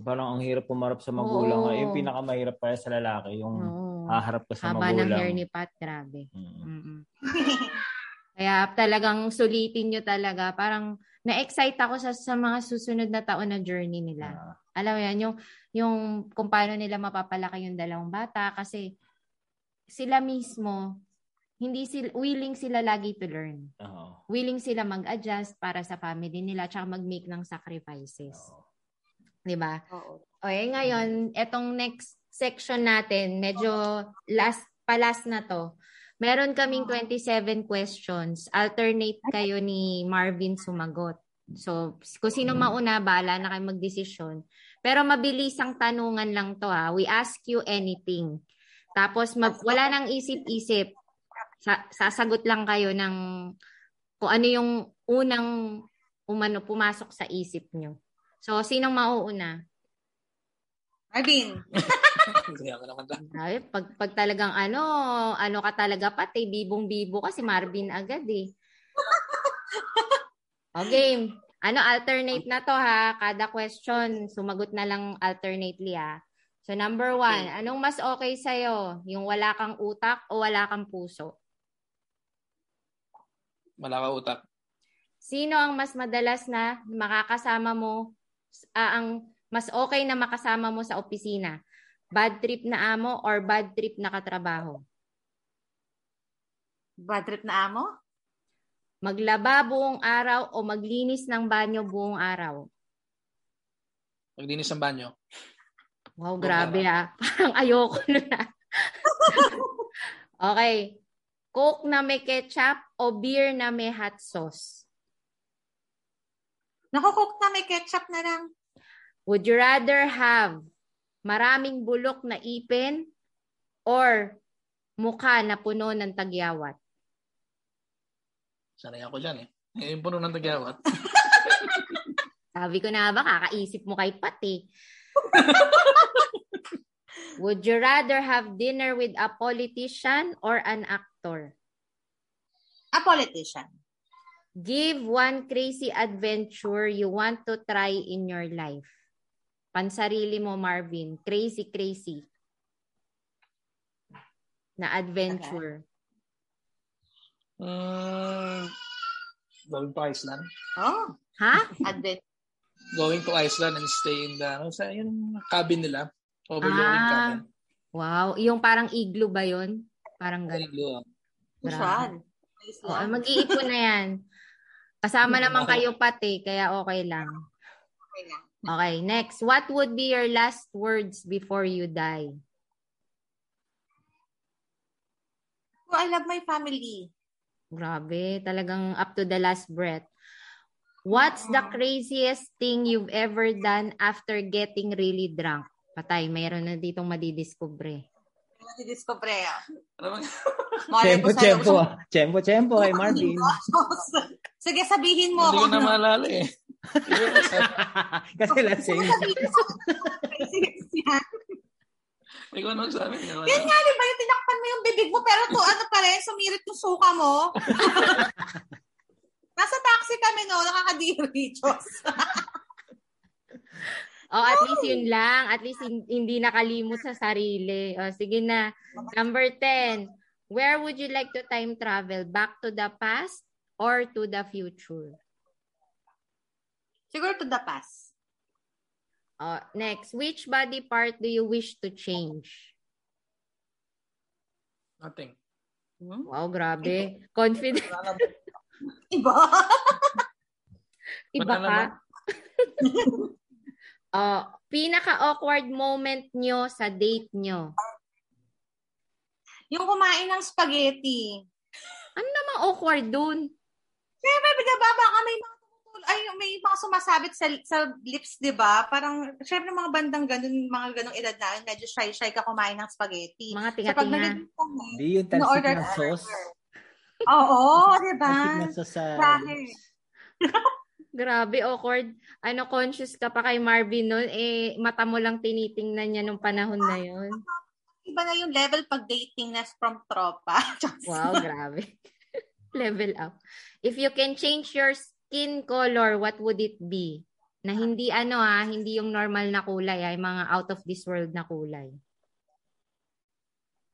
[SPEAKER 1] parang ang hirap pumarap sa magulang.
[SPEAKER 2] Oo.
[SPEAKER 1] Yung pinakamahirap pa sa lalaki, yung
[SPEAKER 2] Oo.
[SPEAKER 1] haharap ka sa
[SPEAKER 2] Haba ng
[SPEAKER 1] magulang.
[SPEAKER 2] hair ni Pat, grabe.
[SPEAKER 1] Mm.
[SPEAKER 2] Mm-mm. Kaya talagang sulitin nyo talaga. Parang na-excite ako sa, sa mga susunod na taon na journey nila.
[SPEAKER 1] Ah,
[SPEAKER 2] Alam mo yan, yung, yung kung paano nila mapapalaki yung dalawang bata kasi sila mismo, hindi sila, willing sila lagi to learn.
[SPEAKER 1] oo.
[SPEAKER 2] Willing sila mag-adjust para sa family nila tsaka mag-make ng sacrifices.
[SPEAKER 1] Oo.
[SPEAKER 2] 'Di ba?
[SPEAKER 3] Oo.
[SPEAKER 2] Okay, ngayon, etong next section natin, medyo last, palas na to. Meron kaming 27 questions. Alternate kayo ni Marvin sumagot. So, kung sino mauna, bahala na kayo magdesisyon. Pero mabilis ang tanungan lang to ha. We ask you anything. Tapos, mag, wala nang isip-isip. Sa, sasagot lang kayo ng kung ano yung unang umano pumasok sa isip nyo. So, sinong mauuna?
[SPEAKER 3] Marvin.
[SPEAKER 2] Ay, pag, pag talagang ano, ano ka talaga pati, bibong-bibo ka si Marvin agad eh. O game. Ano, alternate na to ha. Kada question, sumagot na lang alternately ha. So number one, anong mas okay sa'yo? Yung wala kang utak o wala kang puso?
[SPEAKER 4] Malaka utak.
[SPEAKER 2] Sino ang mas madalas na makakasama mo, ah, ang mas okay na makasama mo sa opisina? Bad trip na amo or bad trip na katrabaho?
[SPEAKER 3] Bad trip na amo?
[SPEAKER 2] Maglaba buong araw o maglinis ng banyo buong araw?
[SPEAKER 4] Maglinis ng banyo.
[SPEAKER 2] Wow,
[SPEAKER 4] Buong
[SPEAKER 2] grabe ah. Parang ayoko na. okay. Coke na may ketchup o beer na may hot sauce?
[SPEAKER 3] Nakukok na may ketchup na lang.
[SPEAKER 2] Would you rather have maraming bulok na ipin or mukha na puno ng tagyawat?
[SPEAKER 4] Sanay ako dyan eh. Eh, yung puno ng tagyawat.
[SPEAKER 2] Sabi ko na ba, kakaisip mo kay Pati. Would you rather have dinner with a politician or an actor?
[SPEAKER 3] A politician.
[SPEAKER 2] Give one crazy adventure you want to try in your life. Pansarili mo, Marvin. Crazy, crazy. Na adventure.
[SPEAKER 4] Mm, going to Iceland.
[SPEAKER 3] Oh,
[SPEAKER 2] Ha?
[SPEAKER 3] advent.
[SPEAKER 4] Going to Iceland and stay in the, ano, sa yung cabin nila. Overlooking
[SPEAKER 2] Ah.
[SPEAKER 4] cabin.
[SPEAKER 2] Wow. Yung parang igloo ba yon? Parang ganun.
[SPEAKER 4] blue.
[SPEAKER 3] Usual.
[SPEAKER 2] Oh, mag-iipon na yan. Kasama naman kayo pati, kaya okay lang.
[SPEAKER 3] Okay lang.
[SPEAKER 2] Okay, next. What would be your last words before you die?
[SPEAKER 3] Oh, I love my family.
[SPEAKER 2] Grabe, talagang up to the last breath. What's the craziest thing you've ever done after getting really drunk? Patay, mayroon na ditong madidiscover.
[SPEAKER 4] Ano bang,
[SPEAKER 3] Malay
[SPEAKER 1] Tempo, tempo. ah. Tempo, tempo kay Marvin.
[SPEAKER 3] Sige, sabihin mo
[SPEAKER 4] hindi ko na maalala eh.
[SPEAKER 1] Kasi lasing.
[SPEAKER 4] Ikaw ano sabi niya?
[SPEAKER 3] Yan nga, di ba yung tinakpan mo yung bibig mo, pero to, ano pa rin, sumirit yung suka mo. Nasa taxi kami, no? Nakakadiri, Diyos.
[SPEAKER 2] Oh, at least yun lang. At least hin- hindi nakalimot sa sarili. Oh, sige na. Number 10. Where would you like to time travel? Back to the past or to the future?
[SPEAKER 3] Siguro to the past.
[SPEAKER 2] Oh, next. Which body part do you wish to change?
[SPEAKER 4] Nothing.
[SPEAKER 3] Hmm?
[SPEAKER 2] Wow, grabe. Confident.
[SPEAKER 3] Iba?
[SPEAKER 2] Iba ka. Oh, pinaka-awkward moment nyo sa date nyo.
[SPEAKER 3] yung kumain ng spaghetti.
[SPEAKER 2] Ano namang awkward dun?
[SPEAKER 3] Siyempre, di ba, baka may mga ay, may mga sumasabit sa, sa lips, di ba? Parang, siyempre, mga bandang ganun, mga ganung edad na, medyo shy-shy ka kumain ng spaghetti.
[SPEAKER 2] Mga
[SPEAKER 3] So, pag
[SPEAKER 2] tinga-tinga.
[SPEAKER 3] kami,
[SPEAKER 1] Hindi yung tansik
[SPEAKER 3] in-order
[SPEAKER 1] ng sauce.
[SPEAKER 3] Oo, di ba?
[SPEAKER 1] Tansik na sauce sa
[SPEAKER 3] Grabe.
[SPEAKER 2] Awkward. Ano, conscious ka pa kay Marvin nun, eh, mata mo lang tinitingnan niya nung panahon na yun.
[SPEAKER 3] iba na yung level pag dating na from tropa.
[SPEAKER 2] wow, grabe. level up. If you can change your skin color, what would it be? Na hindi ano ha, hindi yung normal na kulay, ay mga out of this world na kulay.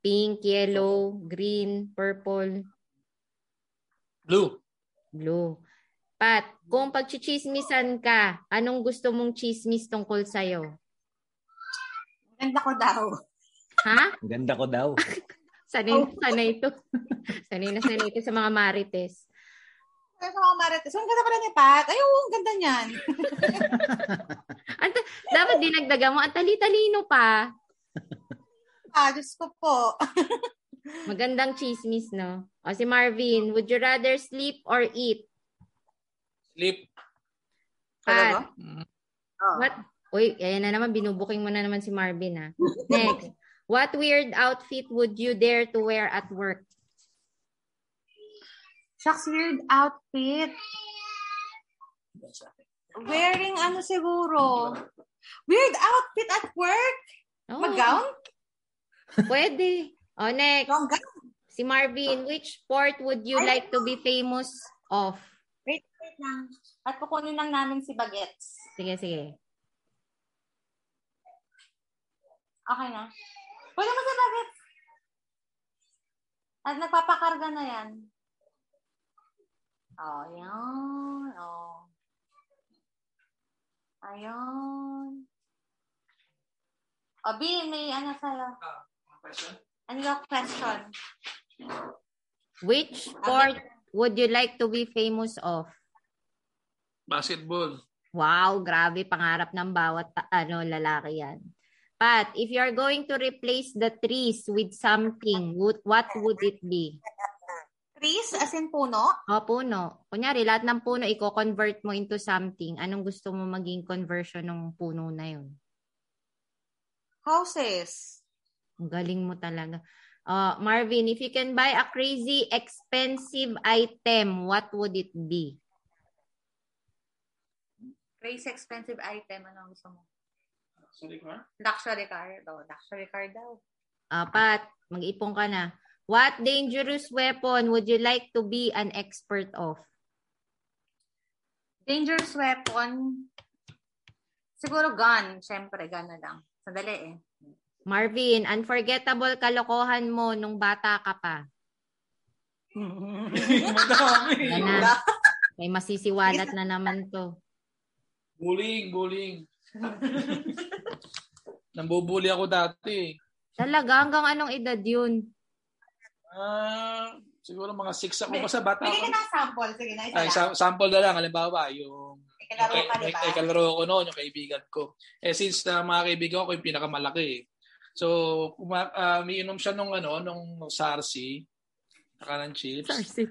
[SPEAKER 2] Pink, yellow, green, purple.
[SPEAKER 4] Blue.
[SPEAKER 2] Blue. Pat, kung pagchichismisan ka, anong gusto mong chismis tungkol sa'yo?
[SPEAKER 3] Ganda ko daw.
[SPEAKER 2] Ha?
[SPEAKER 1] Ganda ko daw.
[SPEAKER 2] sanay na sanay ito. sanay na sanay ito sa mga marites.
[SPEAKER 3] Sa mga marites. Ang ganda pala ni Pat. Ay, oo, ang ganda niyan.
[SPEAKER 2] Anta, dapat dinagdagan mo. Ang tali-talino pa.
[SPEAKER 3] ah, Diyos ko po.
[SPEAKER 2] Magandang chismis, no? O si Marvin, would you rather sleep or eat?
[SPEAKER 4] Sleep.
[SPEAKER 2] Pat,
[SPEAKER 3] Oh.
[SPEAKER 2] what? Uy, ayan na naman, binubuking mo na naman si Marvin, ha? Next. What weird outfit would you dare to wear at work?
[SPEAKER 3] Shucks, weird outfit. Wearing ano siguro? Weird outfit at work?
[SPEAKER 2] Oh,
[SPEAKER 3] Mag-gown?
[SPEAKER 2] Pwede. O, next.
[SPEAKER 3] Long gown?
[SPEAKER 2] Si Marvin, which sport would you like to be famous of?
[SPEAKER 3] Wait, wait lang. At kukunin lang namin si Bagets.
[SPEAKER 2] Sige, sige.
[SPEAKER 3] Okay na. Pwede mo si Bagets. At nagpapakarga na yan. Oh, yan. Oh. Ayun. O, B, may ano sa'yo. Ano yung question?
[SPEAKER 2] Which sport would you like to be famous of?
[SPEAKER 4] Basketball.
[SPEAKER 2] Wow, grabe pangarap ng bawat ta- ano lalaki yan. Pat, if you are going to replace the trees with something, would, what would it be?
[SPEAKER 3] Trees, as in puno?
[SPEAKER 2] O, puno. Kunyari, lahat ng puno, i-convert mo into something. Anong gusto mo maging conversion ng puno na yun?
[SPEAKER 3] Houses.
[SPEAKER 2] Ang galing mo talaga. Uh, Marvin, if you can buy a crazy expensive item, what would it be?
[SPEAKER 3] Crazy expensive item. Ano ang gusto mo?
[SPEAKER 4] Sorry, car?
[SPEAKER 3] Luxury car. Oh, luxury car daw.
[SPEAKER 2] Uh, Pat, mag-ipon ka na. What dangerous weapon would you like to be an expert of?
[SPEAKER 3] Dangerous weapon. Siguro gun. Siyempre, gun na lang. Sandali eh.
[SPEAKER 2] Marvin, unforgettable kalokohan mo nung bata ka pa.
[SPEAKER 4] Madami.
[SPEAKER 2] Yan na. May masisiwalat na naman to.
[SPEAKER 4] Bullying, bullying. Nambubuli ako dati.
[SPEAKER 2] Talaga, hanggang anong edad yun?
[SPEAKER 4] Ah, siguro mga 6 ako. Basta bata
[SPEAKER 3] Bigyan
[SPEAKER 4] ako.
[SPEAKER 3] ka ng sample. Sige na, isa
[SPEAKER 4] Ay,
[SPEAKER 3] lang.
[SPEAKER 4] sa- sample na lang. Halimbawa, yung
[SPEAKER 3] Ikalaro ka,
[SPEAKER 4] may,
[SPEAKER 3] di ba?
[SPEAKER 4] may kalaro ko noon, yung kaibigan ko. Eh, since na mga kaibigan ko, yung pinakamalaki. So, uh, umiinom siya nung, ano, nung Sarsi, saka ng chips.
[SPEAKER 2] Sarsi.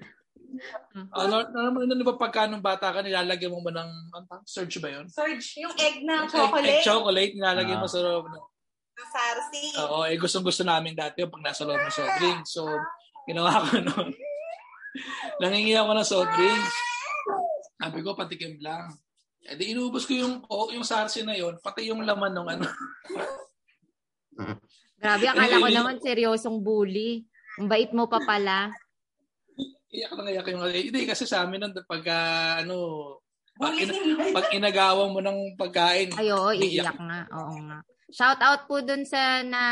[SPEAKER 4] Ano, ano, ano, ano ba pagka nung bata ka, nilalagyan mo ba ng, ano, surge ba yun?
[SPEAKER 3] Surge, yung egg na
[SPEAKER 4] Egg-
[SPEAKER 3] chocolate.
[SPEAKER 4] Egg, chocolate, nilalagyan mo
[SPEAKER 1] Ah.
[SPEAKER 4] sa loob. ng-
[SPEAKER 3] Sarsi.
[SPEAKER 4] Oo, eh, gustong gusto namin dati yung pag nasa loob ng soft drink. So, ginawa ko noon. Nangingi ako ng soft drinks. Sabi ko, patikim lang. Eh, di inubos ko yung, oh, yung sarsi na yon pati yung laman ng ano.
[SPEAKER 2] Grabe, akala ko naman seryosong bully. Ang bait mo pa pala.
[SPEAKER 4] Iyak na iyak yung Hindi, kasi sa amin nun, pagka, ano, pag, ina- pag inagawan mo ng pagkain,
[SPEAKER 2] Ay, oo,
[SPEAKER 4] Iiyak.
[SPEAKER 2] iiyak nga. Oo nga. Shout out po dun sa na,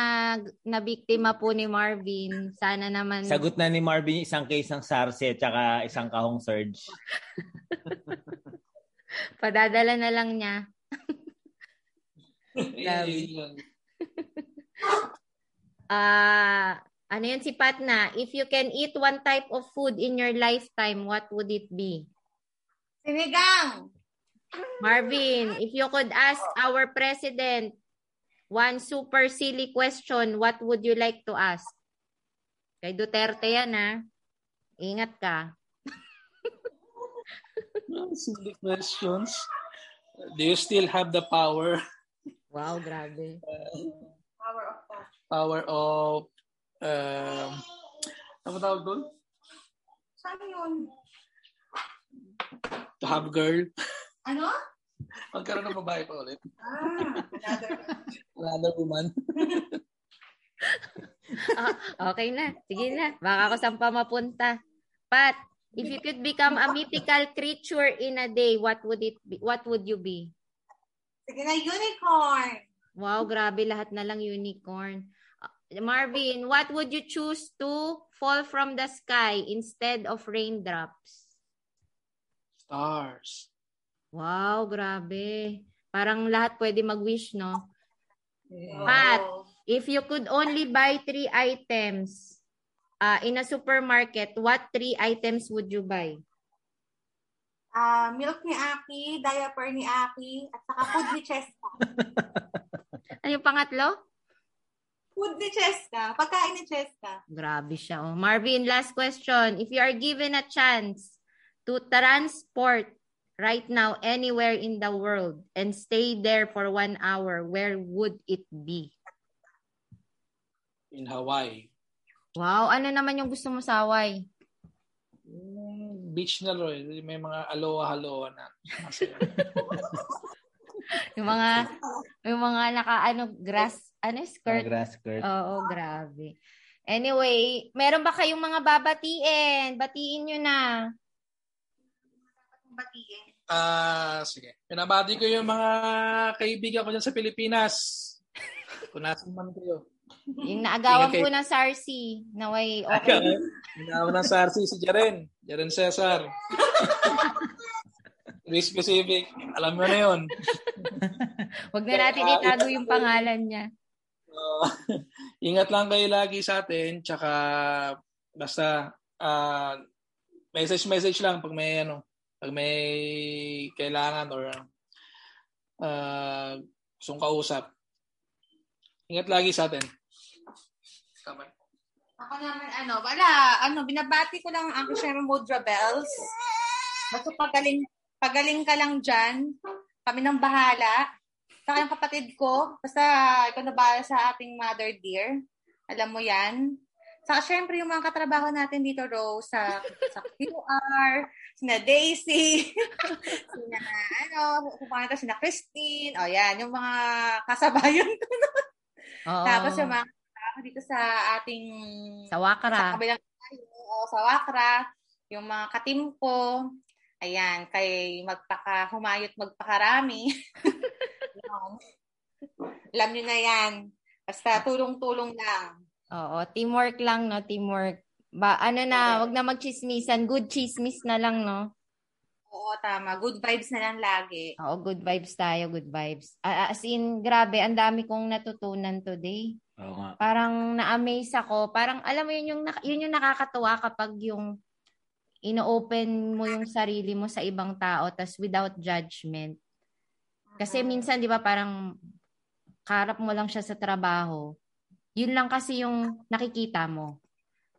[SPEAKER 2] na biktima po ni Marvin. Sana naman
[SPEAKER 1] Sagot na ni Marvin yung isang case ng SARS at saka isang kahong surge.
[SPEAKER 2] padadala na lang niya.
[SPEAKER 4] eh,
[SPEAKER 2] Ah, ano yun si Pat na? If you can eat one type of food in your lifetime, what would it be?
[SPEAKER 3] Sinigang.
[SPEAKER 2] Marvin, if you could ask our president one super silly question, what would you like to ask? Kay Duterte yan ha. Ingat ka.
[SPEAKER 4] Silly questions. Do you still have the power?
[SPEAKER 2] Wow, grabe.
[SPEAKER 3] Power of thought.
[SPEAKER 4] Power of, um, ano tawag doon?
[SPEAKER 3] Saan yun?
[SPEAKER 4] To have girl.
[SPEAKER 3] Ano?
[SPEAKER 4] Magkaroon ng babae pa ulit.
[SPEAKER 3] Ah, another.
[SPEAKER 4] Another woman.
[SPEAKER 2] Ah, okay na. Sige na. Baka ako saan pa mapunta. Pat, if you could become a mythical creature in a day, what would it be? What would you be?
[SPEAKER 3] Sige na, unicorn.
[SPEAKER 2] Wow, grabe lahat na lang unicorn. Uh, Marvin, what would you choose to fall from the sky instead of raindrops?
[SPEAKER 4] Stars.
[SPEAKER 2] Wow, grabe. Parang lahat pwede mag-wish, no?
[SPEAKER 4] Yeah.
[SPEAKER 2] Pat, if you could only buy three items uh, in a supermarket, what three items would you buy?
[SPEAKER 3] Ah, milk ni Aki, diaper ni Aki, at saka food ni Cheska.
[SPEAKER 2] Ano yung pangatlo?
[SPEAKER 3] Food ni Cheska. Pagkain ni Cheska.
[SPEAKER 2] Grabe siya. Oh. Marvin, last question. If you are given a chance to transport right now anywhere in the world and stay there for one hour, where would it be?
[SPEAKER 4] In Hawaii.
[SPEAKER 2] Wow, ano naman yung gusto mo sa Hawaii?
[SPEAKER 4] Yung beach na ro, may mga aloha-aloha na.
[SPEAKER 2] Yung mga, yung mga naka, ano, grass, ano, skirt?
[SPEAKER 1] grass skirt.
[SPEAKER 2] Oo, grabe. Anyway, meron ba kayong mga babatiin? Batiin nyo na.
[SPEAKER 3] Batiin.
[SPEAKER 4] Ah, sige. Pinabati ko yung mga kaibigan ko dyan sa Pilipinas. Kung nasan man kayo.
[SPEAKER 2] Yung naagawan
[SPEAKER 4] Sige,
[SPEAKER 2] po ng SARSI. Naway, okay.
[SPEAKER 4] Inawa ng SARSI si Jaren. Jaren Cesar. Very specific. Alam mo na yun.
[SPEAKER 2] Huwag na natin itago yung pangalan niya.
[SPEAKER 4] Uh, ingat lang kayo lagi sa atin. Tsaka basta ah, message message lang pag may ano pag may kailangan or uh, gustong kausap. Ingat lagi sa atin. Tama.
[SPEAKER 3] Ako naman, ano, wala, ano, binabati ko lang ang Sherman Mudra Bells. Basta pagaling, ka lang dyan. Kami nang bahala. Saka yung kapatid ko, basta ikaw na bahala sa ating mother dear. Alam mo yan. Saka syempre yung mga katrabaho natin dito, Rose, sa, sa QR, sina Daisy, sina, ano, kumanta sina Christine, o yan, yung mga kasabayan ko.
[SPEAKER 2] Oo.
[SPEAKER 3] Tapos yung mga kasama dito sa ating
[SPEAKER 2] sa
[SPEAKER 3] sa
[SPEAKER 2] Wakra.
[SPEAKER 3] kabilang tayo, o sa Wakra, yung mga katim ko, ayan, kay magpaka humayot magpakarami. Alam niyo na yan. Basta tulong-tulong lang.
[SPEAKER 2] Oo, teamwork lang, no? Teamwork. Ba, ano na, wag na magchismisan. Good chismis na lang, no?
[SPEAKER 3] Oo, tama. Good vibes na lang lagi.
[SPEAKER 2] Oo, good vibes tayo, good vibes. As in, grabe, ang dami kong natutunan today.
[SPEAKER 1] Oo nga.
[SPEAKER 2] Parang na-amaze ako. Parang, alam mo yun yung, yun yung nakakatuwa kapag yung ino-open mo yung sarili mo sa ibang tao tas without judgment. Kasi
[SPEAKER 3] Mhm.
[SPEAKER 2] minsan, di ba, parang karap mo lang siya sa trabaho. Yun lang kasi yung nakikita mo.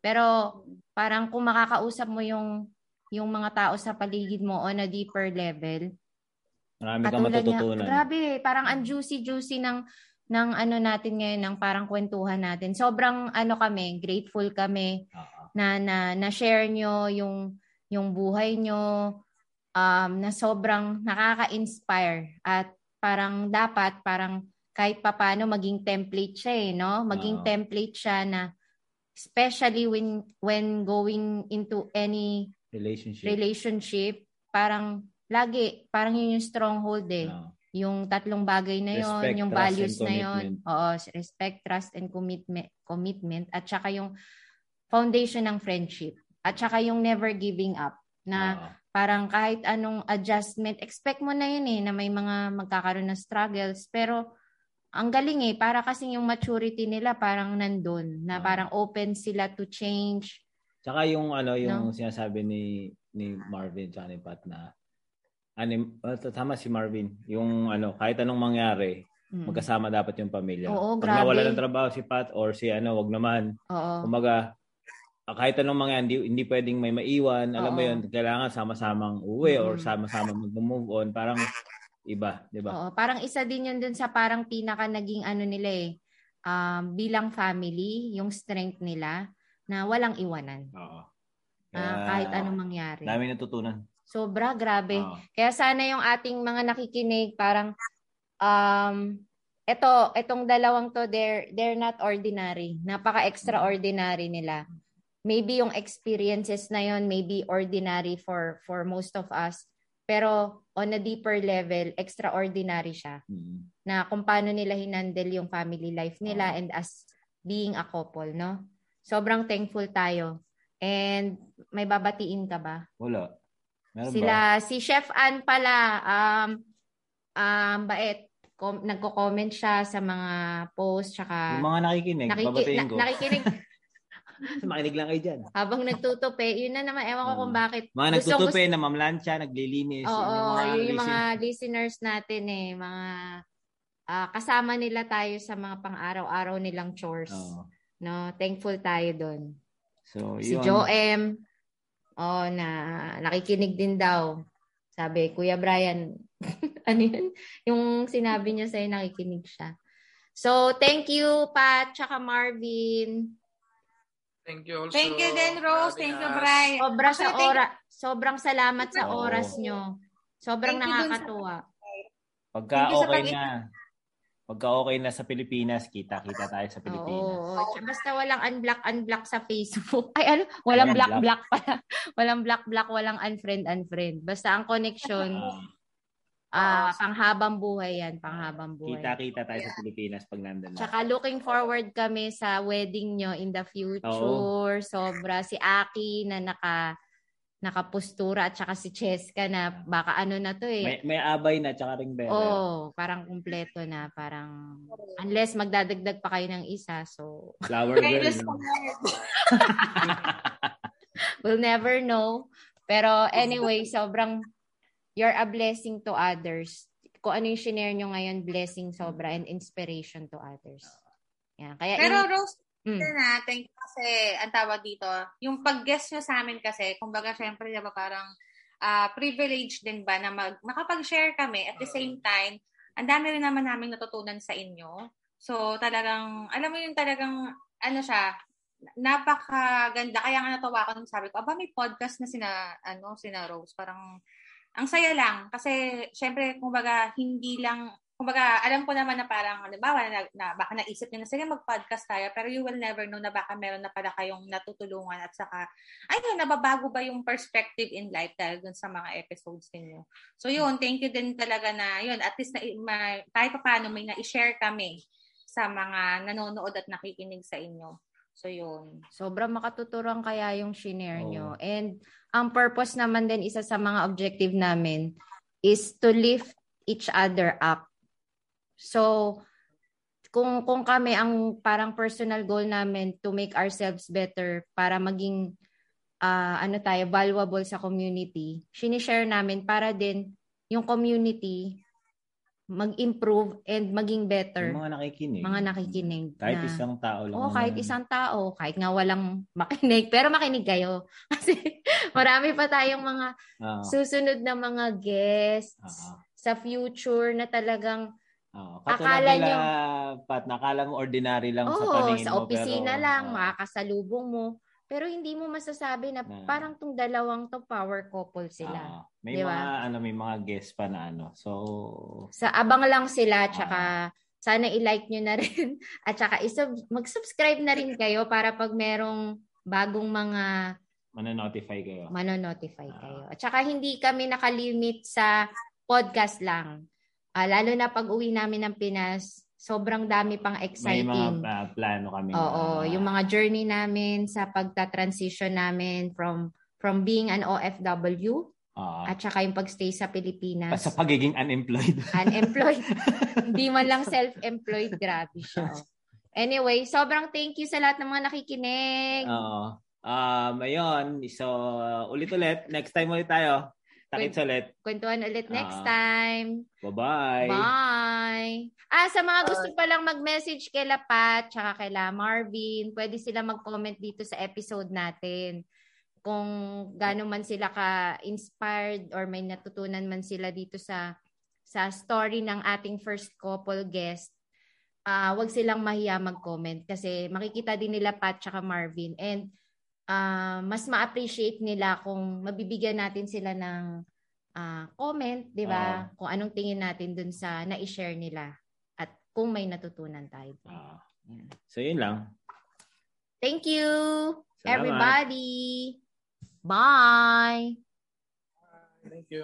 [SPEAKER 2] Pero parang kung makakausap mo yung yung mga tao sa paligid mo on a deeper level,
[SPEAKER 1] Marami kang
[SPEAKER 2] Katulad niya,
[SPEAKER 1] matututunan.
[SPEAKER 2] grabe, parang ang juicy-juicy ng ng ano natin ngayon, ng parang kwentuhan natin. Sobrang ano kami, grateful kami
[SPEAKER 1] Oo.
[SPEAKER 2] Na na na share nyo yung yung buhay nyo um na sobrang nakaka-inspire at parang dapat parang kahit papano maging template siya eh, no? Maging
[SPEAKER 1] Oo.
[SPEAKER 2] template siya na especially when when going into any
[SPEAKER 1] Relationship.
[SPEAKER 2] relationship, parang lagi, parang yun yung stronghold eh.
[SPEAKER 1] Oo.
[SPEAKER 2] Yung tatlong bagay na yon,
[SPEAKER 1] Respect,
[SPEAKER 2] yung
[SPEAKER 1] trust,
[SPEAKER 2] values na yon. Oo, respect, trust and commitment, commitment at saka yung foundation ng friendship. At saka yung never giving up na parang kahit anong adjustment, expect mo na yun eh, na may mga magkakaroon ng struggles. Pero, ang galing eh, para kasi yung maturity nila parang nandun, na parang open sila to change.
[SPEAKER 1] Tsaka yung ano, yung
[SPEAKER 2] No?
[SPEAKER 1] sinasabi ni ni Marvin tsaka ni Pat na ano, uh, tama si Marvin, yung ano, kahit anong mangyari,
[SPEAKER 2] Mm.
[SPEAKER 1] magkasama dapat yung pamilya.
[SPEAKER 2] Oo,
[SPEAKER 1] Pag
[SPEAKER 2] grabe.
[SPEAKER 1] nawala ng trabaho si Pat or si ano, wag naman.
[SPEAKER 2] Oo.
[SPEAKER 1] Kumaga, ah, kahit anong mangyari, hindi, hindi pwedeng may maiwan. Alam mo
[SPEAKER 2] Oo.
[SPEAKER 1] yun, kailangan sama-samang uwi or
[SPEAKER 2] Mm.
[SPEAKER 1] sama-sama mag-move on. Parang iba, di ba?
[SPEAKER 2] Oo, parang isa din yun dun sa parang pinaka naging ano nila eh, um, bilang family, yung strength nila na walang iwanan.
[SPEAKER 1] Oo.
[SPEAKER 2] Ah, kahit anong mangyari.
[SPEAKER 1] Dami natutunan.
[SPEAKER 2] Sobra, grabe.
[SPEAKER 1] Oo.
[SPEAKER 2] Kaya sana yung ating mga nakikinig parang um, Ito, itong dalawang to, they're, they're not ordinary. Napaka-extraordinary nila. Maybe yung experiences na yon maybe ordinary for for most of us. Pero on a deeper level, extraordinary siya.
[SPEAKER 1] Mm.
[SPEAKER 2] Na kung paano nila hinandle yung family life nila
[SPEAKER 1] Oo.
[SPEAKER 2] and as being a couple, no? Sobrang thankful tayo. And may babatiin ka ba?
[SPEAKER 1] Wala. Meron ba?
[SPEAKER 2] Sila, si Chef Ann pala, um, um, bait. Com- nagko-comment siya sa mga post, tsaka
[SPEAKER 1] Yung mga nakikinig,
[SPEAKER 2] nakiki-
[SPEAKER 1] babatiin
[SPEAKER 2] na-
[SPEAKER 1] ko.
[SPEAKER 2] nakikinig
[SPEAKER 1] Makinig lang kayo dyan.
[SPEAKER 2] habang nagtutupi. Yun na naman, ewan ko kung
[SPEAKER 1] Oo.
[SPEAKER 2] bakit.
[SPEAKER 1] Mga
[SPEAKER 2] Gusto-
[SPEAKER 1] nagtutupi, na mamlansya, naglilinis.
[SPEAKER 2] Oo,
[SPEAKER 1] yun
[SPEAKER 2] yun yung mga listeners natin eh, mga ah, kasama nila tayo sa mga pang-araw-araw nilang chores.
[SPEAKER 1] Oo.
[SPEAKER 2] No, thankful tayo doon.
[SPEAKER 1] So,
[SPEAKER 2] Si
[SPEAKER 1] yun.
[SPEAKER 2] Joem, oh, na nakikinig din daw. Sabi, Kuya Brian, ano yun? Yung sinabi niya sa'yo, nakikinig siya. So, thank you, Pat, tsaka Marvin.
[SPEAKER 4] Thank you also.
[SPEAKER 3] Thank you din, Rose. Thank you. Brian.
[SPEAKER 2] Sobra sa
[SPEAKER 3] Actually,
[SPEAKER 2] ora, sobrang salamat sa oras nyo. Sobrang
[SPEAKER 3] Thank
[SPEAKER 2] nakakatuwa.
[SPEAKER 1] Pagka okay na, pagka okay na sa Pilipinas, kita-kita tayo sa Pilipinas.
[SPEAKER 2] Oo. Basta walang unblock unblock sa Facebook. Ay ano, walang
[SPEAKER 1] Ayan,
[SPEAKER 2] block block pala. walang block block, walang unfriend unfriend. Basta ang connection
[SPEAKER 1] Ah,
[SPEAKER 2] ah panghabang buhay yan, panghabang buhay.
[SPEAKER 1] kita-kita tayo sa Pilipinas pag nandun na.
[SPEAKER 2] Tsaka looking forward kami sa wedding nyo in the future. Sobra si Aki na naka nakapustura at saka si Cheska na baka ano na to eh.
[SPEAKER 1] May, may abay na, tsaka ring bell.
[SPEAKER 2] Oh, parang kumpleto na, parang unless magdadagdag pa kayo ng isa. So,
[SPEAKER 1] Flower girl. no?
[SPEAKER 2] we'll never know. Pero anyway, sobrang you're a blessing to others. Kung ano yung shinare nyo ngayon, blessing sobra and inspiration to others. Yan. Kaya
[SPEAKER 3] Pero
[SPEAKER 2] in-
[SPEAKER 3] Rose,
[SPEAKER 2] Mm.
[SPEAKER 3] na, thank you kasi ang tawag dito, yung pag-guest nyo sa amin kasi, kumbaga syempre, di ba parang ah, privilege din ba na mag, makapag-share kami at the same time, ang dami rin naman namin natutunan sa inyo. So talagang, alam mo yung talagang, ano siya, napakaganda. Kaya nga natawa ko nung sabi ko, aba may podcast na sina, ano, sina Rose. Parang, ang saya lang. Kasi, syempre, kumbaga, hindi lang, kumbaga, alam ko naman na parang, halimbawa, na, na baka naisip nyo na, sige, mag-podcast tayo, pero you will never know na baka meron na pala kayong natutulungan at saka, ayun, nababago ba yung perspective in life dahil dun sa mga episodes ninyo. So, yun, thank you din talaga na, yun, at least, na, ma, kahit pa paano, may na-share kami sa mga nanonood at nakikinig sa inyo. So, yun.
[SPEAKER 2] Sobrang makatuturan kaya yung shinare
[SPEAKER 1] Oo.
[SPEAKER 2] nyo. And ang purpose naman din, isa sa mga objective namin, is to lift each other up. So, kung kung kami ang parang personal goal namin to make ourselves better para maging ah, ano tayo valuable sa community, sinishare namin para din yung community mag-improve and maging better.
[SPEAKER 1] Yung mga nakikinig.
[SPEAKER 2] Mga nakikinig
[SPEAKER 1] Kahit
[SPEAKER 2] na-
[SPEAKER 1] isang tao lang.
[SPEAKER 2] Oo,
[SPEAKER 1] naman.
[SPEAKER 2] kahit isang tao, kahit nga walang makinig, pero makinig kayo. Kasi marami pa tayong mga
[SPEAKER 1] Oo.
[SPEAKER 2] susunod na mga guests
[SPEAKER 1] Oo.
[SPEAKER 2] sa future na talagang,
[SPEAKER 1] Oo.
[SPEAKER 2] Akala
[SPEAKER 1] nila,
[SPEAKER 2] nyo-
[SPEAKER 1] Pat, nakala mo ordinary lang sa
[SPEAKER 2] oh, sa
[SPEAKER 1] mo.
[SPEAKER 2] opisina
[SPEAKER 1] pero,
[SPEAKER 2] lang,
[SPEAKER 1] oo.
[SPEAKER 2] makakasalubong mo. Pero hindi mo masasabi na
[SPEAKER 1] Na-
[SPEAKER 2] parang tong dalawang to power couple sila.
[SPEAKER 1] Oo. may
[SPEAKER 2] Di ba?
[SPEAKER 1] mga ano may mga guest pa na ano. So
[SPEAKER 2] Sa abang lang sila,
[SPEAKER 1] Ah.
[SPEAKER 2] tsaka sana i-like nyo na rin. At tsaka isub- mag-subscribe na rin kayo para pag merong bagong mga
[SPEAKER 1] manonotify kayo.
[SPEAKER 2] manonotify
[SPEAKER 1] Ah.
[SPEAKER 2] kayo. At saka hindi kami nakalimit sa podcast lang. Ah, lalo na pag uwi namin ng Pinas, sobrang dami pang
[SPEAKER 1] May mga
[SPEAKER 2] exciting.
[SPEAKER 1] ah, plano kami.
[SPEAKER 2] Oo,
[SPEAKER 1] na-
[SPEAKER 2] yung mga journey namin sa pagta-transition namin from from being an OFW
[SPEAKER 1] Oo.
[SPEAKER 2] at saka yung pagstay sa Pilipinas.
[SPEAKER 1] sa pagiging unemployed.
[SPEAKER 2] Unemployed. Hindi man lang self-employed. Grabe siya. Anyway, sobrang thank you sa lahat ng mga nakikinig.
[SPEAKER 1] Oo. Um, ayun. So, uh, ulit-ulit. Next time ulit tayo. Takits ulit.
[SPEAKER 2] Kwentuhan ulit next
[SPEAKER 1] Ah.
[SPEAKER 2] time.
[SPEAKER 1] Bye-bye.
[SPEAKER 2] Bye! Ah, sa mga gusto palang mag-message kay Lapat tsaka kay La Marvin, pwede sila mag-comment dito sa episode natin. Kung gaano man sila ka-inspired or may natutunan man sila dito sa sa story ng ating first couple guest, ah wag silang mahiya mag-comment kasi makikita din nila Pat tsaka Marvin and uh, mas ma-appreciate nila kung mabibigyan natin sila ng uh, comment, 'di ba? Uh, kung anong tingin natin dun sa na-share nila at kung may natutunan tayo.
[SPEAKER 1] Uh, so 'yun lang.
[SPEAKER 2] Thank you
[SPEAKER 1] Salamat.
[SPEAKER 2] everybody. Bye.
[SPEAKER 4] Thank you.